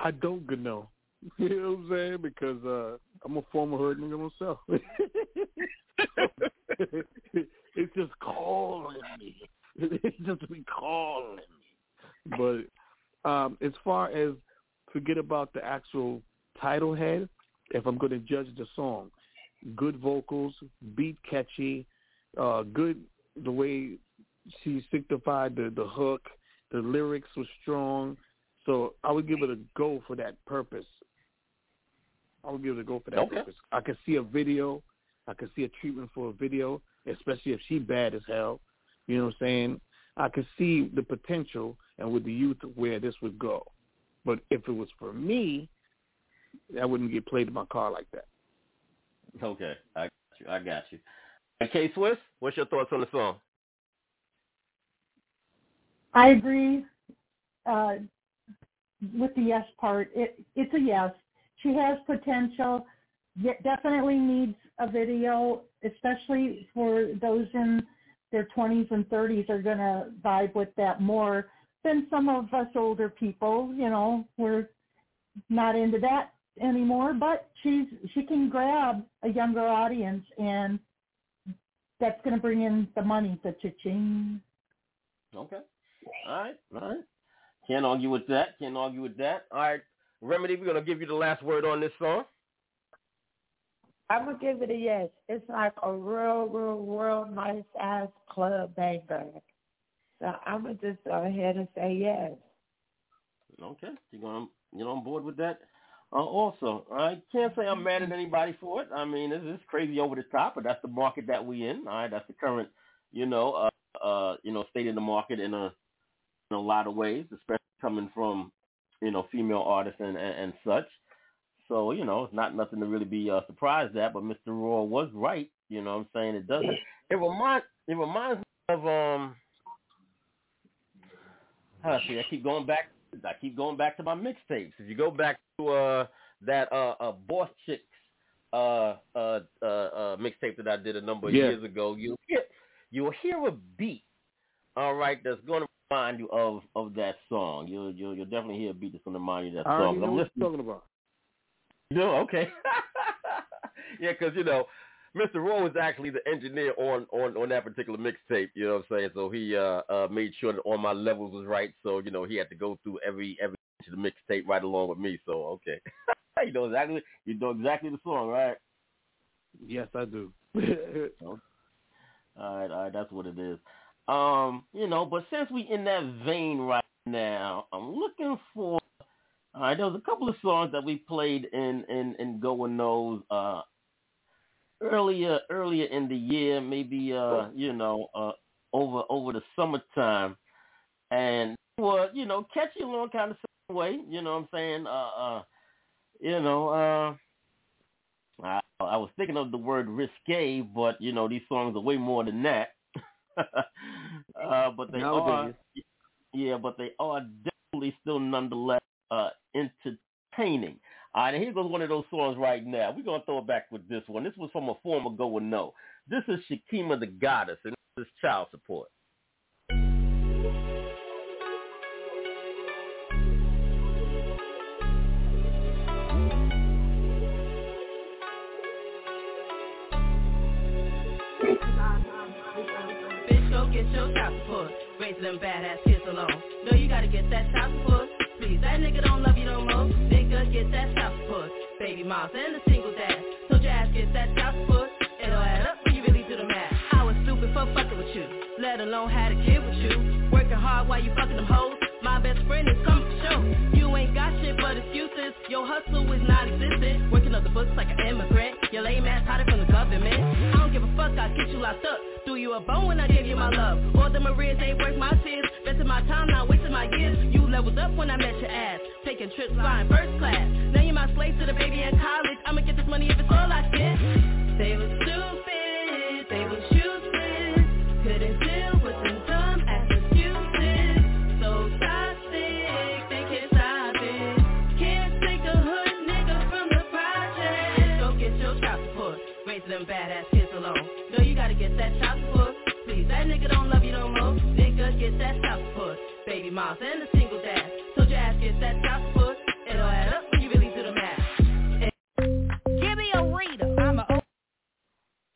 I don't know. You know what I'm saying? Because uh, I'm a former hood nigga myself. it's just calling me. It's just be calling me. But um, as far as forget about the actual title head, if I'm going to judge the song, good vocals, beat catchy, uh, good the way she signified the the hook, the lyrics were strong. So I would give it a go for that purpose. I would give it a go for that Okay. purpose. I could see a video. I could see a treatment for a video, especially if she bad as hell. You know what I'm saying? I could see the potential and with the youth where this would go. But if it was for me, I wouldn't get played in my car like that. Okay, I got you. I got you. And K Swiss, what's your thoughts on the song? I agree uh, with the yes part. It, it's a yes. She has potential. Definitely needs a video, especially for those in their 20s and 30s are going to vibe with that more than some of us older people. You know, we're not into that anymore. But she's she can grab a younger audience, and that's going to bring in the money, the cha-ching. Okay. All right. All right. Can't argue with that. Can't argue with that. All right. Remedy, we're gonna give you the last word on this song. I'm gonna give it a yes. It's like a real, real, real nice ass club banger. So I'm gonna just go ahead and say yes. Okay. You're gonna get on board with that. Uh, also, I can't say I'm mad at anybody for it. I mean, this is crazy over the top, but that's the market that we in. All right, that's the current, you know, uh, uh, you know, state of the market in a in a lot of ways, especially coming from, you know, female artists and, and, and such. So, you know, it's not nothing to really be uh, surprised at, but Mr. Raw was right. You know what I'm saying? It doesn't. It reminds, it reminds me of, um, see, I keep going back, I keep going back to my mixtapes. If you go back to, uh, that, uh, uh Boss Chicks, uh, uh, uh, uh, mixtape that I did a number of Yeah. years ago, you'll hear, you'll hear a beat, all right, that's going to remind you of, of that song. You'll, you'll, you'll definitely hear a beat that's going to remind you of that I song. know I'm what listening. talking about. No, okay. yeah, because you know, Mr. Raw was actually the engineer on on on that particular mixtape. You know what I'm saying? So he uh, uh made sure that all my levels was right. So you know he had to go through every every inch of the mixtape right along with me. So okay, you know exactly you know exactly the song, right? Yes, I do. all right, all right, that's what it is. Um, you know, but since we in that vein right now, I'm looking for. All right, there was a couple of songs that we played in in in Going Knows uh earlier earlier in the year, maybe uh you know uh over over the summertime, and were you know catchy along kind of same way. You know what I'm saying? Uh, uh you know uh. I, I was thinking of the word risque, but you know these songs are way more than that. uh, but they are, yeah, but they are definitely still nonetheless uh, entertaining. All right, and here goes one of those songs right now. We're gonna throw it back with this one. This was from a former Go or No. This is Shakima the Goddess, and this is Child Support. Get your child support. Raise them badass kids alone. No, you gotta get that child support. Please, that nigga don't love you no more. Nigga, get that child support. Baby moms and the single dad. So your ass get that child support. It'll add up when you really do the math. I was stupid for fucking with you. Let alone had a kid with you. Working hard while you fucking them hoes. My best friend is coming for show. You ain't got shit but excuses. Your hustle is non-existent. Working up the books like an immigrant. Your lame ass hiding from the government. I don't give a fuck, I'll get you locked up. A bone when I gave you my love. All the Marias ain't worth my tears. My time, not wasting my years. You leveled up when I met your ass. Taking trips flying first class. Now you're my slave to the baby in college. I'ma get this money if it's all I get. They was stupid, they was useless. Couldn't deal with them dumb ass excuses. So toxic, they can't stop it. Can't take a hood nigga from the project. Get your support. Them badass kids alone. No, you gotta get that. Please, that nigga don't love you no more. Nigga, get that support. Baby moms and the single dad. So your ass get that support. It'll add up when you really do the math. Give me a reader. I'm a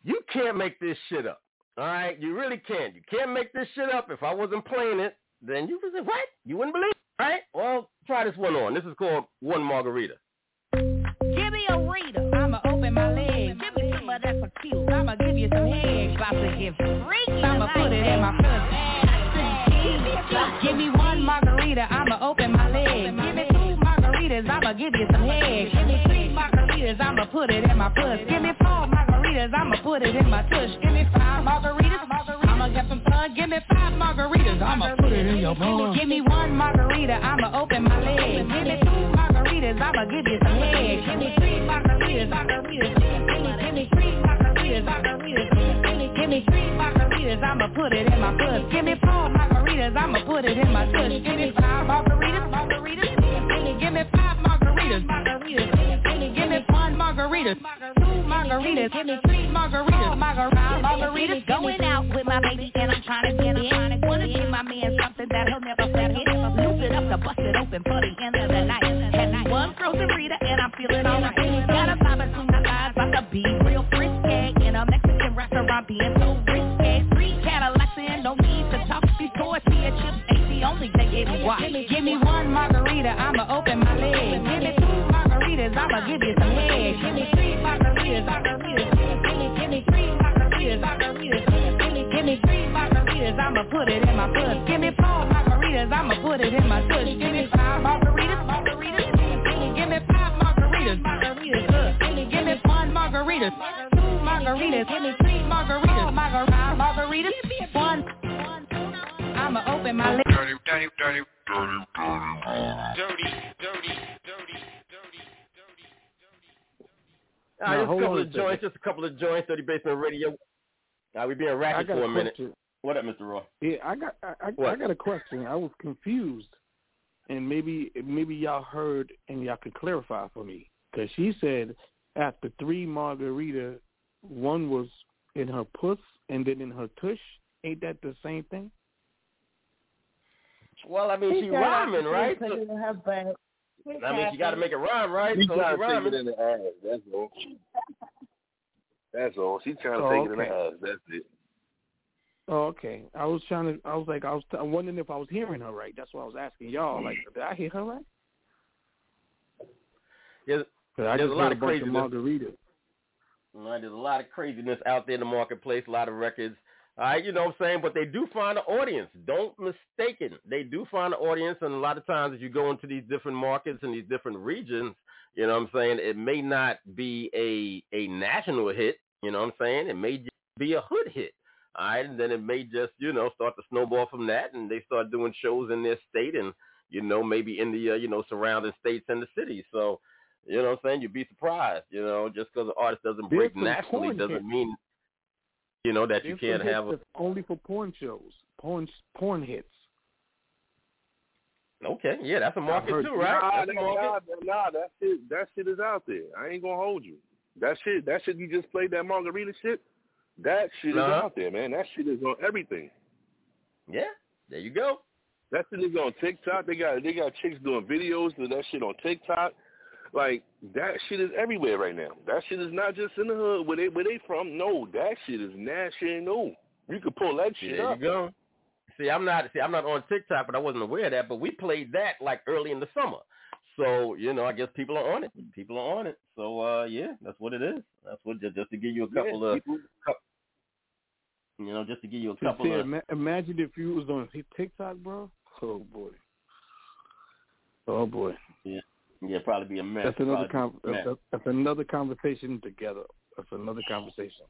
You can't make this shit up. All right, you really can't. You can't make this shit up. If I wasn't playing it, then you would say, what? You wouldn't believe it, right? Well, try this one on. This is called One Margarita. Give me a reader. I'ma open my legs. Give me some of that for cute. I'ma give you some head. About to get freaky. I'ma put it in my pussy. Give me one margarita. I'ma open my legs. Give me two margaritas. I'ma give you some head. Give me three margaritas. I'ma put it in my pussy. Give me four margaritas. I'ma put it in my tush. Give me five margaritas. I'ma get some fun. Give me five margaritas. I'ma put it in your pussy. Give me one margarita. I'ma open my legs. Give me two margaritas. I'ma give you some head. Give me three margaritas. Margaritas. Give me, give me three margaritas. Margaritas. Give me, three margaritas. I'ma put it in my pussy. Give me four margaritas. I'ma put it in my tush. Give me five margaritas. Margaritas. Give me, five margaritas. Margaritas. Give me, one margaritas. Two margaritas. Give me three margaritas. Margaritas. Margaritas. Going out with my baby and I'm trying to get in. Wanna give my man something that he'll never forget. Loop it up to bust it open for the end of the night. Had one frozen burrito and I'm feeling alright. Got a vibe between my eyes, about to be real frisky. In a Mexican restaurant, being so risky. Three Cadillacs and no need to talk before tortilla chips ain't the only thing it me why. Give me one margarita, I'ma open my legs. Give me two margaritas, I'ma give you some head. Give me three margaritas, margaritas. Give me, give me three margaritas, margaritas. Give me, give me three margaritas, I'ma put it in my puss. Give me four margaritas, I'ma put it in my tush. Give me five margaritas, margaritas. Give give me five margaritas, margaritas. Margaritas, two margaritas. Give me three margaritas, margaritas, margaritas. One. I'ma open my lips. Dirty, dirty, dirty, dirty, dirty, dirty, dirty, All right, Now, just a hold couple on a of joints, just a couple of joints, Dirty Basement Radio. Uh, we being I ratchet for a a minute. What up, Mr. Roy? Yeah, I got I, I, I got a question. I was confused, and maybe maybe y'all heard and y'all could clarify for me because she said after three margarita, one was in her puss and then in her tush. Ain't that the same thing? Well, I mean, she rhyming, right? So, I mean, she got to make it rhyme, right? He so trying she to take rhyming. it in the ass. That's all. That's all. She trying to Oh, take it in the ass. That's it. Oh, okay. I was trying to. I was like, I was t- I'm wondering if I was hearing her right. That's why I was asking y'all. Like, did I hear her right? There's, 'Cause I there's a lot of craziness. of margaritas. Right, there's a lot of craziness out there in the marketplace, a lot of records. All right, you know what I'm saying? But they do find an audience. Don't mistake it. They do find an audience, and a lot of times as you go into these different markets and these different regions, you know what I'm saying, it may not be a a national hit, you know what I'm saying? It may just be a hood hit. All right, and then it may just, you know, start to snowball from that, and they start doing shows in their state and, you know, maybe in the, uh, you know, surrounding states and the cities. So, you know what I'm saying? You'd be surprised, you know, just because an artist doesn't break nationally doesn't hits. mean, you know, that you can't have a, only for porn shows. Porn porn hits. okay, yeah, that's a market too, right? Nah, That's nah, nah, nah, that shit, that shit is out there. I ain't gonna hold you. That shit, that shit you just played that margarita shit. That shit is Uh-huh. out there, man. That shit is on everything. Yeah, there you go. That shit is on TikTok. They got they got chicks doing videos of that shit on TikTok. Like that shit is everywhere right now. That shit is not just in the hood where they where they from. No, that shit is national. You could pull that shit There up. you go. See, I'm not see, I'm not on TikTok, but I wasn't aware of that. But we played that like early in the summer, so you know, I guess people are on it. People are on it. So uh, yeah, that's what it is. That's what just, just to give you a couple Yeah, of, people- you know, just to give you a couple see, of. ima- imagine if you was on TikTok, bro. Oh boy. Oh boy. Yeah, yeah, probably be a mess. That's another com- mess. that's, that's another conversation together. That's another conversation.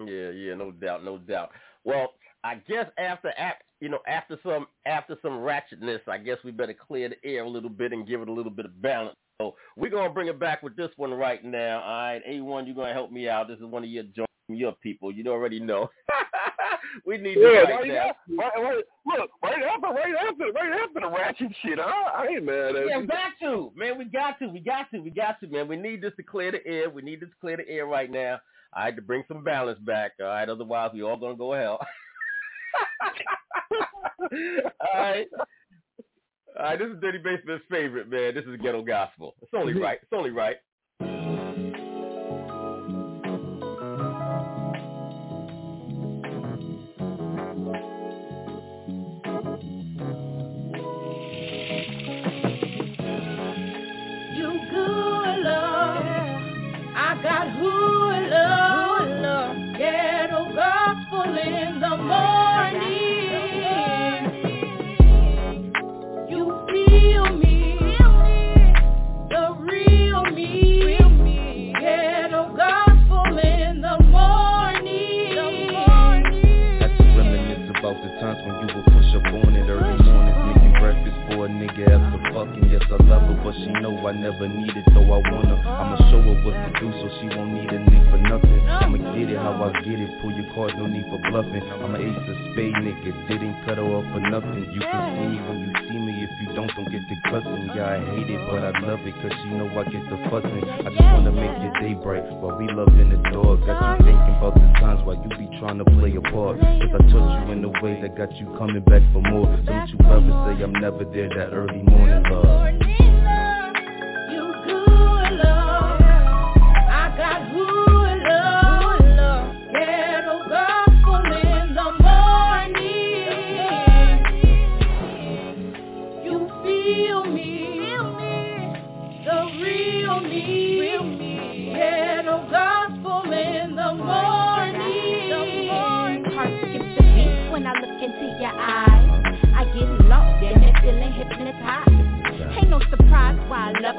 Yeah, yeah, no doubt, no doubt. Well, I guess after you know after some after some ratchetness, I guess we better clear the air a little bit and give it a little bit of balance. So we're gonna bring it back with this one right now. All right, A1, you're gonna help me out. This is one of your joint from your people. You already know. we need Yeah, this right, after, right, right, look, right after, right after, right after the ratchet shit. I, I ain't mad at Yeah, you. we got to, man. We got to, we got to, we got to, man. We need this to clear the air. We need this to clear the air right now. I had to bring some balance back. All right, otherwise we all gonna go to hell. all right. All right, this is Dirty Basement's favorite, man. This is Ghetto Gospel. It's only right. It's only right. I love her, but she know I never need it, though I wanna. I'ma show her what to do so she won't need a nigga for nothing. I'ma get it how I get it, pull your card, no need for bluffing. I'm an ace of spade nigga, didn't cut her off for nothing. You can see me when you don't, don't get the cussing. Yeah, I hate it, but I love it, cause she know I get the fussing. I just wanna make your day bright while we love in the dark. Got you thinking about the times while you be trying to play a part. Cause I touch you in a way that got you coming back for more. Don't you ever say I'm never there that early morning love.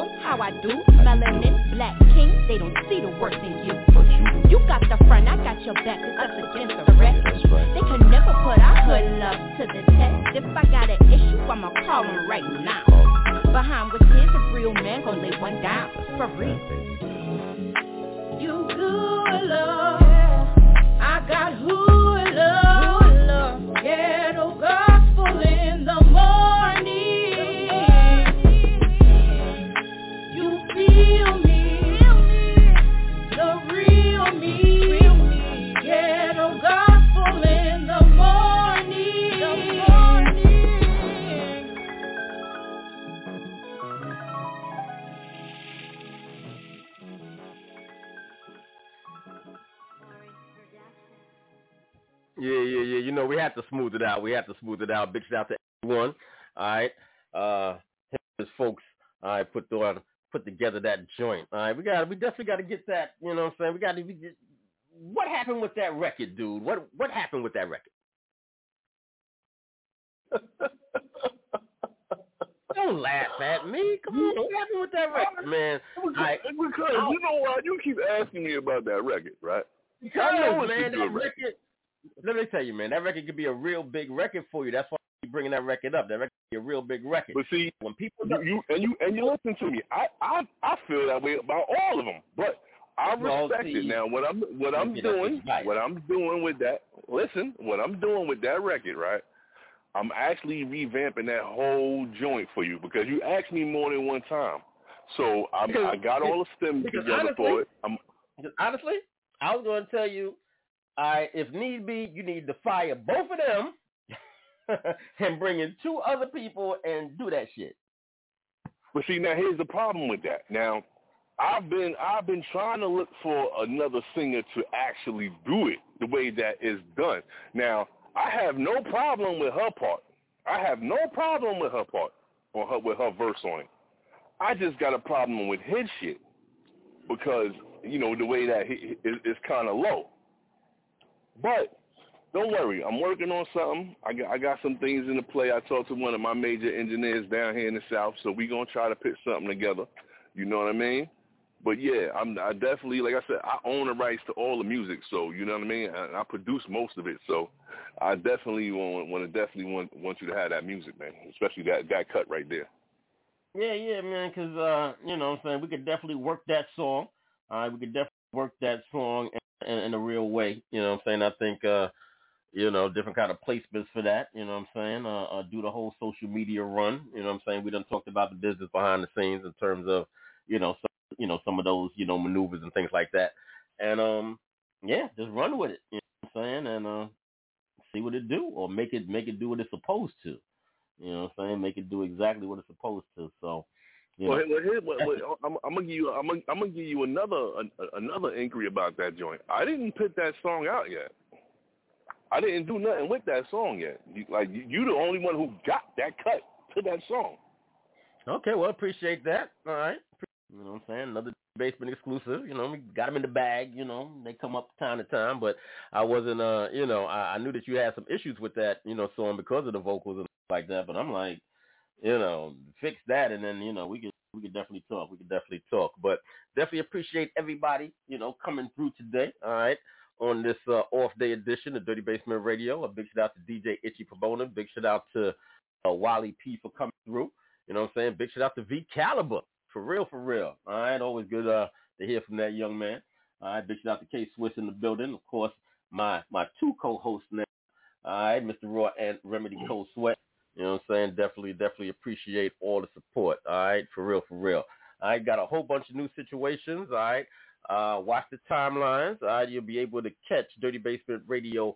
Why I love 'em, how I do. Melanin, black king, they don't see the worth in you. You got the front, I got your back, it's us against the rest. They can never put our hood love to the test. If I got an issue, I'ma call 'em right now. Behind with his, a real man gon' lay one down, for real. You good love. I got hood love. Yeah, yeah, yeah. You know, we have to smooth it out. We have to smooth it out. Big shout out to everyone. All right. Uh his folks all right put on put together that joint. All right. We got we definitely gotta get that, you know what I'm saying? We gotta we get, what happened with that record, dude? What what happened with that record? Don't laugh at me. Come on, what happened with that record, man? Because, because you know why you keep asking me about that record, right? Because, man, that record. record. Let me tell you, man, that record could be a real big record for you. That's why keep bringing that record up. That record could be a real big record. But see, when people you, you and you and you listen to me. I I I feel that way about all of them, but I respect it. Now, what I'm what I'm doing, what I'm doing with that. Listen, what I'm doing with that record, right? I'm actually revamping that whole joint for you because you asked me more than one time. So I got all the stems together honestly- for it. I'm, honestly, I was going to tell you, I if need be, you need to fire both of them and bring in two other people and do that shit. But see, now here's the problem with that. Now, I've been I've been trying to look for another singer to actually do it the way that is done. Now, I have no problem with her part. I have no problem with her part or her with her verse on it. I just got a problem with his shit because you know the way that he is, kind of low. But don't worry, I'm working on something. I got I got some things in the play. I talked to one of my major engineers down here in the south, so we gonna try to put something together. You know what I mean? But yeah, I'm I definitely like I said, I own the rights to all the music, so you know what I mean. And I produce most of it, so I definitely want want to definitely want want you to have that music, man. Especially that that cut right there. Yeah, yeah, man, 'cause uh, you know what I'm saying, we could definitely work that song. Right, we could definitely work that song in, in, a real way. You know what I'm saying? I think, uh, you know, different kind of placements for that. You know what I'm saying? Uh, uh, do the whole social media run. You know what I'm saying? We done talked about the business behind the scenes in terms of, you know, some, you know, some of those, you know, maneuvers and things like that. And um, yeah, just run with it. You know what I'm saying? And uh, see what it do, or make it make it do what it's supposed to. You know what I'm saying? Make it do exactly what it's supposed to. So, you Well, well, here, well, well, I'm, I'm gonna give you I'm gonna, I'm gonna give you another an, another inquiry about that joint. I didn't put that song out yet. I didn't do nothing with that song yet. You, like you, you the only one who got that cut to that song. Okay, well, appreciate that. All right. You know what I'm saying? Another basement exclusive. You know, we got them in the bag. You know, they come up time to time, but I wasn't, uh, you know, I, I knew that you had some issues with that, you know, song because of the vocals and like that. But I'm like, you know, fix that, and then you know we could we could definitely talk. We could definitely talk. But definitely appreciate everybody, you know, coming through today. All right. On this uh, off day edition of Dirty Basement Radio, a big shout out to DJ Itchy Pomona. Big shout out to uh, Wally P for coming through. You know what I'm saying? Big shout out to V Caliber. For real, for real. All right, always good uh, to hear from that young man. All right, big shout out to K Swiss in the building. Of course, my my two co-hosts now. All right, Mr. Raw and Remedy Cold Sweat. You know what I'm saying? Definitely, definitely appreciate all the support. All right, for real, for real. I got a whole bunch of new situations. All right, uh, watch the timelines. All right, you'll be able to catch Dirty Basement Radio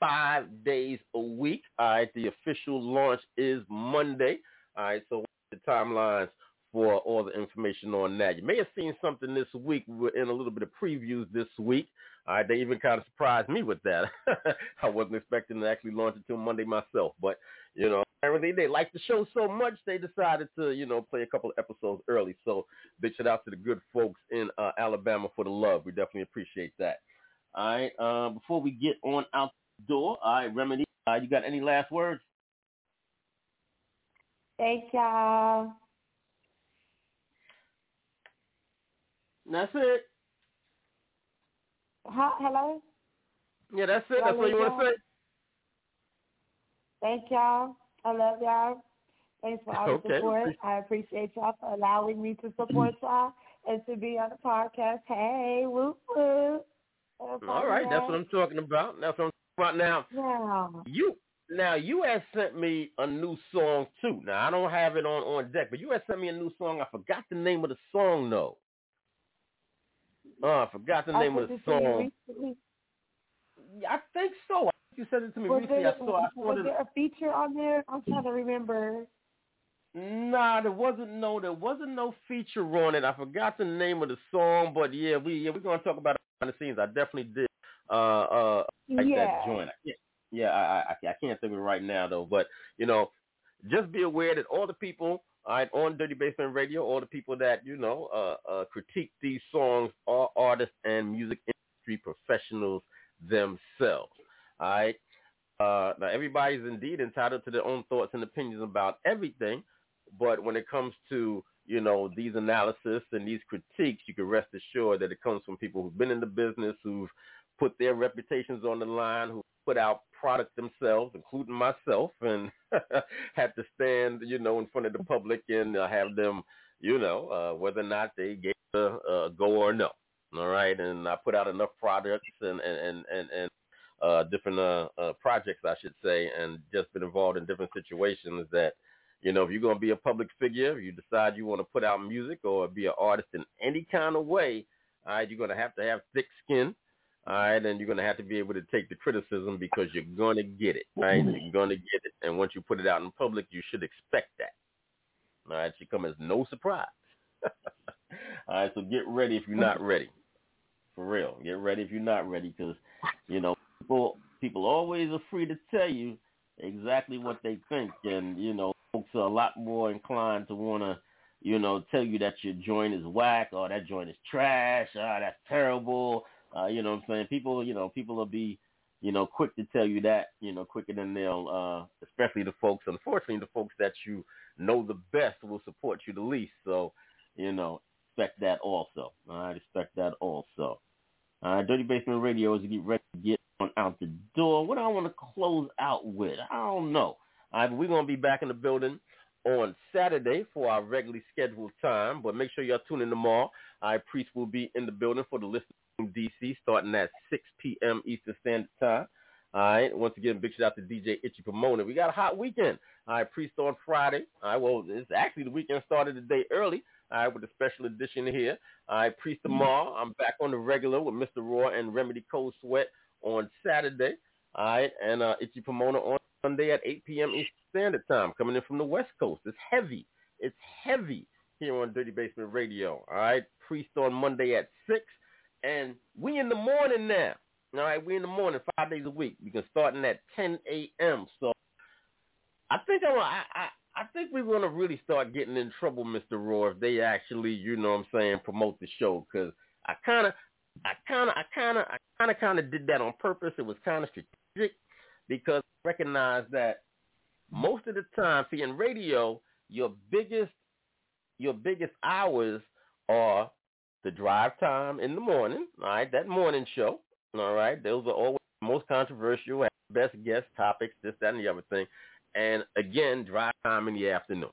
five days a week. All right, the official launch is Monday. All right, so watch the timelines for all the information on that. You may have seen something this week. We were in a little bit of previews this week. All right, they even kind of surprised me with that. I wasn't expecting to actually launch it until Monday myself, but you know, apparently they liked the show so much they decided to, you know, play a couple of episodes early. So big shout out to the good folks in uh, Alabama for the love. We definitely appreciate that. All right, uh, before we get on out the door, all right, Remedy, uh, you got any last words? Thank y'all. That's it. Hi, hello? Yeah, that's it. That's what you want to say. Thank y'all. I love y'all. Thanks for all the Okay. support. I appreciate y'all for allowing me to support y'all and to be on the podcast. Hey, whoop whoop. All right, that's what I'm talking about. That's what I'm talking about. Now, Yeah. you now you had sent me a new song too. Now I don't have it on on deck, but you had sent me a new song. I forgot the name of the song though. Oh, I forgot the name of the it to you song. I think so. You sent it to me Was, recently. there, I saw. I saw was there a feature on there? I'm trying to remember. Nah, there wasn't no there wasn't no feature on it. I forgot the name of the song, but yeah, we yeah we're gonna talk about it behind the scenes. I definitely did uh, uh, like Yeah. that joint. I yeah, I, I I can't think of it right now though. But you know, just be aware that all the people, all right, on Dirty Basement Radio, all the people that you know uh, uh, critique these songs are artists and music industry professionals themselves. All right. Uh, now everybody's indeed entitled to their own thoughts and opinions about everything, but when it comes to you know these analysis and these critiques, you can rest assured that it comes from people who've been in the business, who've put their reputations on the line, who put out product themselves, including myself, and had to stand, you know, in front of the public and uh, have them, you know, uh, whether or not they gave a, a go or no. All right, and I put out enough products and and and and, and uh, different uh, uh, projects, I should say, and just been involved in different situations that, you know, if you're going to be a public figure, if you decide you want to put out music or be an artist in any kind of way, all right, you're going to have to have thick skin, all right, and you're going to have to be able to take the criticism because you're going to get it, right? You're going to get it, and once you put it out in public, you should expect that. All right, it should come as no surprise. all right, so get ready if you're not ready. For real, get ready if you're not ready because, you know, people people always are free to tell you exactly what they think, and you know, folks are a lot more inclined to want to, you know, tell you that your joint is whack or that joint is trash, ah, that's terrible. Uh, you know what I'm saying? People, you know, people will be, you know, quick to tell you that, you know, quicker than they'll, uh, especially the folks, unfortunately, the folks that you know the best will support you the least. So, you know, expect that also. All right, expect that also. All right, Dirty Basement Radio is get ready to get on out the door. What do I want to close out with? I don't know. Right, we're going to be back in the building on Saturday for our regularly scheduled time, but make sure y'all tune in tomorrow. Our priest will be in the building for the list from DC starting at 6 p.m. Eastern Standard Time. All right. Once again, big shout out to DJ Itchy Pomona. We got a hot weekend. All right. Priest on Friday. All right. Well, it's actually the weekend started the day early. All right. With a special edition here. All right. Priest tomorrow. I'm back on the regular with Mr. Raw and Remedy Cold Sweat on Saturday. All right. And uh, Itchy Pomona on Sunday at 8 p.m. Eastern Standard Time. Coming in from the West Coast. It's heavy. It's heavy here on Dirty Basement Radio. All right. Priest on Monday at 6. And we in the morning now. All right, we in the morning five days a week. We can starting at 10 a.m. So I think I'm, I, I I think we're gonna really start getting in trouble, Mr. Raw, if they actually, you know, what I'm saying, promote the show. Because I kind of, I kind of, I kind of, I kind of, kind of did that on purpose. It was kind of strategic because I recognize that most of the time, see, in radio, your biggest, your biggest hours are the drive time in the morning, all right, that morning show, all right, those are always most controversial, best guest topics, this, that, and the other thing, and again, drive time in the afternoon,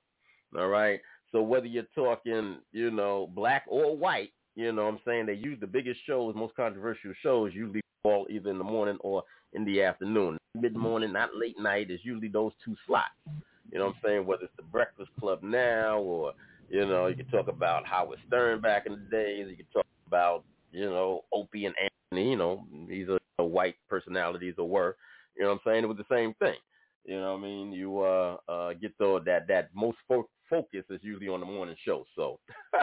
all right. So whether you're talking, you know, black or white, you know, what I'm saying they use the biggest shows, most controversial shows, usually fall either in the morning or in the afternoon. Mid morning, not late night, is usually those two slots. You know what I'm saying? Whether it's the Breakfast Club now or you know, you can talk about Howard Stern back in the days. You can talk about, you know, Opie and Anthony. You know, these are white personalities or were. You know what I'm saying? It was the same thing. You know what I mean? You uh, uh, get the that that most fo- focus is usually on the morning show. So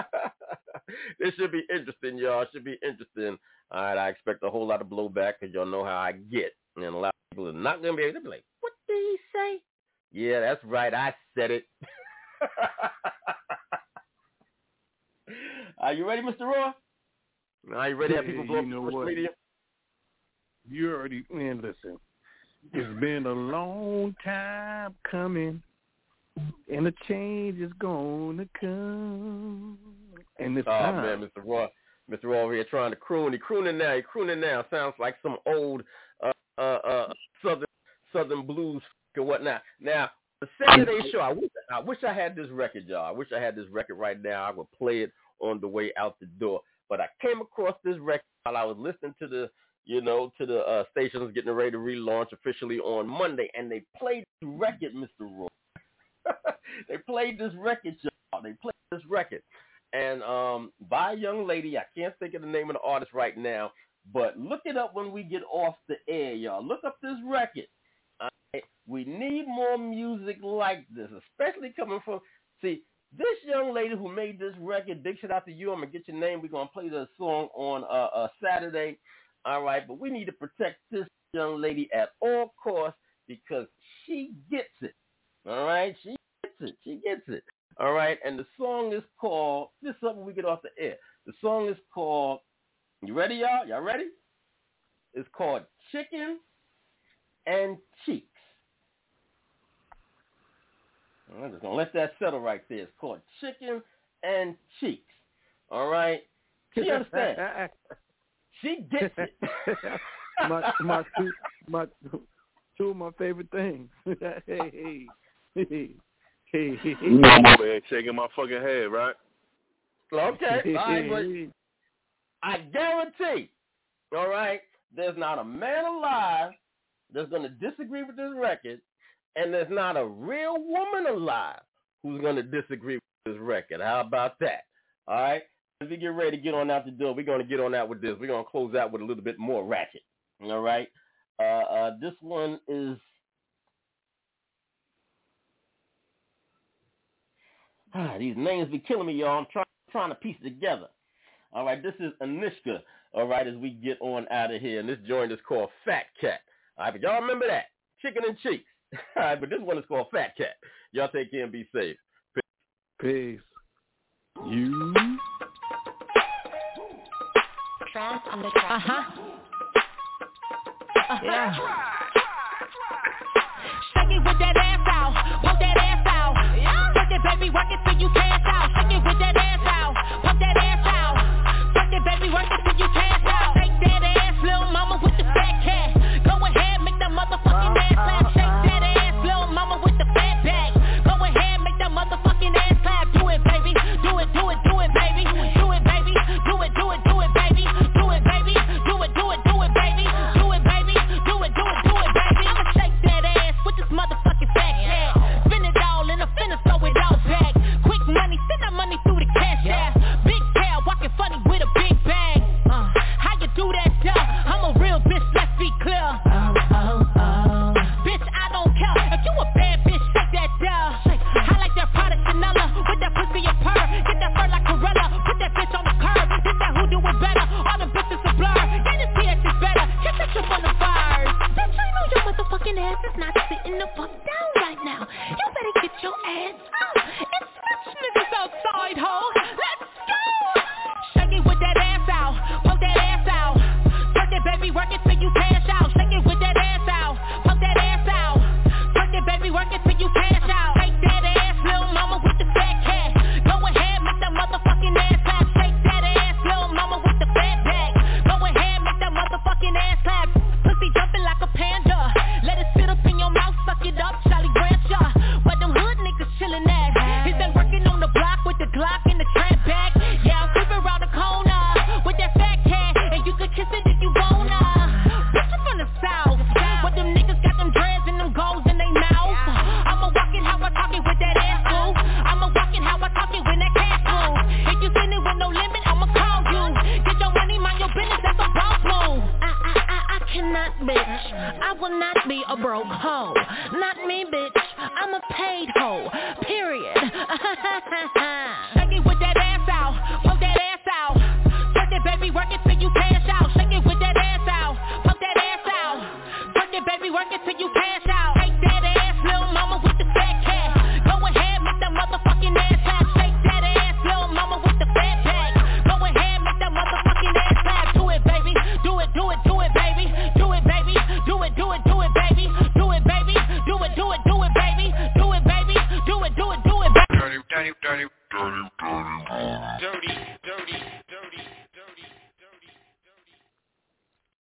this should be interesting, y'all. It should be interesting. All right, I expect a whole lot of blowback because y'all know how I get, and a lot of people are not gonna be able to be like, "What did he say?" Yeah, that's right. I said it. Are you ready, Mr. Raw? Are you ready to have people blow you up know social what? media? You already man, listen. It's been a long time coming, and a change is gonna come. And it's Oh time. man, Mr. Raw, Mr. Raw over here trying to croon. He crooning now. He crooning now. Sounds like some old uh uh uh southern southern blues or whatnot. Now the Saturday show. I wish I wish I had this record, y'all. I wish I had this record right now. I would play it on the way out the door. But I came across this record while I was listening to the you know, to the uh, stations getting ready to relaunch officially on Monday, and they played the record, Mr. Raw. they played this record, y'all. They played this record, and um, by a young lady. I can't think of the name of the artist right now, but look it up when we get off the air, y'all. Look up this record. Right? We need more music like this, especially coming from. See, this young lady who made this record, big shout out to you. I'm gonna get your name. We're gonna play the song on uh, uh Saturday. All right, but we need to protect this young lady at all costs because she gets it. All right, she gets it. She gets it. All right, and the song is called. This is something we get off the air. The song is called. You ready, y'all? Y'all ready? It's called Chicken and Cheeks. I'm just gonna let that settle right there. It's called Chicken and Cheeks. All right. She understands. she gets it. my my two my two of my favorite things. hey hey hey hey. hey. You know I'm over here shaking my fucking head, right? Okay. All right, but I guarantee, all right, there's not a man alive that's going to disagree with this record, and there's not a real woman alive who's going to disagree with this record. How about that? All right? As we get ready to get on out the door, we're going to get on out with this. We're going to close out with a little bit more ratchet. All right? Uh, uh, this one is Ah, these names be killing me, y'all. I'm trying trying to piece it together. All right, this is Anishka. All right, as we get on out of here, and this joint is called Fat Cat. All right, but y'all remember that chicken and cheeks. All right, but this one is called Fat Cat. Y'all take care and be safe. Peace. Peace. You. Trans on the track. Uh-huh. Yeah. Shake it with that ass out, pump that ass out. Work it, baby, work it till you cash out. Shake it with that ass out, pump that ass out. Work it, baby, work it till you out.